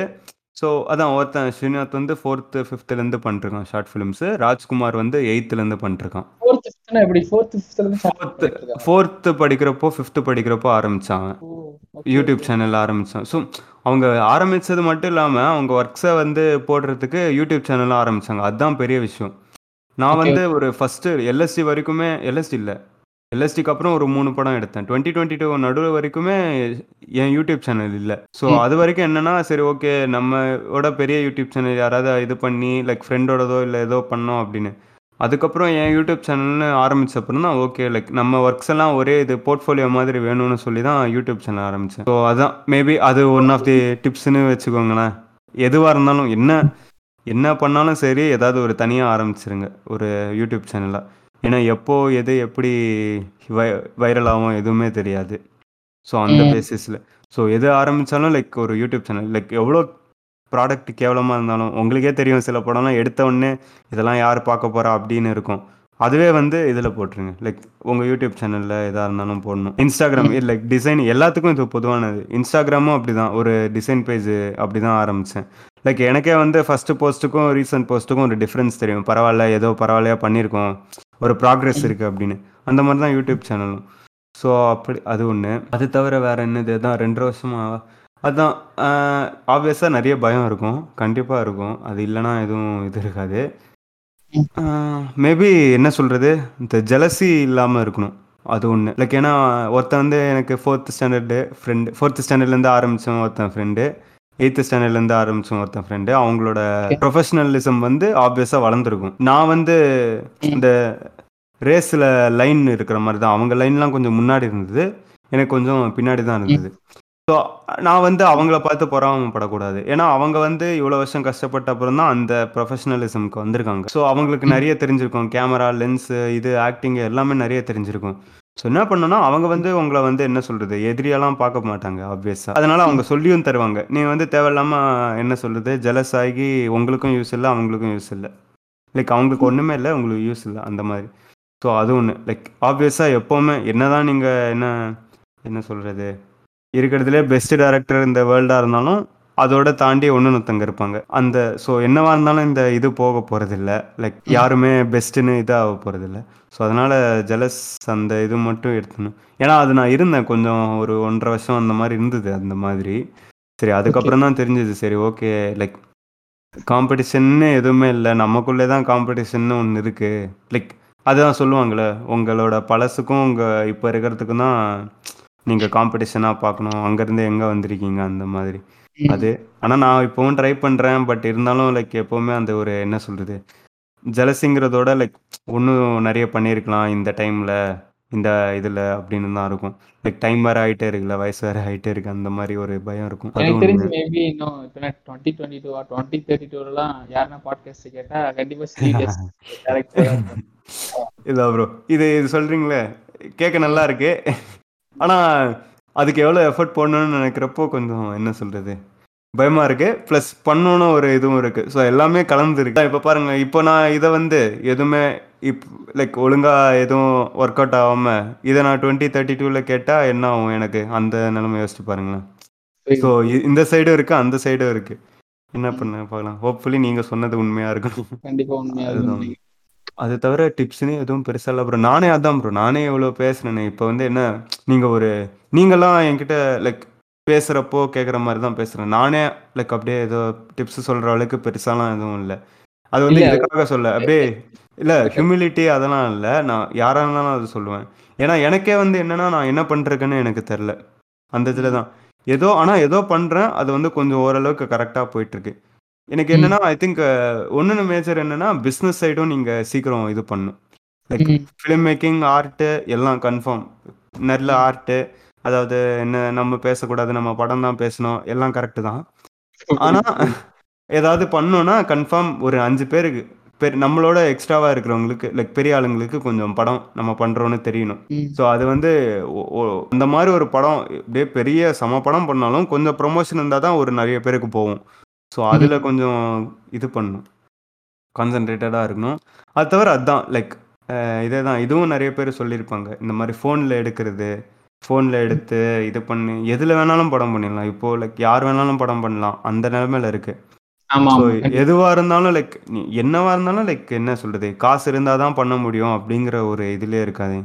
ஸோ அதான் ஒருத்தன் ஸ்ரீநாத் வந்து ஃபோர்த்து ஃபிஃப்த்துலேருந்து பண்ணிருக்கான் ஷார்ட் ஃபிலிம்ஸு ராஜ்குமார் வந்து எயித்துலேருந்து பண்ணிருக்கான் ஃபோர்த்து? ஃபோர்த்து படிக்கிறப்போ ஃபிஃப்த்து படிக்கிறப்போ ஆரம்பிச்சாங்க. யூடியூப். சேனல் ஆரம்பித்தான் ஸோ அவங்க ஆரம்பித்தது மட்டும் இல்லாமல் அவங்க ஒர்க்ஸை வந்து போடுறதுக்கு யூடியூப் சேனலும் ஆரம்பித்தாங்க அதுதான் பெரிய விஷயம். நான் வந்து ஒரு ஃபஸ்ட்டு எல்எஸ்டி வரைக்குமே எல்எஸ்டி இல்லை. எல்எஸ்டிக்கு அப்புறம் ஒரு மூணு படம் எடுத்தேன். டுவெண்ட்டி டுவெண்ட்டி டூ நடுவு வரைக்குமே என் யூடியூப் சேனல் இல்லை. ஸோ. அது வரைக்கும் என்னன்னா சரி ஓகே நம்மளோட பெரிய யூடியூப் சேனல் யாராவது இது பண்ணி லைக் ஃப்ரெண்டோடதோ இல்லை ஏதோ பண்ணோம் அப்படின்னு. அதுக்கப்புறம் என் யூடியூப் சேனல்னு ஆரம்பிச்ச அப்புறம் தான் ஓகே லைக் நம்ம ஒர்க்ஸ் எல்லாம் ஒரே இது போர்ட்ஃபோலியோ மாதிரி வேணும்னு சொல்லி தான் யூடியூப் சேனல் ஆரம்பித்தேன் ஸோ அதான் மேபி அது ஒன் ஆஃப் தி டிப்ஸ்னு வச்சுக்கோங்களேன். எதுவாக இருந்தாலும் என்ன என்ன பண்ணாலும் சரி ஏதாவது ஒரு தனியாக ஆரம்பிச்சிருங்க ஒரு யூடியூப் சேனலாக ஏன்னா எப்போ எது எப்படி வை வைரல் ஆகும் எதுவுமே தெரியாது. ஸோ அந்த. பேசிஸில் ஸோ எது ஆரம்பித்தாலும் லைக் ஒரு யூடியூப் சேனல் லைக் எவ்வளோ ப்ராடக்ட் கேவலமாக இருந்தாலும் உங்களுக்கே தெரியும் சில படம்லாம் எடுத்த உடனே இதெல்லாம் யார் பார்க்க போகிறா அப்படின்னு இருக்கும். அதுவே வந்து இதில் போட்டுருங்க. லைக் உங்கள் யூடியூப் சேனலில் எதாக இருந்தாலும் போடணும். இன்ஸ்டாகிராம் லைக் டிசைன் எல்லாத்துக்கும் இது பொதுவானது. இன்ஸ்டாகிராமும் அப்படி தான் ஒரு டிசைன் பேஜ் அப்படி தான் ஆரம்பித்தேன் லைக் எனக்கே வந்து ஃபஸ்ட்டு போஸ்ட்டுக்கும் ரீசன்ட் போஸ்ட்டுக்கும் ஒரு டிஃப்ரென்ஸ் தெரியும். பரவாயில்ல ஏதோ பரவாயில்லையா பண்ணியிருக்கோம். ஒரு ப்ராக்ரெஸ் இருக்குது அப்படின்னு. அந்த மாதிரி தான் யூடியூப் சேனலும் ஸோ அப்படி அது ஒன்று அது தவிர வேறு என்னது? அதான் ரெண்டரை வருஷமா அதான் ஆப்வியஸாக நிறைய பயம் இருக்கும். கண்டிப்பாக இருக்கும். அது இல்லைன்னா எதுவும் இது இருக்காது. மேபி என்ன சொல்கிறது இந்த ஜலசி இல்லாமல் இருக்கணும். அது ஒன்று லைக் ஏன்னா ஒருத்தன் வந்து எனக்கு ஃபோர்த் ஸ்டாண்டர்டு ஃப்ரெண்டு ஃபோர்த் ஸ்டாண்டர்ட்லேருந்து ஆரம்பித்தோம் ஒருத்தன் ஃப்ரெண்டு எயித்து ஸ்டாண்டர்ட்லேருந்து ஆரம்பித்தோம் ஒருத்தன் ஃப்ரெண்டு அவங்களோட ப்ரொஃபஷனலிசம் வந்து ஆப்வியஸாக வளர்ந்துருக்கும். நான் வந்து இந்த ரேஸில் லைன் இருக்கிற மாதிரி தான். அவங்க லைன்லாம் கொஞ்சம் முன்னாடி இருந்தது. எனக்கு கொஞ்சம் பின்னாடி தான் இருந்தது. ஸோ நான் வந்து அவங்கள பார்த்து பொறாமப்படக்கூடாது. ஏன்னா அவங்க வந்து இவ்வளோ வருஷம் கஷ்டப்பட்ட அப்புறம் தான் அந்த ப்ரொஃபஷனலிசம்க்கு வந்திருக்காங்க. ஸோ அவங்களுக்கு நிறைய தெரிஞ்சிருக்கும். கேமரா லென்ஸு இது ஆக்டிங் எல்லாமே நிறைய தெரிஞ்சிருக்கும். ஸோ என்ன பண்ணணும்னா அவங்க வந்து உங்களை வந்து என்ன சொல்கிறது எதிரியெல்லாம் பார்க்க மாட்டாங்க ஆப்வியஸாக அதனால அவங்க சொல்லியும் தருவாங்க. நீ வந்து தேவையில்லாமல் என்ன சொல்கிறது ஜெலஸ் ஆகி உங்களுக்கும் யூஸ் இல்லை அவங்களுக்கும் யூஸ் இல்லை. லைக் அவங்களுக்கு ஒன்றுமே இல்லை உங்களுக்கு யூஸ் இல்லை அந்த மாதிரி. ஸோ அது ஒன்று லைக் ஆப்வியஸாக எப்போவுமே என்னதான் நீங்கள் என்ன என்ன சொல்கிறது இருக்கிறதுலே பெஸ்ட் டேரக்டர் இந்த வேர்ல்டாக இருந்தாலும் அதோட தாண்டி ஒன்று ஒருத்தங்க இருப்பாங்க. அந்த ஸோ என்னவா இருந்தாலும் இந்த இது போக போகிறதில்ல லைக் யாருமே பெஸ்ட்டுன்னு இதாக போகிறதில்ல ஸோ அதனால் ஜெலஸ் அந்த இது மட்டும் எடுத்துணும் ஏன்னா அது நான் இருந்தேன் கொஞ்சம் ஒரு ஒன்றரை வருஷம் அந்த மாதிரி இருந்தது அந்த மாதிரி. சரி அதுக்கப்புறம் தான் தெரிஞ்சது. சரி ஓகே லைக் காம்படிஷன்னு எதுவுமே இல்லை. நமக்குள்ளே தான் காம்படிஷன்னு ஒன்று இருக்குது லைக் அதுதான் சொல்லுவாங்களே உங்களோட பழசுக்கும் உங்கள் இப்போ இருக்கிறதுக்கும் தான் நீங்கள் காம்படிஷனாக பார்க்கணும். அங்கேருந்து எங்கே வந்திருக்கீங்க அந்த மாதிரி. அது. ஆனால் நான் இப்போவும் ட்ரை பண்ணுறேன் பட் இருந்தாலும் லைக் எப்போவுமே அந்த ஒரு என்ன சொல்கிறது ஜலசிங்கிறதோட லைக் இன்னும் நிறைய பண்ணியிருக்கலாம் இந்த டைமில் இந்த இதில் அப்படின்னு தான் இருக்கும். லைக் டைம் வேறு ஆகிட்டே இருக்குல்ல வயசு வேறு ஆகிட்டே இருக்கு. அந்த மாதிரி ஒரு பயம் இருக்கும். அது எனக்கு தெரிஞ்சு மேபி இன்னும் இப்போ twenty twenty two twenty thirty டூலாம் யாருன்னா பாட்காஸ்ட் கேட்டா கண்டிப்பா கேரக்டர் இல்லை ப்ரோ இது இது சொல்கிறீங்களே கேட்க நல்லா இருக்கு. ஆனால் அதுக்கு எவ்வளோ எஃபர்ட் போடணும்னு நினைக்கிறப்போ கொஞ்சம் என்ன சொல்கிறது பயமாக இருக்குது ப்ளஸ் பண்ணணும் ஒரு இதுவும் இருக்குது ஸோ எல்லாமே கலந்துருக்கு இப்போ பாருங்கள் இப்போ நான் இதை வந்து எதுவுமே இப் லைக் ஒழுங்காக எதுவும் ஒர்க் அவுட் ஆகாமல் இதை நான் டுவெண்ட்டி தேர்ட்டி டூவில் கேட்டால் என்ன ஆகும் எனக்கு? அந்த நிலைமை யோசிச்சு பாருங்களேன். ஸோ இந்த சைடும் இருக்குது அந்த சைடும் இருக்குது என்ன பண்ண பார்க்கலாம். ஹோப்ஃபுல்லி நீங்கள் சொன்னது உண்மையாக இருக்கணும். கண்டிப்பா உண்மையா அதுதான். அது தவிர டிப்ஸ்னு எதுவும் பெருசாக இல்லை ப்ரோ நானே அதான் ப்ரோ நானே எவ்வளோ பேசுனேனே. இப்போ வந்து என்ன நீங்கள் ஒரு நீங்களாம் என்கிட்ட லைக் பேசுகிறப்போ கேட்குற மாதிரி தான் பேசுகிறேன் நானே லைக் அப்படியே ஏதோ டிப்ஸ் சொல்கிற அளவுக்கு பெருசாலாம் எதுவும் இல்லை. அது வந்து இல்ல. இதுக்காக சொல்ல அப்படியே இல்லை ஹியூமிலிட்டி அதெல்லாம் இல்லை. நான் யாராக இருந்தாலும் அது சொல்லுவேன். ஏன்னா எனக்கே வந்து என்னன்னா நான் என்ன பண்ணுறேன்னு எனக்கு தெரில அந்த இதில் தான் ஏதோ ஆனால் ஏதோ பண்ணுறேன் அது வந்து கொஞ்சம் ஓரளவுக்கு கரெக்டாக போயிட்டுருக்கு. எனக்கு. என்னன்னா ஐ திங்க் ஒன்று மேஜர் என்னன்னா பிஸ்னஸ் சைடும் நீங்கள் சீக்கிரம் இது பண்ணும் லைக். ஃபிலிம் மேக்கிங் ஆர்ட்டு எல்லாம் கன்ஃபார்ம் நல்ல ஆர்ட்டு அதாவது என்ன நம்ம பேசக்கூடாது நம்ம படம் தான் பேசணும் எல்லாம் கரெக்டு தான் ஆனால் ஏதாவது பண்ணோன்னா கன்ஃபார்ம் ஒரு அஞ்சு பேருக்கு பேர் நம்மளோட எக்ஸ்ட்ராவாக இருக்கிறவங்களுக்கு லைக் பெரிய ஆளுங்களுக்கு கொஞ்சம் படம் நம்ம பண்ணுறோன்னு தெரியணும். ஸோ அது வந்து அந்த மாதிரி ஒரு படம் அப்படியே பெரிய சம படம் பண்ணாலும் கொஞ்சம் ப்ரொமோஷன் இருந்தால் தான் ஒரு நிறைய பேருக்கு போகும் ஸோ அதில் கொஞ்சம் இது பண்ணணும் கான்சன்ட்ரேட்டடாக இருக்கணும். அது தவிர அதுதான் லைக் இதே தான் இதுவும் நிறைய பேர் சொல்லியிருப்பாங்க. இந்த மாதிரி ஃபோனில் எடுக்கிறது ஃபோனில் எடுத்து இது பண்ணி எதில் வேணாலும் படம் பண்ணிடலாம். இப்போது லைக் யார் வேணாலும் படம் பண்ணலாம். அந்த நிலமையில இருக்குது. எதுவாக இருந்தாலும் லைக் என்னவா இருந்தாலும் லைக் என்ன சொல்கிறது காசு இருந்தால் தான் பண்ண முடியும் அப்படிங்கிற ஒரு இதுலேயே இருக்காது.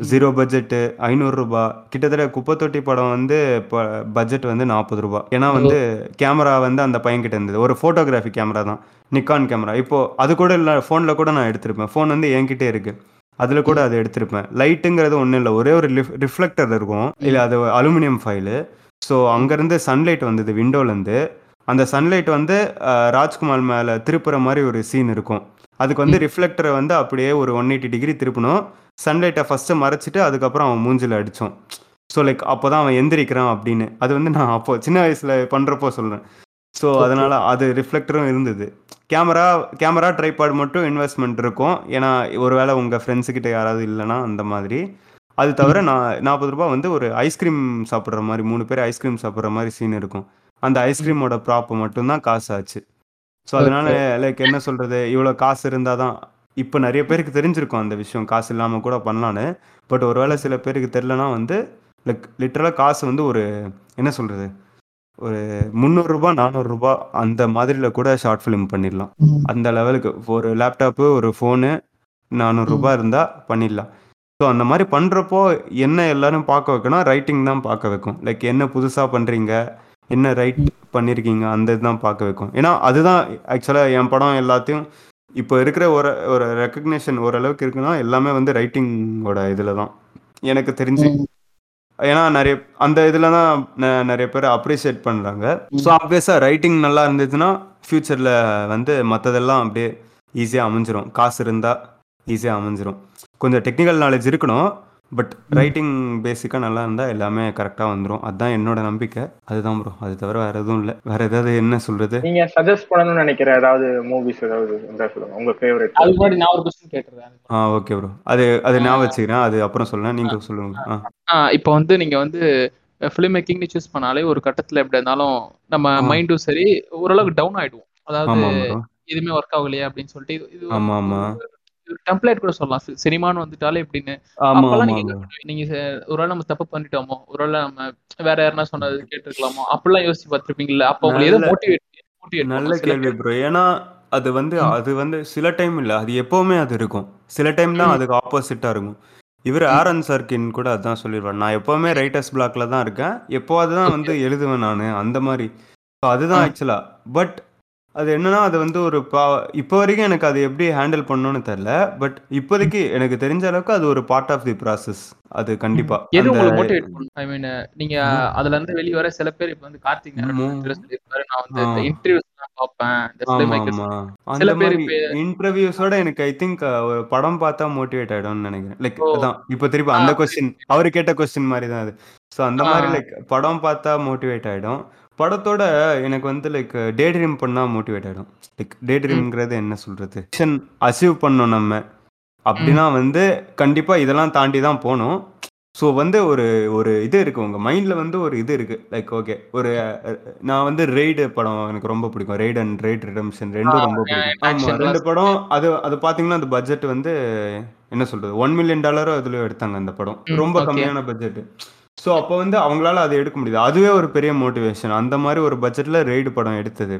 ஜீரோ பட்ஜெட்டு ஐநூறுரூபா கிட்டத்தட்ட குப்பை தொட்டி படம் வந்து இப்போ பட்ஜெட் வந்து நாற்பது ரூபா. ஏன்னா வந்து கேமரா வந்து அந்த பையன்கிட்ட இருந்தது. ஒரு ஃபோட்டோகிராஃபி கேமரா தான். நிக்கான் கேமரா இப்போ அது கூட இல்லை ஃபோனில் கூட நான் எடுத்திருப்பேன். ஃபோன் வந்து என்கிட்டே இருக்கு. அதில் கூட அது எடுத்திருப்பேன். லைட்டுங்கிறது ஒன்றும் இல்லை. ஒரே ஒரு ரிஃப்ளெக்டர் இருக்கும். இல்லை அது அலுமினியம் ஃபைலு ஸோ அங்கேருந்து சன்லைட் வந்தது விண்டோலேருந்து அந்த சன்லைட் வந்து ராஜ்குமார் மேலே திருப்புற மாதிரி ஒரு சீன் இருக்கும். அதுக்கு வந்து ரிஃப்ளெக்டரை வந்து அப்படியே ஒரு ஒன் எயிட்டி டிகிரி திருப்பணும். சன்லைட்டை ஃபஸ்ட்டு மறைச்சிட்டு அதுக்கப்புறம் அவன் மூஞ்சில் அடித்தோம் ஸோ லைக் அப்போ தான் அவன் எந்திரிக்கிறான் அப்படின்னு. அது வந்து நான் அப்போ சின்ன வயசில் பண்ணுறப்போ சொல்கிறேன் ஸோ அதனால் அது ரிஃப்ளெக்டரும் இருந்தது. கேமரா கேமரா ட்ரைபாட் மட்டும் இன்வெஸ்ட்மெண்ட் இருக்கும். ஏன்னா ஒருவேளை உங்கள் ஃப்ரெண்ட்ஸுக்கிட்ட யாராவது இல்லைன்னா அந்த மாதிரி. அது தவிர நான் நாற்பது ரூபாய் வந்து ஒரு ஐஸ்கிரீம் சாப்பிட்ற மாதிரி மூணு பேர் ஐஸ்கிரீம் சாப்பிட்ற மாதிரி சீன் இருக்கும். அந்த ஐஸ்கிரீமோட ப்ராப்பு மட்டும்தான் காசு ஆச்சு ஸோ அதனால லைக் என்ன சொல்கிறது இவ்வளோ காசு இருந்தால் தான் இப்போ நிறைய பேருக்கு தெரிஞ்சிருக்கும் அந்த விஷயம். காசு இல்லாமல் கூட பண்ணலான்னு பட் ஒருவேளை சில பேருக்கு தெரிலனா வந்து லைக் லிட்டரலாக காசு வந்து ஒரு என்ன சொல்கிறது ஒரு முந்நூறுரூபா நானூறுரூபா அந்த மாதிரியில் கூட ஷார்ட் ஃபிலிம் பண்ணிடலாம். அந்த லெவலுக்கு. ஒரு லேப்டாப்பு ஒரு ஃபோனு நானூறுரூபா இருந்தால் பண்ணிடலாம். ஸோ அந்த மாதிரி பண்ணுறப்போ என்ன எல்லாரும் பார்க்க வைக்கணும்? ரைட்டிங் தான் பார்க்க வைக்கும். லைக் என்ன புதுசாக பண்ணுறீங்க என்ன ரைட் பண்ணியிருக்கீங்க அந்த இதுதான் பார்க்க வைக்கும். ஏன்னா அதுதான் ஆக்சுவலாக என் படம் எல்லாத்தையும் இப்போ இருக்கிற ஒரு ஒரு ரெக்கக்னேஷன் ஓரளவுக்கு இருக்குன்னா எல்லாமே வந்து ரைட்டிங்கோட இதில் தான். எனக்கு தெரிஞ்சு. ஏன்னா நிறைய அந்த இதில் தான் நிறைய பேர் அப்ரிஷியேட் பண்ணுறாங்க ஸோ ஆப்வியஸாக ரைட்டிங் நல்லா இருந்துச்சுன்னா ஃப்யூச்சரில் வந்து மற்றதெல்லாம் அப்படியே ஈஸியாக அமைஞ்சிரும். காசு இருந்தால் ஈஸியாக அமைஞ்சிரும். கொஞ்சம் டெக்னிக்கல் நாலேஜ் இருக்கணும். பட் ரைட்டிங் பேசிக்காக நல்லா இருந்தால் எல்லாமே கரெக்டாக வந்துடும் அதுதான் என்னோட நம்பிக்கை. அதுதான் ப்ரோ அது தவிர வேறு எதுவும் இல்லை. வேறு ஏதாவது என்ன சொல்கிறது நீங்க சஜஸ்ட் பண்ணணும்னு நினைக்கிற ஏதாவது மூவிஸ் ஏதாவது இருந்தா சொல்லுங்க. உங்க ஃபேவரட் அதுக்கு முன்னாடி நான் ஒரு கொஸ்டின் கேட்டுறேன். ஆ ஓகே ப்ரோ அது அது ஞாபகம் வச்சுக்கிறேன். அது அப்புறம் சொல்லலாம் நீங்கள் சொல்லுங்க. ஆ. இப்போ வந்து நீங்க வந்து ஃபிலிம் மேக்கிங்னு சூஸ் பண்ணாலே ஒரு கட்டத்துல எப்படி இருந்தாலும் நம்ம. மைண்டும் சரி ஓரளவுக்கு டவுன் ஆயிடுவோம். அதாவது எதுவுமே ஒர்க் ஆகலையே அப்படின்னு சொல்லிட்டு இது ஆமா, ஆமா. டெம்ப்ளேட் கூட சொல்லலாம். சினிமான்னு வந்துட்டாலே எப்படின்னு. அப்பெல்லாம் நீங்க ச- ஒருவேளை நம்ம தப்பு பண்ணிட்டோமோ ஒருவேளை நம்ம வேற யாருன்னா சொன்னது கேட்டிருக்கலாமோ அப்படிலாம் யோசிச்சு பார்த்திருப்பீங்கல்ல? அப்போ உங்களுக்கு ஏதோ மோட்டிவேட் நல்ல கேள்வி ப்ரோ ஏன்னா அது வந்து அது வந்து சில டைம் இல்லை அது எப்பவுமே அது இருக்கும். சில டைம் தான் அதுக்கு ஆப்போசிட்டாக இருக்கும். இவர் ஆரன் சர்க்கின் கூட அதான் சொல்லிடுவார் நான் எப்பவுமே ரைட்டர்ஸ் பிளாக்ல தான் இருக்கேன். எப்போவாது தான் வந்து எழுதுவேன் நான் அந்த மாதிரி. அதுதான் ஆ. ஆக்சுவலாக பட் அது என்னன்னா அது வந்து ஒரு பா இப்போ வரைக்கும் எனக்கு அது எப்படி ஹேண்டில் பண்ணணும்னு தெரில பட் இப்போதைக்கு எனக்கு தெரிஞ்ச அளவுக்கு அது ஒரு பார்ட் ஆஃப் தி ப்ராசஸ் அது கண்டிப்பாக எது உங்களுக்கு மோட்டிவேட் பண்ணும்? ஐ மீன் நீங்க அதுல இருந்து வெளிய வர சில பேர் இப்ப வந்து கார்த்திக் சொல்லியிருப்பாரு நான் வந்து ஆ. பார்ப்பேன். இந்த film ஆமா makers ஆமா. சில அந்த பேர் மாதிரி இப்ப இன்டர்வியூஸோட எனக்கு ஐ திங்க் படம் பார்த்தா மோட்டிவேட் ஆயிடும்னு நினைக்கிறேன். Like oh. அதான் இப்போ திருப்பி ஆ, அந்த புரியுது, கொஸ்டின் அவர் கேட்ட கொஸ்டின் மாதிரி தான் அது. ஸோ அந்த மாதிரி ஆ. லைக் படம் பார்த்தா மோட்டிவேட் ஆயிடும். படத்தோட எனக்கு வந்து லைக் டே ட்ரீம் பண்ணா மோட்டிவேட் ஆயிடும். லைக் டே ட்ரீம்ங்கிறது என்ன சொல்றது? அச்சீவ் பண்ணோம் நம்ம. அப்படின்னா வந்து கண்டிப்பா இதெல்லாம் தாண்டி தான் போகணும். ஸோ வந்து ஒரு ஒரு இது இருக்கு. உங்க மைண்ட்ல வந்து ஒரு இது இருக்கு. லைக் ஓகே ஒரு நான் வந்து ரெய்டு படம் எனக்கு ரொம்ப பிடிக்கும். ரெய்ட் அண்ட் ரெய்ட் ரிடம்ஷன் ரெண்டும் ரொம்ப பிடிக்கும். ஆமா action ரெண்டு. படம் அது அது பாத்தீங்கன்னா அந்த பட்ஜெட் வந்து என்ன சொல்றது? ஒன் மில்லியன் டாலரோ அதுல எடுத்தாங்க அந்த படம். ரொம்ப. கம்மியான பட்ஜெட் ஸோ அப்போ வந்து அவங்களால அதை எடுக்க முடியுது. அதுவே ஒரு பெரிய மோட்டிவேஷன் அந்த மாதிரி ஒரு பட்ஜெட்ல ரெய்டு படம் எடுத்தது.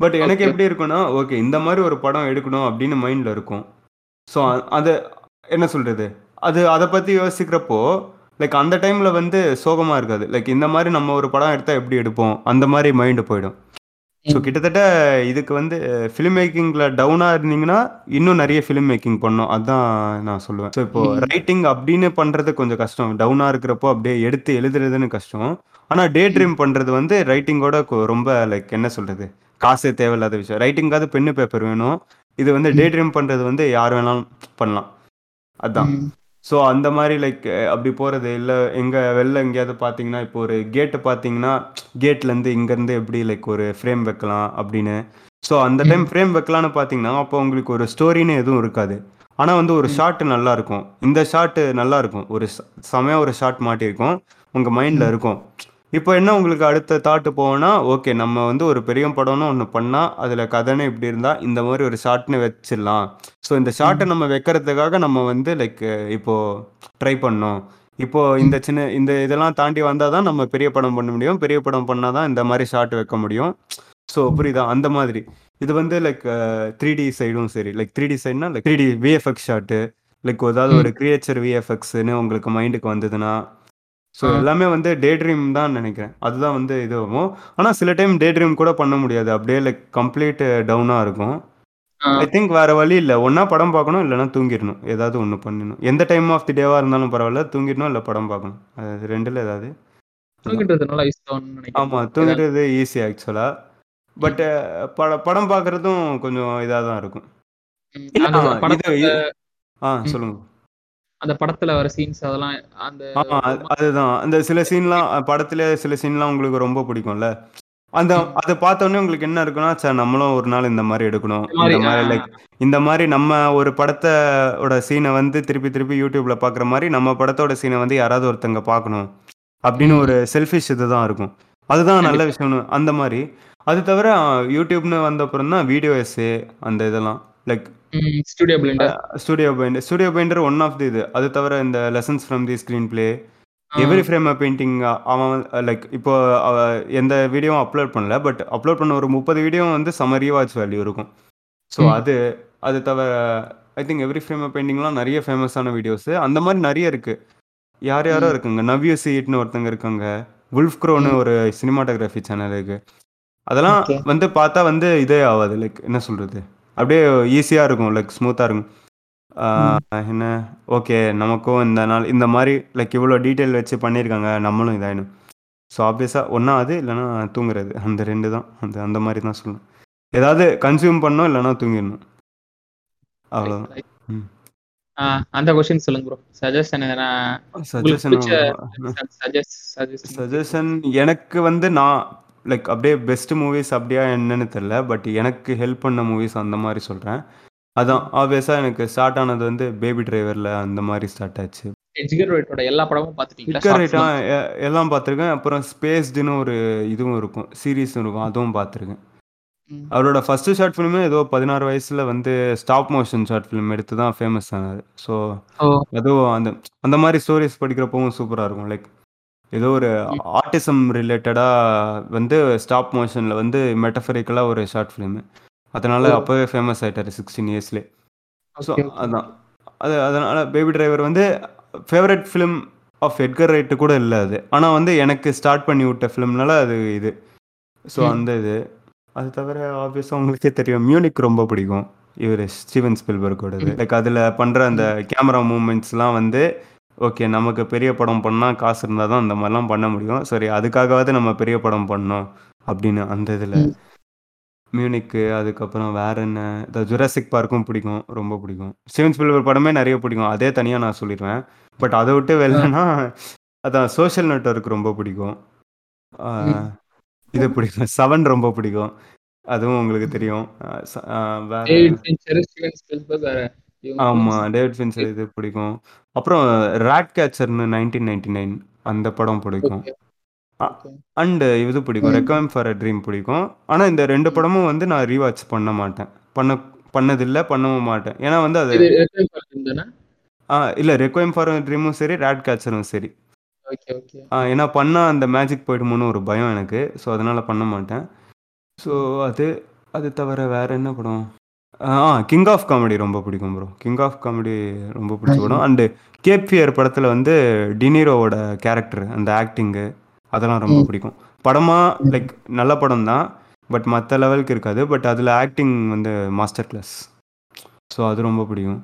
பட் எனக்கு. எப்படி இருக்கும்னா ஓகே இந்த மாதிரி ஒரு படம் எடுக்கணும் அப்படின்னு மைண்ட்ல இருக்கும். ஸோ அது என்ன சொல்றது? அது அதை பத்தி யோசிக்கிறப்போ லைக் அந்த டைம்ல வந்து சோகமா இருக்காது. லைக் இந்த மாதிரி நம்ம ஒரு படம் எடுத்தா எப்படி எடுப்போம்? அந்த மாதிரி மைண்டு போயிடும். ஸோ. கிட்டத்தட்ட இதுக்கு வந்து ஃபிலிம் மேக்கிங்கில் டவுனாக இருந்தீங்கன்னா இன்னும் நிறைய ஃபிலிம் மேக்கிங் பண்ணோம். அதான் நான் சொல்லுவேன். ஸோ இப்போ. ரைட்டிங் அப்படின்னு பண்ணுறது கொஞ்சம் கஷ்டம். டவுனாக இருக்கிறப்போ அப்படியே எடுத்து எழுதுறதுன்னு கஷ்டம். ஆனால் டே ட்ரீம் பண்ணுறது வந்து ரைட்டிங்கோட ரொம்ப லைக் என்ன சொல்கிறது காசே தேவையில்லாத விஷயம். ரைட்டிங்காவது பென்னு பேப்பர் வேணும். இது வந்து டே ட்ரீம் பண்ணுறது வந்து யார் வேணாலும் பண்ணலாம். அதான். ம். ஸோ அந்த மாதிரி லைக் அப்படி போகிறது இல்லை. எங்கே வெளில எங்கேயாவது பார்த்தீங்கன்னா இப்போ ஒரு கேட்டு பார்த்தீங்கன்னா கேட்லேருந்து இங்கேருந்து எப்படி லைக் ஒரு ஃப்ரேம் வைக்கலாம் அப்படின்னு. ஸோ அந்த டைம் ஃப்ரேம் வைக்கலான்னு பார்த்தீங்கன்னா அப்போ உங்களுக்கு ஒரு ஸ்டோரின்னு எதுவும் இருக்காது. ஆனால் வந்து ஒரு ஷாட் நல்லா இருக்கும் இந்த ஷாட்டு நல்லா இருக்கும். ஒரு ச- செமையா ஒரு ஷாட் மாட்டியிருக்கும் உங்கள் மைண்டில் இருக்கும். இப்போ என்ன உங்களுக்கு அடுத்த தாட்டு போவோம்னா ஓகே நம்ம வந்து ஒரு பெரிய படம்னு ஒன்று பண்ணால் அதில் கதைன்னு இப்படி இருந்தால் இந்த மாதிரி ஒரு ஷாட்னு வச்சிடலாம். ஸோ இந்த ஷாட்டை நம்ம வைக்கிறதுக்காக நம்ம வந்து லைக் இப்போ ட்ரை பண்ணோம். இப்போ இந்த சின்ன இந்த இதெல்லாம் தாண்டி வந்தால் தான் நம்ம பெரிய படம் பண்ண முடியும். பெரிய படம் பண்ணால் தான் இந்த மாதிரி ஷாட் வைக்க முடியும். ஸோ புரியுதா? அந்த மாதிரி. இது வந்து லைக் த்ரீ டி சைடும் சரி. Like three D சைட்னா like three D VFX shot like ஏதாவது ஒரு கிரியேச்சர் விஎஃப்எக்ஸ்னு உங்களுக்கு மைண்டுக்கு வந்ததுன்னா ஸோ. எல்லாமே வந்து டே ட்ரீம் தான் நினைக்கிறேன். அதுதான் வந்து இது ஆகும் ஆனால் சில டைம் டே ட்ரீம் கூட பண்ண முடியாது. அப்படியே லைக் கம்ப்ளீட் டவுனாக இருக்கும். ஐ திங்க் வேற வழி இல்லை. ஒன்றா படம் பார்க்கணும் இல்லைன்னா தூங்கிடணும். ஏதாவது ஒன்று பண்ணணும். எந்த டைம் ஆஃப் தி டேவாக இருந்தாலும் பரவாயில்ல. தூங்கிடணும் இல்லை படம் பார்க்கணும். அது ரெண்டில் ஏதாவது. ஆமாம் தூங்குறது ஈஸி ஆக்சுவலாக பட் பட படம் பார்க்குறதும் கொஞ்சம் இதாக தான் இருக்கும் ஆ, படத்துல இது ஆ சொல்லுங்க. அந்த படத்துல வர சீன்ஸ் அதெல்லாம் அந்த அதுதான். அந்த சில சீன்லாம் படத்துல சில சீன்லாம் உங்களுக்கு ரொம்ப பிடிக்கும்ல? அந்த அதை பார்த்தோன்னே உங்களுக்கு என்ன இருக்குன்னா சார் நம்மளும் ஒரு நாள் இந்த மாதிரி எடுக்கணும். இந்த மாதிரி. லைக் இந்த மாதிரி நம்ம ஒரு படத்தோட சீனை வந்து திருப்பி திருப்பி யூடியூப்ல பார்க்குற மாதிரி நம்ம படத்தோட சீனை வந்து யாராவது ஒருத்தங்க பார்க்கணும். அப்படின்னு ஒரு செல்ஃபிஷ் இதுதான் இருக்கும். அதுதான் நல்ல விஷயம்னு அந்த மாதிரி. அது தவிர யூடியூப்னு வந்த அப்புறம் தான் வீடியோ எஸ்ஸே அந்த இதெல்லாம். Like studio Blender studio binder studio binder one of the இது. அது தவிர இந்த lessons from the screenplay every frame painting அவன் லைக் இப்போ எந்த வீடியோவும் அப்லோட் பண்ணல பட் அப்லோட் பண்ண ஒரு முப்பது வீடியோ வந்து சம ரீவாட்ச் வேல்யூ இருக்கும். ஸோ. அது அது தவிர ஐ திங்க் எவ்ரி ஃப்ரேம் பெயிண்டிங்லாம் நிறைய ஃபேமஸான வீடியோஸ் அந்த மாதிரி நிறைய இருக்கு. யார் யாரோ ம். இருக்குங்க. நவ்யூ சீட்னு ஒருத்தங்க இருக்காங்க. உல்ஃப் க்ரோன்னு ஒரு சினிமாட்டோகிராஃபி சேனல் இருக்கு. அதெல்லாம். வந்து பார்த்தா வந்து இதே ஆகாது. லைக் என்ன சொல்றது? அப்படியே ஈஸியாக இருக்கும் லைக் ஸ்மூத்தாக இருக்கும். என்ன? ஓகே நமக்கும் இந்த நாள் இந்த மாதிரி லைக் இவ்வளோ டீட்டெயில் வச்சு பண்ணியிருக்காங்க நம்மளும் இதாயிடும் ஸோ ஆப்வியஸாக ஒன்றா அது இல்லைன்னா தூங்குறது. அந்த ரெண்டு தான். அந்த அந்த மாதிரி தான் சொல்லணும். ஏதாவது கன்சியூம் பண்ணோம் இல்லைன்னா தூங்கிடணும். அவ்வளோதான். அந்த கொஸ்டின் சொல்லுங்க ப்ரோ சஜஷன் எதனா சஜஷன் சஜஷன் எனக்கு வந்து நான் லைக் அப்படியே பெஸ்ட் மூவிஸ் அப்படியா என்னன்னு தெரில பட் எனக்கு ஹெல்ப் பண்ண மூவிஸ் அந்த மாதிரி சொல்கிறேன் அதான் ஆப்வியஸாக எனக்கு ஸ்டார்ட் ஆனது வந்து பேபி டிரைவரில் அந்த மாதிரி ஸ்டார்ட் ஆச்சு. எல்லா படமும் பார்த்துட்டீங்களா? எல்லாம் பார்த்துருக்கேன். அப்புறம் ஸ்பேஸ்டுன்னு ஒரு இதுவும் இருக்கும் சீரீஸும் இருக்கும் அதுவும் பார்த்துருக்கேன். அவரோட ஃபர்ஸ்ட் ஷார்ட் ஃபிலிமே ஏதோ பதினாறு வயசில் வந்து ஸ்டாப் மோஷன் ஷார்ட் ஃபிலிம் எடுத்து தான் ஃபேமஸ் ஆனது ஸோ அதுவும் அந்த அந்த மாதிரி ஸ்டோரிஸ் படிக்கிறப்பவும் சூப்பராக இருக்கும். லைக் ஏதோ ஒரு ஆர்டிசம் ரிலேட்டடாக வந்து ஸ்டாப் மோஷனில் வந்து மெட்டஃபரிக்கலாக ஒரு ஷார்ட் ஃபிலிமு அதனால. அப்போவே ஃபேமஸ் ஆயிட்டாரு சிக்ஸ்டீன் இயர்ஸ்லேயே ஸோ. அதான். அது அதனால பேபி டிரைவர் வந்து favourite film of Edgar Wright கூட இல்லை அது. ஆனால் வந்து எனக்கு ஸ்டார்ட் பண்ணி விட்ட ஃபிலிம்னால அது இது. ஸோ. அந்த இது. அது தவிர ஆப்வியஸாக உங்களுக்கே தெரியும். மியூனிக் ரொம்ப பிடிக்கும். இவர் ஸ்டீவன் ஸ்பில்பர்கோடது லைக் அதில் பண்ணுற அந்த கேமரா மூமெண்ட்ஸ்லாம் வந்து ஓகே நமக்கு பெரிய படம் பண்ணால் காசு இருந்தால் தான் அந்த மாதிரிலாம் பண்ண முடியும். சரி அதுக்காகவாவது நம்ம பெரிய படம் பண்ணோம் அப்படின்னு அந்த இதில். மியூனிக்கு அதுக்கப்புறம் வேற என்ன? இந்த ஜுராசிக் பார்க்கும் பிடிக்கும் ரொம்ப பிடிக்கும். ஸ்டீவன் ஸ்பில்பர் படமே நிறைய பிடிக்கும் அதே தனியாக நான் சொல்லிடுவேன். பட் அதை விட்டு வெளிலனா அதான் சோஷியல் நெட்வொர்க் ரொம்ப பிடிக்கும். இது பிடிக்கும். செவன் ரொம்ப பிடிக்கும். அதுவும் உங்களுக்கு தெரியும். டேவிட் ஃபின்ச்சர் ஆமா டேவிட் ஃபின்சர் இது பிடிக்கும். அப்புறம் ராட் கேச்சர்னு நைன்டீன் நைன்டி நைன் அந்த படம் பிடிக்கும். அண்ட் இது பிடிக்கும். ம். ஃபார் அ ட்ரீம் பிடிக்கும். ஆனால் இந்த ரெண்டு படமும் வந்து நான் ரீவாட்ச் பண்ண மாட்டேன். பண்ண பண்ணதில்லை பண்ணவும் மாட்டேன். ஏன்னா வந்து அது இது தானே? ஆ இல்லை ரெக்வைம் ஃபார் ட்ரீமும் சரி ரேட் கேச்சரும் சரி. ஓகே ஓகே ஆ, ஏன்னா பண்ணால் அந்த மேஜிக் போயிடுமோன்னு ஒரு பயம் எனக்கு. ஸோ அதனால் பண்ண மாட்டேன். ஸோ அது அது தவிர வேற என்ன படம்? ஆ கிங் ஆஃப் காமெடி ரொம்ப பிடிக்கும் ப்ரோ கிங் ஆஃப் காமெடி ரொம்ப பிடிச்ச படம். அண்டு கேப் ஃபியர் படத்தில் வந்து டினிரோவோட கேரக்டர் அந்த ஆக்டிங்கு அதெல்லாம் ரொம்ப ம். பிடிக்கும். படமாக லைக் நல்ல படம் தான் பட் மற்ற லெவலுக்கு இருக்காது. பட் அதில் ஆக்டிங் வந்து மாஸ்டர் கிளாஸ் ஸோ அது ரொம்ப பிடிக்கும்.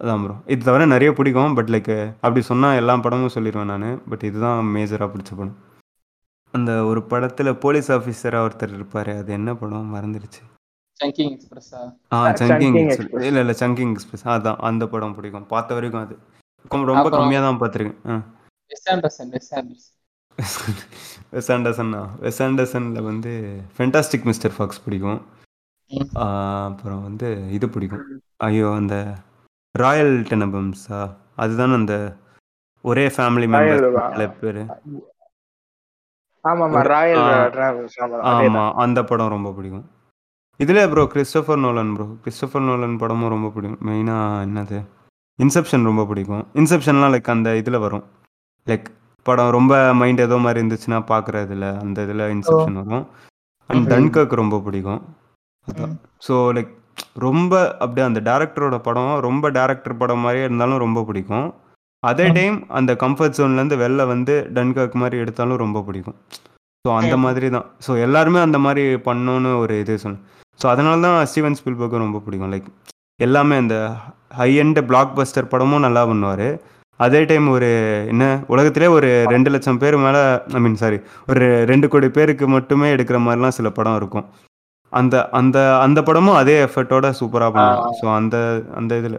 அதான் ப்ரோ இது தவிர நிறைய பிடிக்கும் பட் லைக் அப்படி சொன்னால் எல்லா படமும் சொல்லிடுவேன் நான். பட் இதுதான் மேஜராக பிடிச்ச படம். அந்த ஒரு படத்தில் போலீஸ் ஆஃபீஸராக ஒருத்தர் இருப்பார். அது என்ன படம்? மறந்துடுச்சு. சங்கிங் எக்ஸ்பிரஸா ஆ? சங்கிங். இல்லை இல்லை சங்கிங் எக்ஸ்பிரஸ் அதான் அந்த படம் பிடிக்கும். பார்த்த வரைக்கும் அது. ரொம்ப- கம்மியாக தான் பார்த்துருக்கேன். வெஸ் ஆண்டர்சன் வெஸ் ஆண்டர்சன் வெஸ் ஆண்டர்சன்னா வெஸ் ஆண்டர்சனில் வந்து ஃபென்டாஸ்டிக் மிஸ்டர் ஃபாக்ஸ் பிடிக்கும். அப்புறம் வந்து இது பிடிக்கும். ஐயோ அந்த ராயல் டெனபம்ஸா அதுதானே அந்த ஒரே ஃபேமிலி ராயல் மெம்பர்ஸ் பேர். ஆமா அந்த படம் ரொம்ப பிடிக்கும். இதில் bro Christopher Nolan bro Christopher Nolan படமும் ரொம்ப பிடிக்கும். மெயினாக என்னது? இன்செப்ஷன் ரொம்ப பிடிக்கும். இன்செப்ஷன்லாம் லைக் அந்த இதில் வரும். லைக் படம் ரொம்ப மைண்ட் ஏதோ மாதிரி இருந்துச்சுன்னா பார்க்குற இதில் அந்த இதில் இன்செப்ஷன் வரும். அண்ட் ம். டன்கர்க் ரொம்ப பிடிக்கும். ஸோ லைக் ரொம்ப அப்படியே அந்த டேரக்டரோட படம் ரொம்ப டேரக்டர் படம் மாதிரியே இருந்தாலும் ரொம்ப பிடிக்கும். அதே. டைம் அந்த கம்ஃபர்ட் ஜோன்லேருந்து வெளில வந்து டன்கர்க் மாதிரி எடுத்தாலும் ரொம்ப பிடிக்கும். ஸோ அந்த. மாதிரி தான் ஸோ எல்லாருமே அந்த மாதிரி பண்ணணும்னு ஒரு இது சொன்னேன் ஸோ அதனால தான் ஸ்டீவன் ஸ்பில்பர்க்கும் ரொம்ப பிடிக்கும். லைக் எல்லாமே அந்த ஹை எண்ட் பிளாக் பஸ்டர் படமும் நல்லா பண்ணுவார். அதே டைம் ஒரு என்ன உலகத்திலே ஒரு ரெண்டு லட்சம் பேர் மேலே ஐ மீன் சாரி ஒரு ரெண்டு கோடி பேருக்கு மட்டுமே எடுக்கிற மாதிரிலாம் சில படம் இருக்கும். அந்த அந்த அந்த படமும் அதே எஃபர்ட்டோட சூப்பராக பண்ணுவாங்க. ஸோ அந்த அந்த இதில்.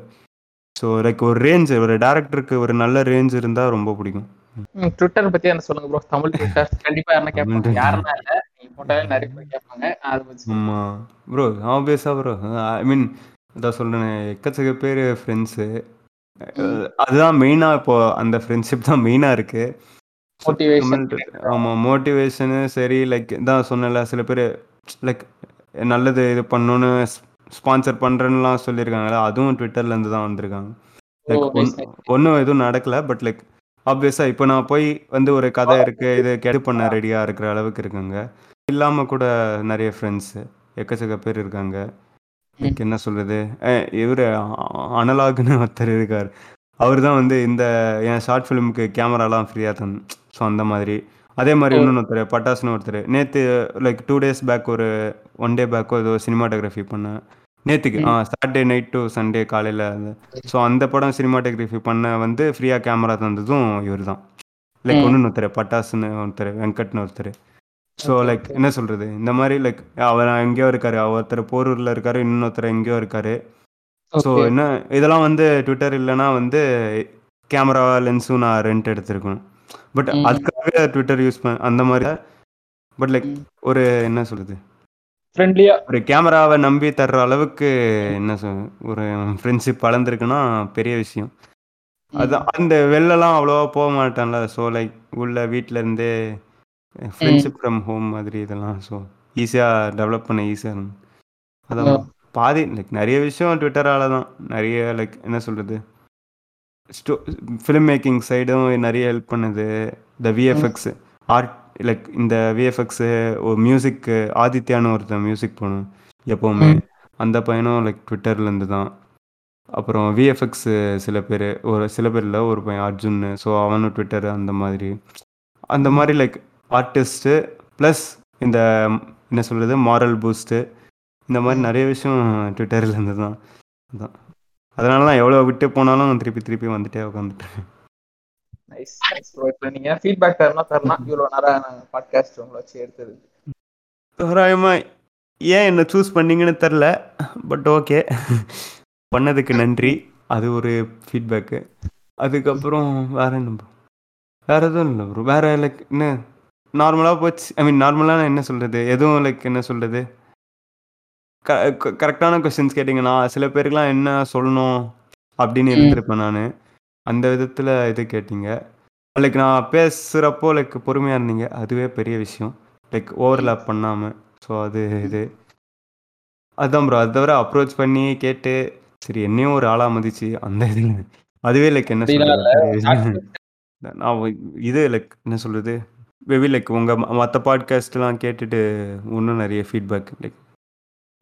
ஸோ லைக் ஒரு ரேஞ்ச் ஒரு டேரக்டருக்கு ஒரு நல்ல ரேஞ்ச் இருந்தால் ரொம்ப பிடிக்கும். ட்விட்டர் பத்தி என்ன சொல்லுங்க ப்ரோ தமிழ் ட்விட்டர் கண்டிப்பா யாருன்னா கேட்பாங்க யாருன்னா இல்ல போட்டாலே நிறைய பேர் கேட்பாங்க. ஆமாம் ப்ரோ ஆப்வியஸாக ப்ரோ ஐ மீன் இதான் சொல்கிறேன் எக்கச்சக்க பேர் ஃப்ரெண்ட்ஸு அதுதான் மெயினாக இப்போ அந்த ஃப்ரெண்ட்ஷிப் தான் இருக்குது Motivation. ஆமாம் மோட்டிவேஷனு சரி லைக் தான் சொன்னல சில பேர் லைக் நல்லது இது பண்ணணுன்னு ஸ்பான்சர் பண்ணுறேன்னுலாம் சொல்லியிருக்காங்கல்ல அதுவும் ட்விட்டர்லேருந்து தான் வந்திருக்காங்க. லைக். ஒன்றும் எதுவும் நடக்கல பட் லைக் ஆப்வியஸாக இப்போ நான் போய் வந்து ஒரு கதை இருக்குது இது கெடு பண்ண ரெடியாக இருக்கிற அளவுக்கு இருக்குங்க. இல்லாமல் கூட நிறைய ஃப்ரெண்ட்ஸு எக்கச்சக்க பேர் இருக்காங்க. லைக் என்ன சொல்கிறது இவர் அனலாக்னு ஒருத்தர் இருக்கார். அவர் தான் வந்து இந்த என் ஷார்ட் ஃபிலிமுக்கு கேமராலாம் ஃப்ரீயாக தந்து ஸோ அந்த மாதிரி. அதே மாதிரி ஓ. இன்னொன்று ஒருத்தர் பட்டாசுன்னு ஒருத்தர். நேற்று லைக் டூ டேஸ் பேக் ஒரு ஒன் டே பேக்கோ ஏதோ சினிமாட்டோகிராஃபி பண்ணேன். நேற்றுக்கு ஆ சாட்டர்டே நைட் டு சண்டே காலையில் ஸோ அந்த படம் சினிமாட்டோகிராஃபி பண்ண வந்து ஃப்ரீயாக கேமரா தந்ததும் இவர் தான் லைக் ம். ஒருத்தர் பட்டாசுன்னு ஒருத்தர் வெங்கட்னு ஒருத்தர் ஸோ லைக். என்ன சொல்கிறது இந்த மாதிரி லைக் அவர் எங்கேயோ இருக்காரு ஒருத்தர் போரூரில் இருக்காரு இன்னொருத்தர் எங்கேயோ இருக்காரு ஸோ. என்ன இதெல்லாம் வந்து ட்விட்டர் இல்லைன்னா வந்து கேமரா லென்ஸும் நான் ரெண்ட் எடுத்திருக்கணும் பட் ம். அதுக்காக ட்விட்டர் யூஸ் பண்ண அந்த மாதிரி பட் லைக் ம். ஒரு என்ன சொல்கிறது ஃப்ரெண்ட்லியா ஒரு கேமராவை நம்பி தர்ற அளவுக்கு என்ன சொல் ஒரு ஃப்ரெண்ட்ஷிப் வளர்ந்துருக்குன்னா பெரிய விஷயம். அது அந்த வெளிலலாம் அவ்வளோவா போக மாட்டான்ல. ஸோ லைக் உள்ள வீட்டில் இருந்தே ஃப்ரெண்ட்ஷிப் ஃப்ரம் ஹோம் மாதிரி இதெல்லாம் ஸோ ஈஸியாக டெவலப் பண்ண ஈஸியாக இருக்கும். அதான். பாதி லைக் நிறைய விஷயம் ட்விட்டரால தான். நிறைய லைக் என்ன சொல்கிறது ஸ்டோ ஃபிலிம் மேக்கிங் சைடும் நிறைய ஹெல்ப் பண்ணுது. இந்த விஎஃப்எக்ஸ் ஆர்ட் லைக் இந்த விஎஃப்எக்ஸு ஒரு மியூசிக்கு ஆதித்யான்னு ஒருத்தன் மியூசிக் பண்ணும் எப்போவுமே. அந்த பையனும் லைக் ட்விட்டர்லேருந்து தான். அப்புறம் விஎஃப்எக்ஸ் சில பேர் ஒரு சில பேர் இல்லை ஒரு பையன் அர்ஜுன் ஸோ அவனும் ட்விட்டர் அந்த மாதிரி. அந்த மாதிரி லைக் ஆர்டிஸ்ட்டு ப்ளஸ் இந்த என்ன சொல்கிறது மாரல் பூஸ்ட்டு இந்த மாதிரி நிறைய விஷயம் ட்விட்டர்லேருந்து தான். அதான். அதனால தான் எவ்வளோ விட்டு போனாலும் திருப்பி திருப்பி வந்துட்டே உட்காந்துட்டேன் நைஸ் நைஸ் ப்ரோ இப்போ நீங்க ஃபீட்பேக் தரணும் தரணும் இவ்வளோ நேரம் பாட்காஸ்ட் உங்களை வச்சு எடுத்தது. தோராயமாக ஏன் என்னை சூஸ் பண்ணீங்கன்னு தெரில பட் ஓகே பண்ணதுக்கு நன்றி. அது ஒரு ஃபீட்பேக்கு அதுக்கப்புறம் வேற என்ன? வேற எதுவும் இல்லை ப்ரோ வேற லைக் என்ன நார்மலாக போச்சு. ஐ மீன் நார்மலாக என்ன சொல்கிறது எதுவும் லைக் என்ன சொல்கிறது க கரெக்டான கொஸ்டின்ஸ் கேட்டிங்கன்னா சில பேருக்குலாம் என்ன சொல்லணும் அப்படின்னு. இருந்திருப்பேன் நான். அந்த விதத்தில் இது கேட்டீங்க. லைக் நான் பேசுகிறப்போ லைக் பொறுமையாக இருந்தீங்க. அதுவே பெரிய விஷயம். லைக் ஓவர்லேப் பண்ணாமல் ஸோ அது இது. அதான் ப்ரோ அது தவிர அப்ரோச் பண்ணி கேட்டு சரி என்னையும் ஒரு ஆளாக மதிச்சு அந்த இதில். அதுவே லைக் என்ன சொல்கிறது நான் இது லைக் என்ன சொல்கிறது மேபி லைக் உங்கள் மற்ற பாட்காஸ்ட்லாம் கேட்டுட்டு இன்னும் நிறைய ஃபீட்பேக் லைக்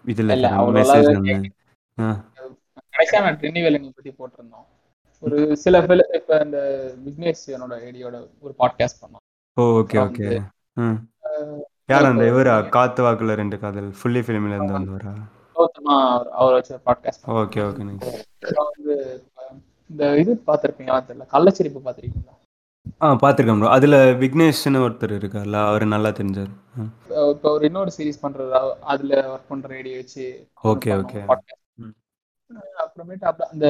இதில் மெசேஜ் அந்த ஆ. கடைசியா நான் ட்ரினி வேலனி பத்தி போட்டிருந்தோம். ஒரு சில பேர் இப்ப இந்த விக்னேஷ் என்னோட ஐடியோட ஒரு பாட்காஸ்ட் பண்ணோம் ஓகே ஓகே யார் அந்த இவரா? காத்து வாக்குல ரெண்டு காதல் ஃபுல்லி ஃபிலிம்ல இருந்து வந்தவரா? அவர் வச்ச பாட்காஸ்ட் ஓகே ஓகே வந்து இந்த இது பார்த்திருப்பீங்களா? தெரியல. கள்ளச்சிரிப்பு பார்த்திருக்கீங்களா? ஆ பார்த்துருக்கேன் ப்ரோ அதில் விக்னேஷ்னு ஒருத்தர் இருக்கார்ல அவர் நல்லா தெரிஞ்சார். இப்போ ஒரு இன்னொரு சீரிஸ் பண்றது அவ- அதுல ஒர்க் பண்ற ரேடியோ வச்சு Okay, okay. அப்புறமேட்டு அப்புறம் அந்த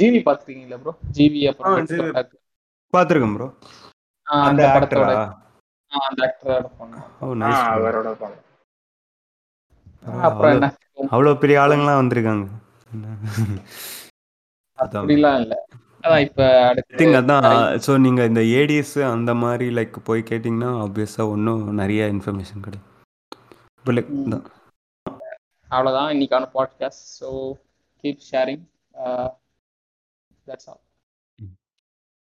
ஜிவி பார்த்திருக்கீங்களா ப்ரோ ஜிவி அப்புறம் பார்த்துருக்கேன் ப்ரோ அந்த படத்தோட அந்த ஆக்டரோட பொண்ணு. ஓ ஆ, நைஸ் அவரோட பொண்ணு. அப்புறம் என்ன? அவ்வளோ பெரிய ஆளுங்களாம் வந்திருக்காங்க. அதான். அப்படிலாம் இல்ல. அதான் இப்ப அடுத்து அதான். நீங்கள் இந்த ஏடிஎஸ் அந்த மாதிரி லைக் போய் கேட்டிங்கன்னா ஆப்வியஸாக இன்னும் நிறைய இன்ஃபர்மேஷன் கிடைக்கும். இப்போ லைக் ம். தான் அவ்வளவுதான். இன்னைக்கான podcast so keep sharing that's all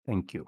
thank you